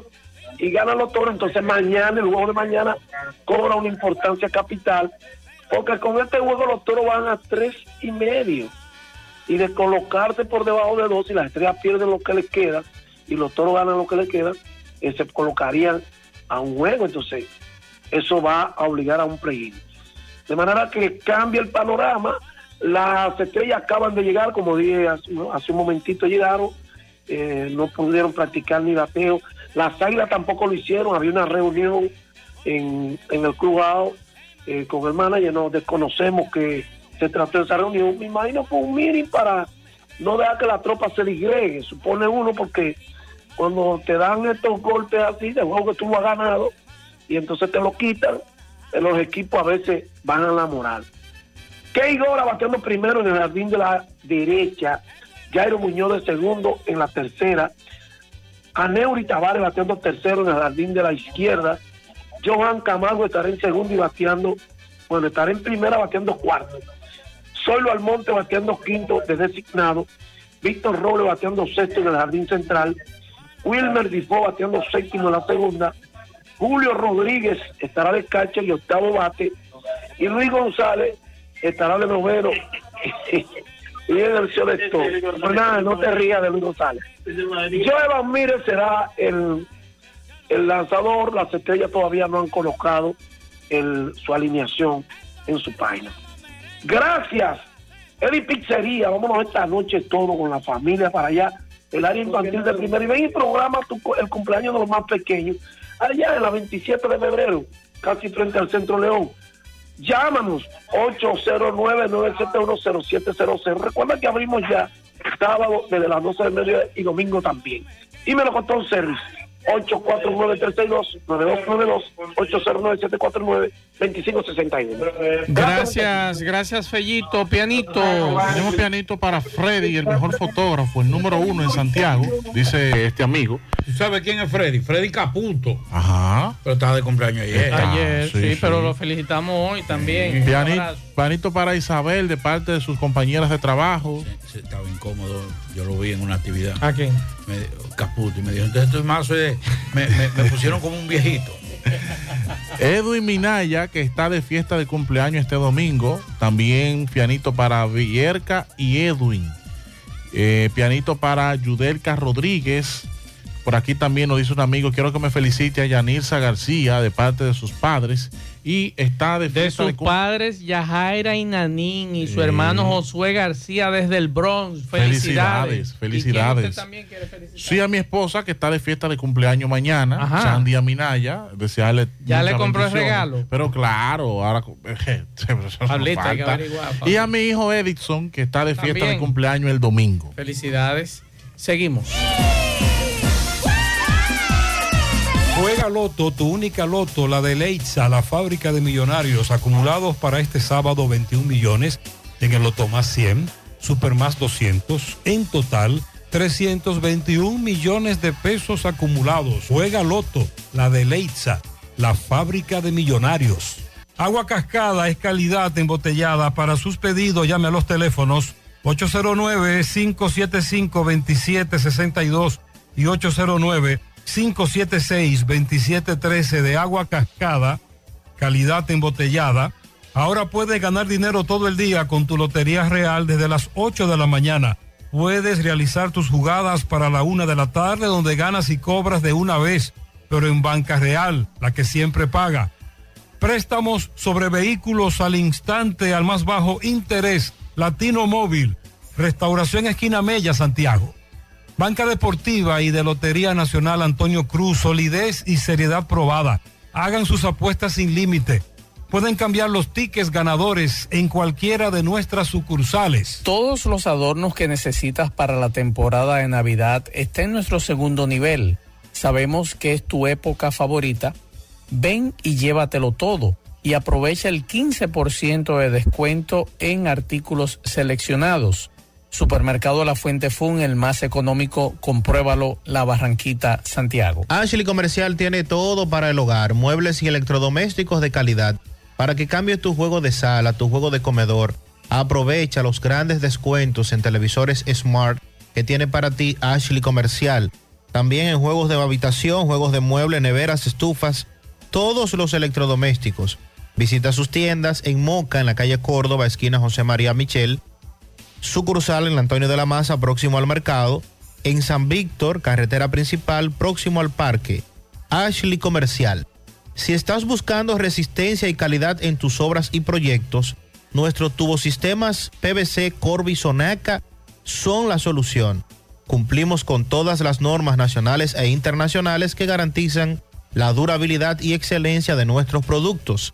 y ganan los toros, entonces mañana, el juego de mañana, cobra una importancia capital. Porque con este juego los toros van a tres y medio y de colocarse por debajo de dos y las estrellas pierden lo que les queda y los toros ganan lo que les queda, eh, se colocarían a un juego. Entonces, eso va a obligar a un play De manera que cambia el panorama. Las estrellas acaban de llegar, como dije hace, un momentito, llegaron, eh, no pudieron practicar ni bateo. Las águilas tampoco lo hicieron, había una reunión en, en el Club eh, con el manager, nos desconocemos que se trató de esa reunión. Me imagino que un meeting para no dejar que la tropa se disgregue, supone uno, porque cuando te dan estos golpes así, de juego que tú no has ganado, y entonces te lo quitan, eh, los equipos a veces van a la moral. Key Gora bateando primero en el jardín de la derecha, Jairo Muñoz de segundo en la tercera, Aneuri Tavares bateando tercero en el jardín de la izquierda, Johan Camargo estará en segundo y bateando, bueno, estará en primera bateando cuarto, Solo Almonte bateando quinto de designado, Víctor Robles bateando sexto en el jardín central, Wilmer Difo bateando séptimo en la segunda, Julio Rodríguez estará de catcher y octavo bate. Y Luis González estará de noveno y en el selector. Nada, no te rías de Luis González. Joe Mírez será el, el lanzador. Las estrellas todavía no han colocado el- su alineación en su página. Gracias. Eddie Pizzería, vámonos esta noche todo con la familia para allá, el área infantil de primer y ven y programa tu el cumpleaños de los más pequeños, allá en la 27 de febrero, casi frente al Centro León. Llámanos 809-971-0700. Recuerda que abrimos ya sábado desde las 12 del mediodía y domingo también. Y me lo contó un service. 849-362-9292, 809-749-2561. Gracias, gracias Fellito. Pianito. Tenemos pianito para Freddy, el mejor fotógrafo, el número uno en Santiago, dice este amigo. ¿Tú sabes quién es Freddy? Freddy Caputo. Ajá. Pero estaba de cumpleaños ayer. Ayer, sí, sí, sí. pero lo felicitamos hoy también. Pianito, pianito para Isabel de parte de sus compañeras de trabajo. Se- Estaba incómodo. Yo lo vi en una actividad. ¿A quién? Me- Caputo. Y me dijo, entonces estoy más. me, me- me pusieron como un viejito. Edwin Minaya, que está de fiesta de cumpleaños este domingo. También pianito para Villerca y Edwin. Eh, pianito para Yudelka Rodríguez. Por aquí también nos dice un amigo, quiero que me felicite a Yanirza García de parte de sus padres. Y está de De sus padres, Yajaira y Nanín, y su Sí. hermano Josué García desde el Bronx. Felicidades. Felicidades, felicidades. ¿Y quién usted también quiere felicitar? Sí, a mi esposa que está de fiesta de cumpleaños mañana, Ajá. Chandy Minaya, desearle ¿Ya le compró el regalo? Pero claro, ahora Pablito, hay que averiguar, Y a mi hijo Edison que está de fiesta de cumpleaños el domingo. Felicidades. Seguimos. Loto, tu única Loto, la de Leitza, la fábrica de millonarios, acumulados para este sábado 21 millones en el Loto más 100, Super más 200, en total 321 millones de pesos acumulados. Juega Loto, la de Leitza, la fábrica de millonarios. Agua Cascada es calidad embotellada. Para sus pedidos llame a los teléfonos 809-575-2762 y 809-576-2713 de agua cascada, calidad embotellada. Ahora puedes ganar dinero todo el día con tu Lotería Real desde las 8 de la mañana. Puedes realizar tus jugadas para la una de la tarde donde ganas y cobras de una vez, pero en Banca Real, la que siempre paga. Préstamos sobre vehículos al instante al más bajo interés. Latino Móvil. Restauración Esquina Mella, Santiago. Banca Deportiva y de Lotería Nacional Antonio Cruz. Solidez y seriedad probada. Hagan sus apuestas sin límite. Pueden cambiar los tickets ganadores en cualquiera de nuestras sucursales. Todos los adornos que necesitas para la temporada de Navidad están en nuestro segundo nivel. Sabemos que es tu época favorita. Ven y llévatelo todo y aprovecha el 15% de descuento en artículos seleccionados. Supermercado La Fuente Fun, el más económico, compruébalo, La Barranquita, Santiago. Ashley Comercial tiene todo para el hogar, muebles y electrodomésticos de calidad. Para que cambies tu juego de sala, tu juego de comedor, aprovecha los grandes descuentos en televisores Smart que tiene para ti Ashley Comercial. También en juegos de habitación, juegos de mueble, neveras, estufas, todos los electrodomésticos. Visita sus tiendas en Moca, en la calle Córdoba, esquina José María Michel. Sucursal en Antonio de la Maza, próximo al mercado. En San Víctor, carretera principal, próximo al parque. Ashley Comercial. Si estás buscando resistencia y calidad en tus obras y proyectos, nuestros tubosistemas PVC Corby Sonaca son la solución. Cumplimos con todas las normas nacionales e internacionales que garantizan la durabilidad y excelencia de nuestros productos.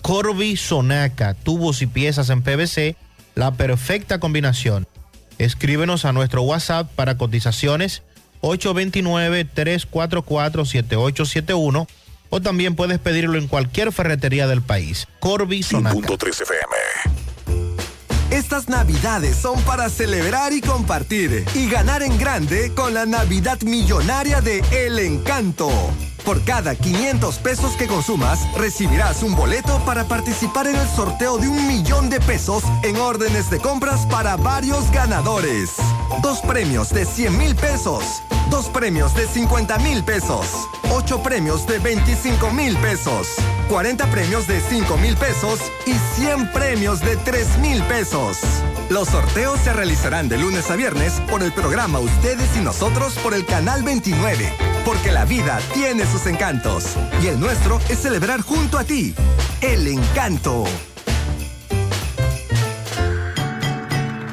Corby Sonaca, tubos y piezas en PVC, la perfecta combinación. Escríbenos a nuestro WhatsApp para cotizaciones 829-344-7871 o también puedes pedirlo en cualquier ferretería del país. Corby Sonaca. FM. Estas navidades son para celebrar y compartir y ganar en grande con la Navidad Millonaria de El Encanto. Por cada 500 pesos que consumas, recibirás un boleto para participar en el sorteo de un millón de pesos en órdenes de compras para varios ganadores. dos premios de 100 mil pesos, dos premios de 50 mil pesos, ocho premios de 25 mil pesos, 40 premios de 5 mil pesos y 100 premios de 3 mil pesos. Los sorteos se realizarán de lunes a viernes por el programa Ustedes y Nosotros por el Canal 29. Porque la vida tiene sus encantos. Y el nuestro es celebrar junto a ti. El encanto.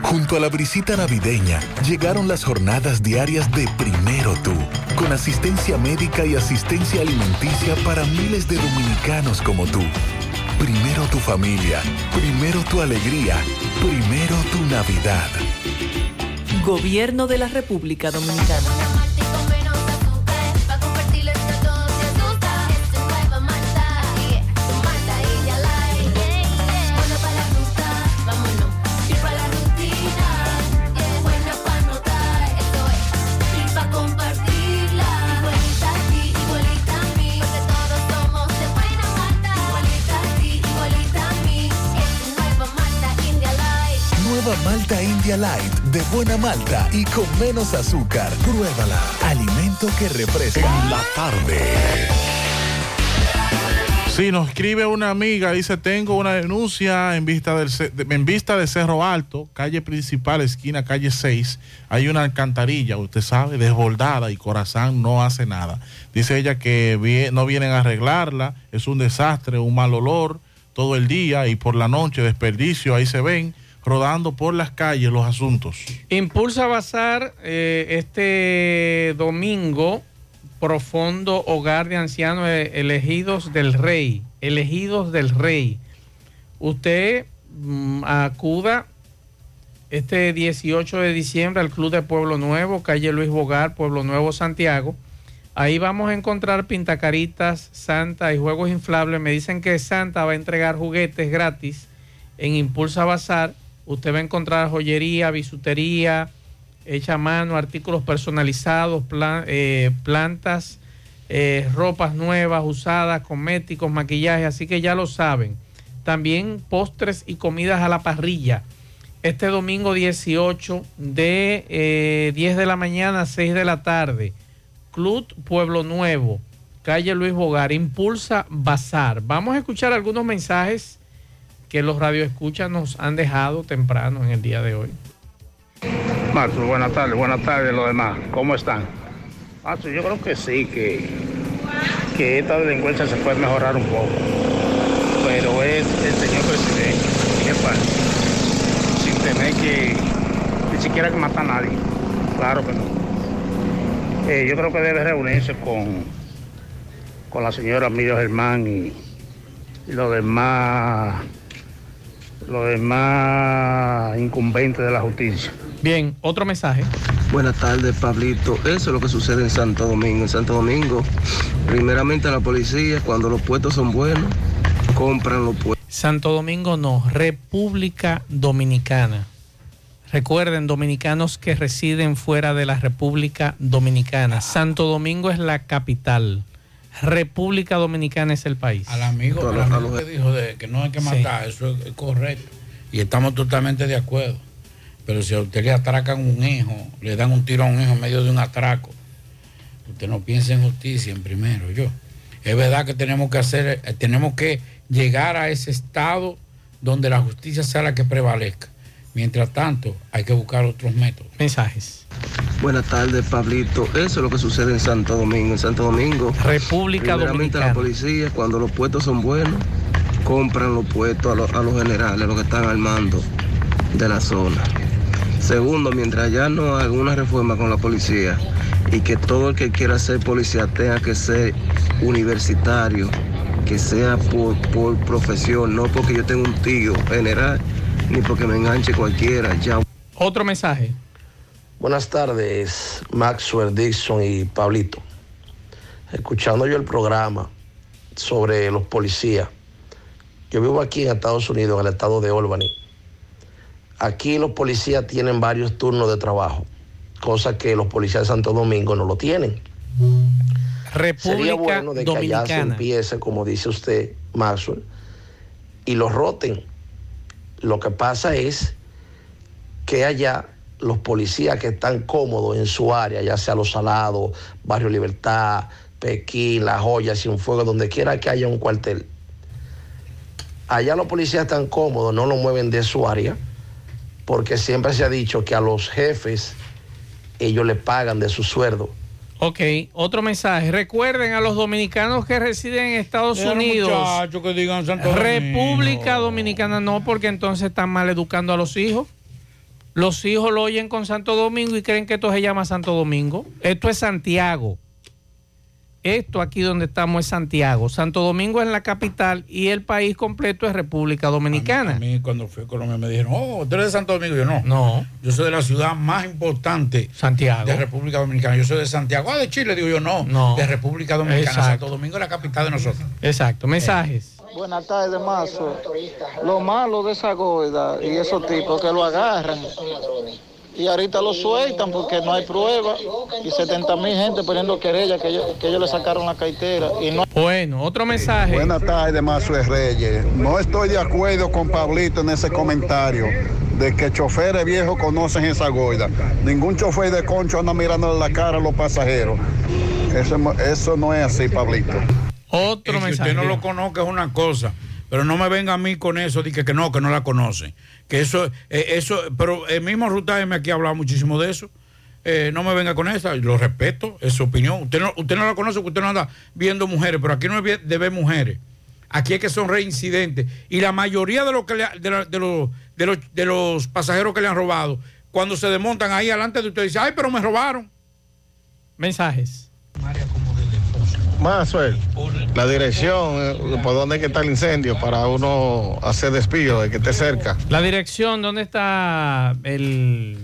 Junto a la brisita navideña llegaron las jornadas diarias de Primero Tú, con asistencia médica y asistencia alimenticia para miles de dominicanos como tú. Primero tu familia, primero tu alegría, primero tu Navidad. Gobierno de la República Dominicana. Nueva Malta India Light de buena malta y con menos azúcar. Pruébala. Alimento que refresca. En la tarde. Sí, nos escribe una amiga, dice, tengo una denuncia en vista, del, en vista de Cerro Alto, calle principal, esquina calle 6, hay una alcantarilla, usted sabe, desbordada y Corazán no hace nada. Dice ella que no vienen a arreglarla, es un desastre, un mal olor todo el día y por la noche desperdicio, ahí se ven rodando por las calles los asuntos. Impulsa Bazar eh, este domingo, profundo hogar de ancianos eh, elegidos del rey, elegidos del rey. Usted mm, acuda este 18 de diciembre al Club de Pueblo Nuevo, calle Luis Bogar, Pueblo Nuevo, Santiago. Ahí vamos a encontrar pintacaritas, Santa y juegos inflables. Me dicen que Santa va a entregar juguetes gratis en Impulsa Bazar. Usted va a encontrar joyería, bisutería, hecha a mano, artículos personalizados, eh, plantas, eh, ropas nuevas, usadas, cosméticos, maquillaje, así que ya lo saben. También postres y comidas a la parrilla. Este domingo 18 de eh, 10 de la mañana a 6 de la tarde. Club Pueblo Nuevo, calle Luis Bogar, Impulsa Bazar. Vamos a escuchar algunos mensajes que los radioescuchas nos han dejado temprano en el día de hoy. Maxo, buenas tardes, buenas tardes los demás. ¿Cómo están? Maxo, yo creo que sí, que, que esta delincuencia se puede mejorar un poco. Pero es el señor presidente, ¿qué pasa? Sin tener que ni siquiera que matar a nadie. Claro que no. Eh, yo creo que debe reunirse con, con la señora Miriam Germán y, y los demás los demás incumbentes de la justicia. Bien, otro mensaje. Buenas tardes, Pablito. Eso es lo que sucede en Santo Domingo. En Santo Domingo, primeramente la policía, cuando los puestos son buenos, compran los puestos. Santo Domingo no, República Dominicana. Recuerden, dominicanos que residen fuera de la República Dominicana. Santo Domingo es la capital. República Dominicana es el país. Al amigo, al amigo que dijo de que no hay que matar, eso es, es correcto. Y estamos totalmente de acuerdo. Pero si a usted le atracan un hijo, le dan un tiro a un hijo en medio de un atraco, usted no piensa en justicia en primero, yo. Es verdad que tenemos que hacer, eh, tenemos que llegar a ese estado donde la justicia sea la que prevalezca. Mientras tanto, hay que buscar otros métodos. Mensajes. Buenas tardes, Pablito. Eso es lo que sucede en Santo Domingo. En Santo Domingo, República primeramente la Dominicana. policía, cuando los puestos son buenos, compran los puestos a, los- a los generales, los que están al mando de la zona. Segundo, mientras ya no haga una reforma con la policía y que todo el que quiera ser policía tenga que ser universitario, que sea por, por profesión, no porque yo tenga un tío general, ni porque me enganche cualquiera. Ya. Otro mensaje. Buenas tardes, Maxwell Dixon y Pablito. Escuchando yo el programa sobre los policías. Yo vivo aquí en Estados Unidos, en el estado de Albany. Aquí los policías tienen varios turnos de trabajo, cosa que los policías de Santo Domingo no lo tienen. República Sería bueno de que allá se Dominicana. empiece, como dice usted, Maxwell, y los roten. Lo que pasa es que allá los policías que están cómodos en su área, ya sea Los Salados, Barrio Libertad, Pekín, La Joya, Cienfuegos, donde quiera que haya un cuartel. Allá los policías están cómodos, no lo mueven de su área, porque siempre se ha dicho que a los jefes ellos le pagan de su sueldo. Ok, otro mensaje. Recuerden a los dominicanos que residen en Estados Mira, Unidos. muchachos que digan Santo República Domingo. Dominicana no, porque entonces están mal educando a los hijos. Los hijos lo oyen con Santo Domingo y creen que esto se llama Santo Domingo. Esto es Santiago. Esto aquí donde estamos es Santiago. Santo Domingo es la capital y el país completo es República Dominicana. A mí cuando fui a Colombia me dijeron, oh, ¿tú eres de Santo Domingo? Yo no. No. Yo soy de la ciudad más importante Santiago. de República Dominicana. Yo soy de Santiago. Ah, de Chile, digo yo, no. No. De República Dominicana. Exacto. Santo Domingo es la capital de nosotros. Exacto. Mensajes. Buenas tardes, Mazo. Lo malo de esa goida y esos tipos que lo agarran y ahorita lo sueltan porque no hay prueba y 70 mil gente poniendo querella que ellos, que ellos le sacaron la cartera y no. Bueno, otro mensaje. Buenas tardes, Mazue Reyes. No estoy de acuerdo con Pablito en ese comentario de que choferes viejos conocen esa goida. Ningún chofer de concho anda mirando la cara a los pasajeros. Eso, eso no es así, Pablito. Otro Es que mensaje. usted no lo conozca es una cosa, pero no me venga a mí con eso, de que, que no, que no la conoce. Que eso, eh, eso, pero el mismo Ruta M aquí ha hablado muchísimo de eso. Eh, no me venga con esa, lo respeto, es su opinión. Usted no, usted no la conoce porque usted no anda viendo mujeres, pero aquí no es de ver mujeres. Aquí es que son reincidentes. Y la mayoría de, los que le- de, la- de los, de, los, de los pasajeros que le han robado, cuando se desmontan ahí delante de usted, dice, ay, pero me robaron. Mensajes. Maxwell, la dirección, eh, por dónde es que está el incendio para uno hacer despido de que esté cerca. La dirección, ¿dónde está el,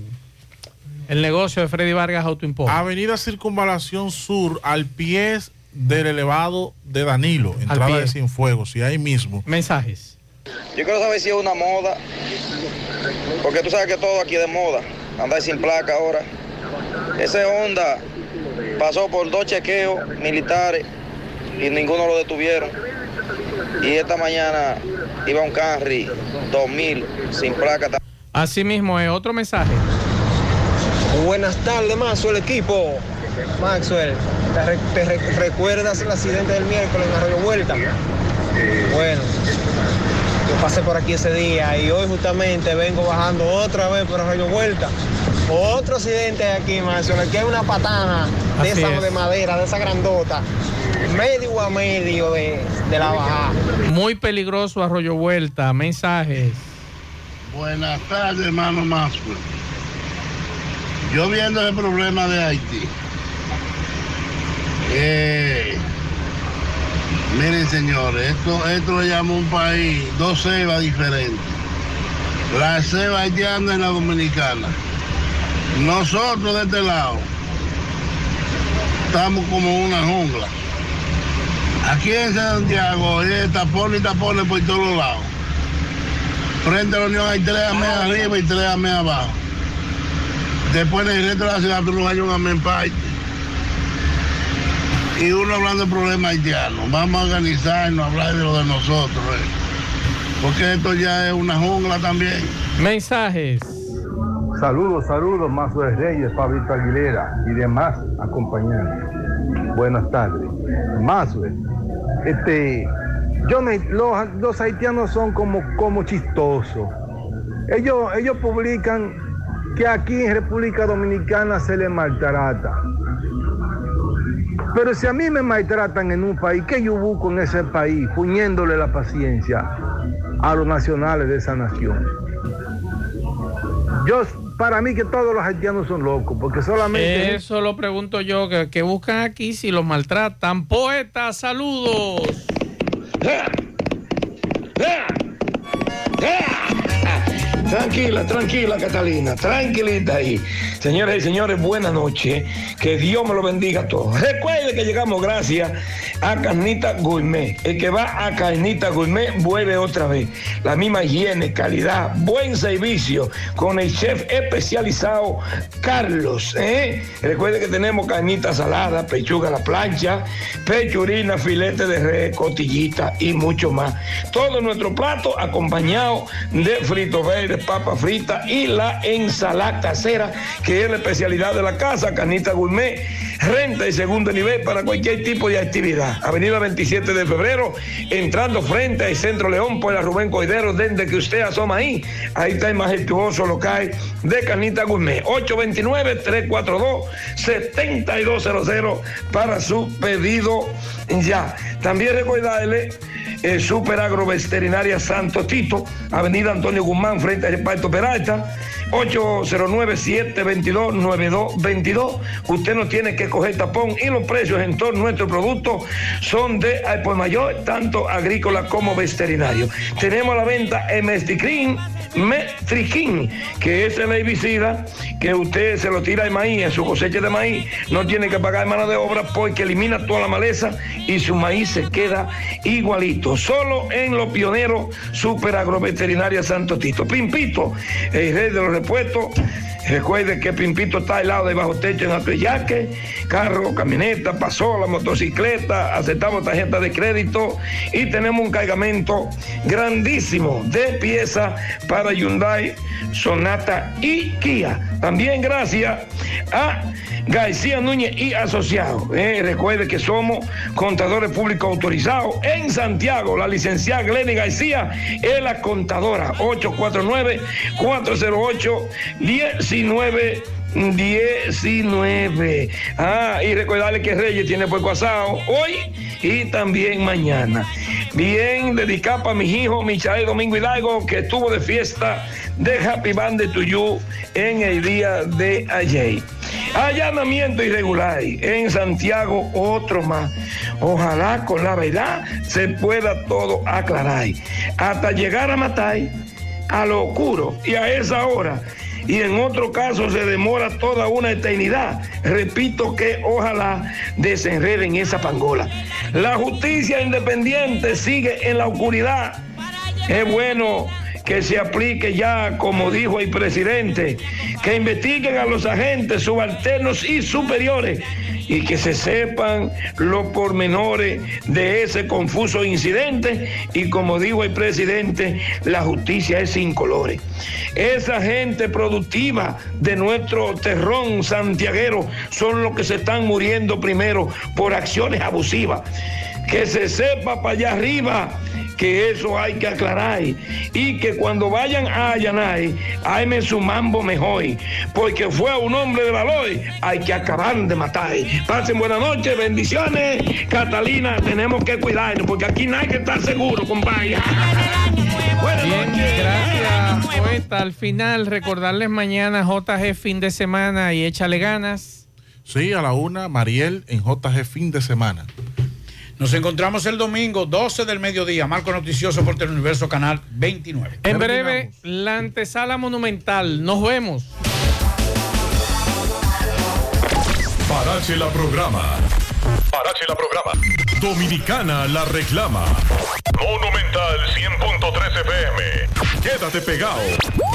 el negocio de Freddy Vargas Autoimport? Avenida Circunvalación Sur, al pie del elevado de Danilo, entrada pie. de Cienfuegos, y ahí mismo. Mensajes. Yo quiero saber si es una moda, porque tú sabes que todo aquí es de moda, andar sin placa ahora. Ese Honda pasó por dos chequeos militares y ninguno lo detuvieron. Y esta mañana iba un Camry 2000 sin placa. Así mismo es. Otro mensaje. Buenas tardes, Maxwell, equipo. Maxwell, ¿te, re- te re- recuerdas el accidente del miércoles en Arroyo Vuelta? Bueno, yo pasé por aquí ese día y hoy justamente vengo bajando otra vez por Arroyo Vuelta. Otro accidente aquí, Maxwell. Aquí hay una patana de Así esa es. de madera, de esa grandota, medio a medio de, de la bajada. Muy peligroso Arroyo Vuelta. Mensajes. Buenas tardes, hermano Maxwell. Yo viendo el problema de Haití. Eh, miren, señores, esto, esto le llama un país, dos cebas diferentes. La ceba haitiana y la dominicana. Nosotros de este lado estamos como una jungla. Aquí en Santiago hay tapones y tapones por todos lados. Frente a la Unión hay tres amén arriba y tres amén abajo. Después en el resto de la ciudad tú no hay un amén parte. Y uno hablando de problemas haitianos. Vamos a organizarnos, a hablar de lo de nosotros. eh. Porque esto ya es una jungla también. Mensajes. Saludos, saludos, Mazo Reyes, Pablito Aguilera y demás acompañantes. Buenas tardes. Mazo, este, yo me- los, los haitianos son como, como chistosos. Ellos, ellos publican que aquí en República Dominicana se les maltrata. Pero si a mí me maltratan en un país, ¿qué yo busco en ese país? Puñéndole la paciencia a los nacionales de esa nación. Yo, para mí que todos los haitianos son locos, porque solamente... Eso lo pregunto yo. que que buscan aquí si los maltratan? Poeta, saludos. Tranquila, tranquila, Catalina, tranquilita ahí. Señoras y señores, buenas noches. Que Dios me lo bendiga a todos. Recuerde que llegamos gracias a Carnita Gourmet. El que va a Carnita Gourmet vuelve otra vez. La misma higiene, calidad, buen servicio con el chef especializado Carlos. ¿eh? Recuerde que tenemos carnita salada, pechuga a la plancha, pechurina, filete de res, cotillita y mucho más. Todo nuestro plato acompañado de fritos papa frita y la ensalada casera, que es la especialidad de la casa, carnita gourmet, renta y segundo nivel para cualquier tipo de actividad. Avenida 27 de febrero, entrando frente al Centro León por la Rubén Coidero, desde que usted asoma ahí, ahí está el majestuoso local de carnita gourmet. 829-342-7200 para su pedido ya. También recordarle eh, Super Agroveterinaria Santo Tito, Avenida Antonio Guzmán, frente al Reparto Peralta, 809-722-9222. Usted no tiene que coger tapón y los precios en todos nuestros productos son de mayor, tanto agrícola como veterinario. Tenemos a la venta Emesticrin, Metriquín, que es el herbicida que usted se lo tira de maíz, en su cosecha de maíz, no tiene que pagar mano de obra porque elimina toda la maleza y su maíz se queda igualito. Solo en los pioneros Super Agroveterinaria Santo Tito. Pimpito, el rey de los repuestos. Recuerde que Pimpito está al lado de bajo techo en Atoyaque, carro, camioneta, pasola, motocicleta, aceptamos tarjeta de crédito y tenemos un cargamento grandísimo de piezas para Hyundai, Sonata y Kia. También gracias a García Núñez y Asociados. Eh, recuerde que somos contadores públicos autorizados en Santiago. La licenciada Glenny García es la contadora. 849-408-19. 19. Ah, y recordarle que Reyes tiene puerco asado hoy y también mañana. Bien, dedicado para mis hijos, Michael Domingo Hidalgo, que estuvo de fiesta de Happy Band de Tuyú en el día de ayer. Allanamiento irregular en Santiago, otro más. Ojalá con la verdad se pueda todo aclarar. Hasta llegar a matar a lo oscuro y a esa hora y en otro caso se demora toda una eternidad. Repito que ojalá desenreden esa pangola. La justicia independiente sigue en la oscuridad. Es bueno que se aplique ya, como dijo el presidente, que investiguen a los agentes subalternos y superiores y que se sepan los pormenores de ese confuso incidente y como dijo el presidente, la justicia es sin colores. Esa gente productiva de nuestro terrón santiaguero son los que se están muriendo primero por acciones abusivas. Que se sepa para allá arriba que eso hay que aclarar y que cuando vayan a allanar, hayme su mambo mejor, porque fue un hombre de valor, hay que acabar de matar. Pasen buenas noches, bendiciones. Catalina, tenemos que cuidarnos, porque aquí nadie que estar seguro, compadre. Bien, gracias, poeta. Al final, recordarles mañana JG fin de semana y échale ganas. Sí, a la una, Mariel en JG fin de semana. Nos encontramos el domingo 12 del mediodía, Marco Noticioso por Teleuniverso Canal 29. En breve, la antesala monumental. Nos vemos. Parache la programa. Parache la programa. Dominicana la reclama. Monumental 100.13 FM. Quédate pegado.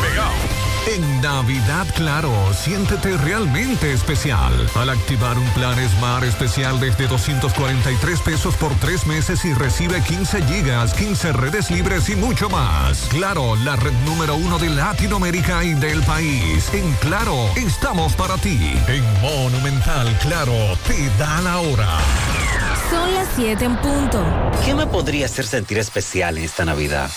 Pegado. En Navidad Claro, siéntete realmente especial al activar un plan Smart especial desde 243 pesos por tres meses y recibe 15 gigas, 15 redes libres y mucho más. Claro, la red número uno de Latinoamérica y del país. En Claro, estamos para ti. En Monumental Claro, te da la hora. Son las 7 en punto. ¿Qué me podría hacer sentir especial en esta Navidad?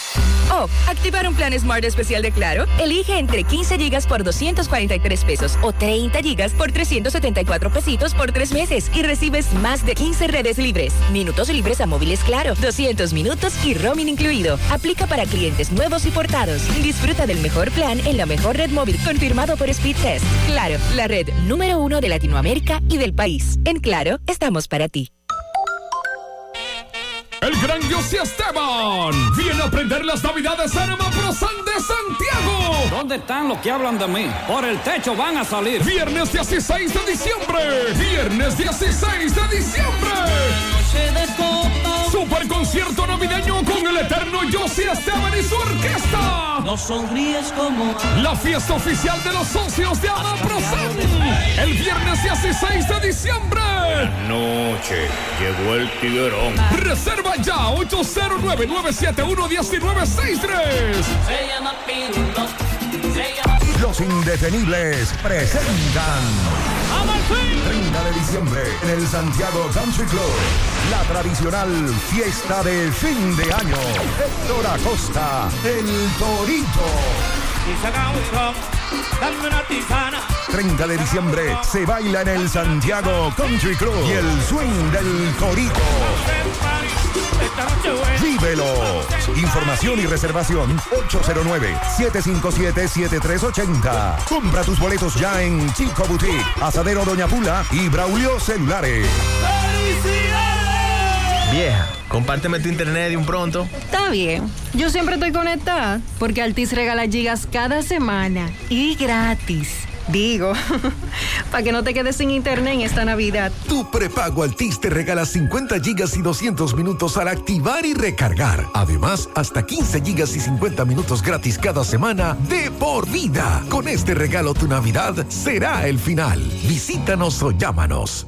Oh, activar un plan Smart especial de Claro. Elige entre 15 gigas por 243 pesos o 30 gigas por 374 pesitos por tres meses y recibes más de 15 redes libres, minutos libres a móviles Claro, 200 minutos y roaming incluido. Aplica para clientes nuevos y portados. Disfruta del mejor plan en la mejor red móvil confirmado por Speed Test. Claro, la red número uno de Latinoamérica y del país. En Claro, estamos para ti. El gran José Esteban viene a aprender las navidades en Maprosan de Santiago. ¿Dónde están los que hablan de mí? Por el techo van a salir. Viernes 16 de diciembre. Viernes 16 de diciembre. noche de copa. Super concierto navideño con el eterno Josie Esteban y su orquesta. No sonríes como La fiesta oficial de los socios de Ana Prosan. El viernes 16 de diciembre. Noche, llegó el tiguerón. Reserva ya 809-971-1963. se llama Pirulo. Se llama Los indetenibles presentan 30 de diciembre en el Santiago Country Club. La tradicional fiesta de fin de año. Héctor Acosta, el Torito. Dame una tisana. 30 de diciembre se baila en el Santiago Country Club y el swing del buena. ¡Vívelo! Información y reservación 809-757-7380. Compra tus boletos ya en Chico Boutique, Asadero Doña Pula y Braulio Celulares. Vieja, compárteme tu internet de un pronto. Está bien. Yo siempre estoy conectada porque Altis regala gigas cada semana y gratis. Digo, para que no te quedes sin internet en esta Navidad. Tu prepago Altis te regala 50 gigas y 200 minutos al activar y recargar. Además, hasta 15 gigas y 50 minutos gratis cada semana de por vida. Con este regalo tu Navidad será el final. Visítanos o llámanos.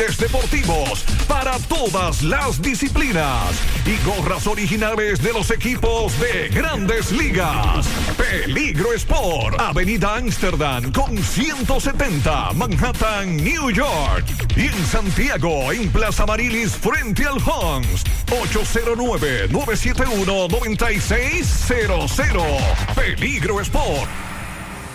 deportivos para todas las disciplinas y gorras originales de los equipos de grandes ligas. Peligro Sport, Avenida Amsterdam con 170, Manhattan, New York. Y en Santiago, en Plaza Marilis, frente al Hans, 809-971-9600. Peligro Sport.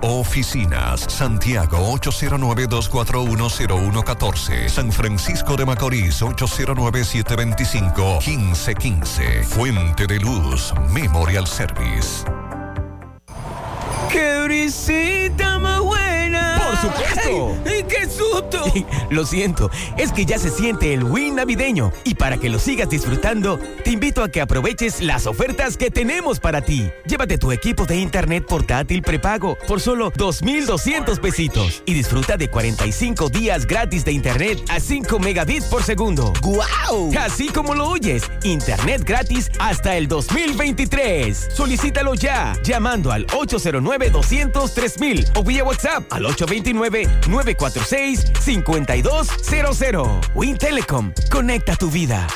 oficinas. Santiago 809-241-0114. San Francisco de Macorís 809-725-1515. Fuente de Luz Memorial Service. ¡Qué brisita supuesto! ¡Ay, qué susto! Lo siento, es que ya se siente el win navideño y para que lo sigas disfrutando, te invito a que aproveches las ofertas que tenemos para ti. Llévate tu equipo de internet portátil prepago por solo 2,200 pesitos y disfruta de 45 días gratis de internet a 5 megabits por segundo. ¡Guau! Así como lo oyes, internet gratis hasta el 2023. Solicítalo ya llamando al 809 203 mil o vía WhatsApp al 829-946-5200. Win Telecom, conecta tu vida.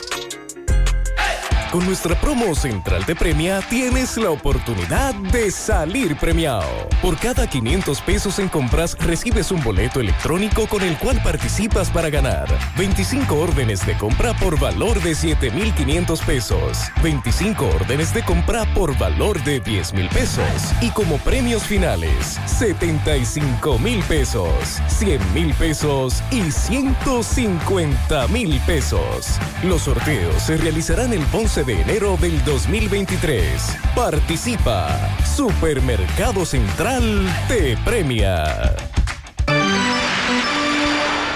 Con nuestra promo central de premia tienes la oportunidad de salir premiado. Por cada 500 pesos en compras recibes un boleto electrónico con el cual participas para ganar 25 órdenes de compra por valor de 7,500 pesos, 25 órdenes de compra por valor de 10 mil pesos y como premios finales 75 mil pesos, 100 mil pesos y 150 mil pesos. Los sorteos se realizarán el 11 de enero del 2023. Participa. Supermercado Central te premia.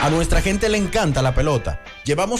A nuestra gente le encanta la pelota. Llevamos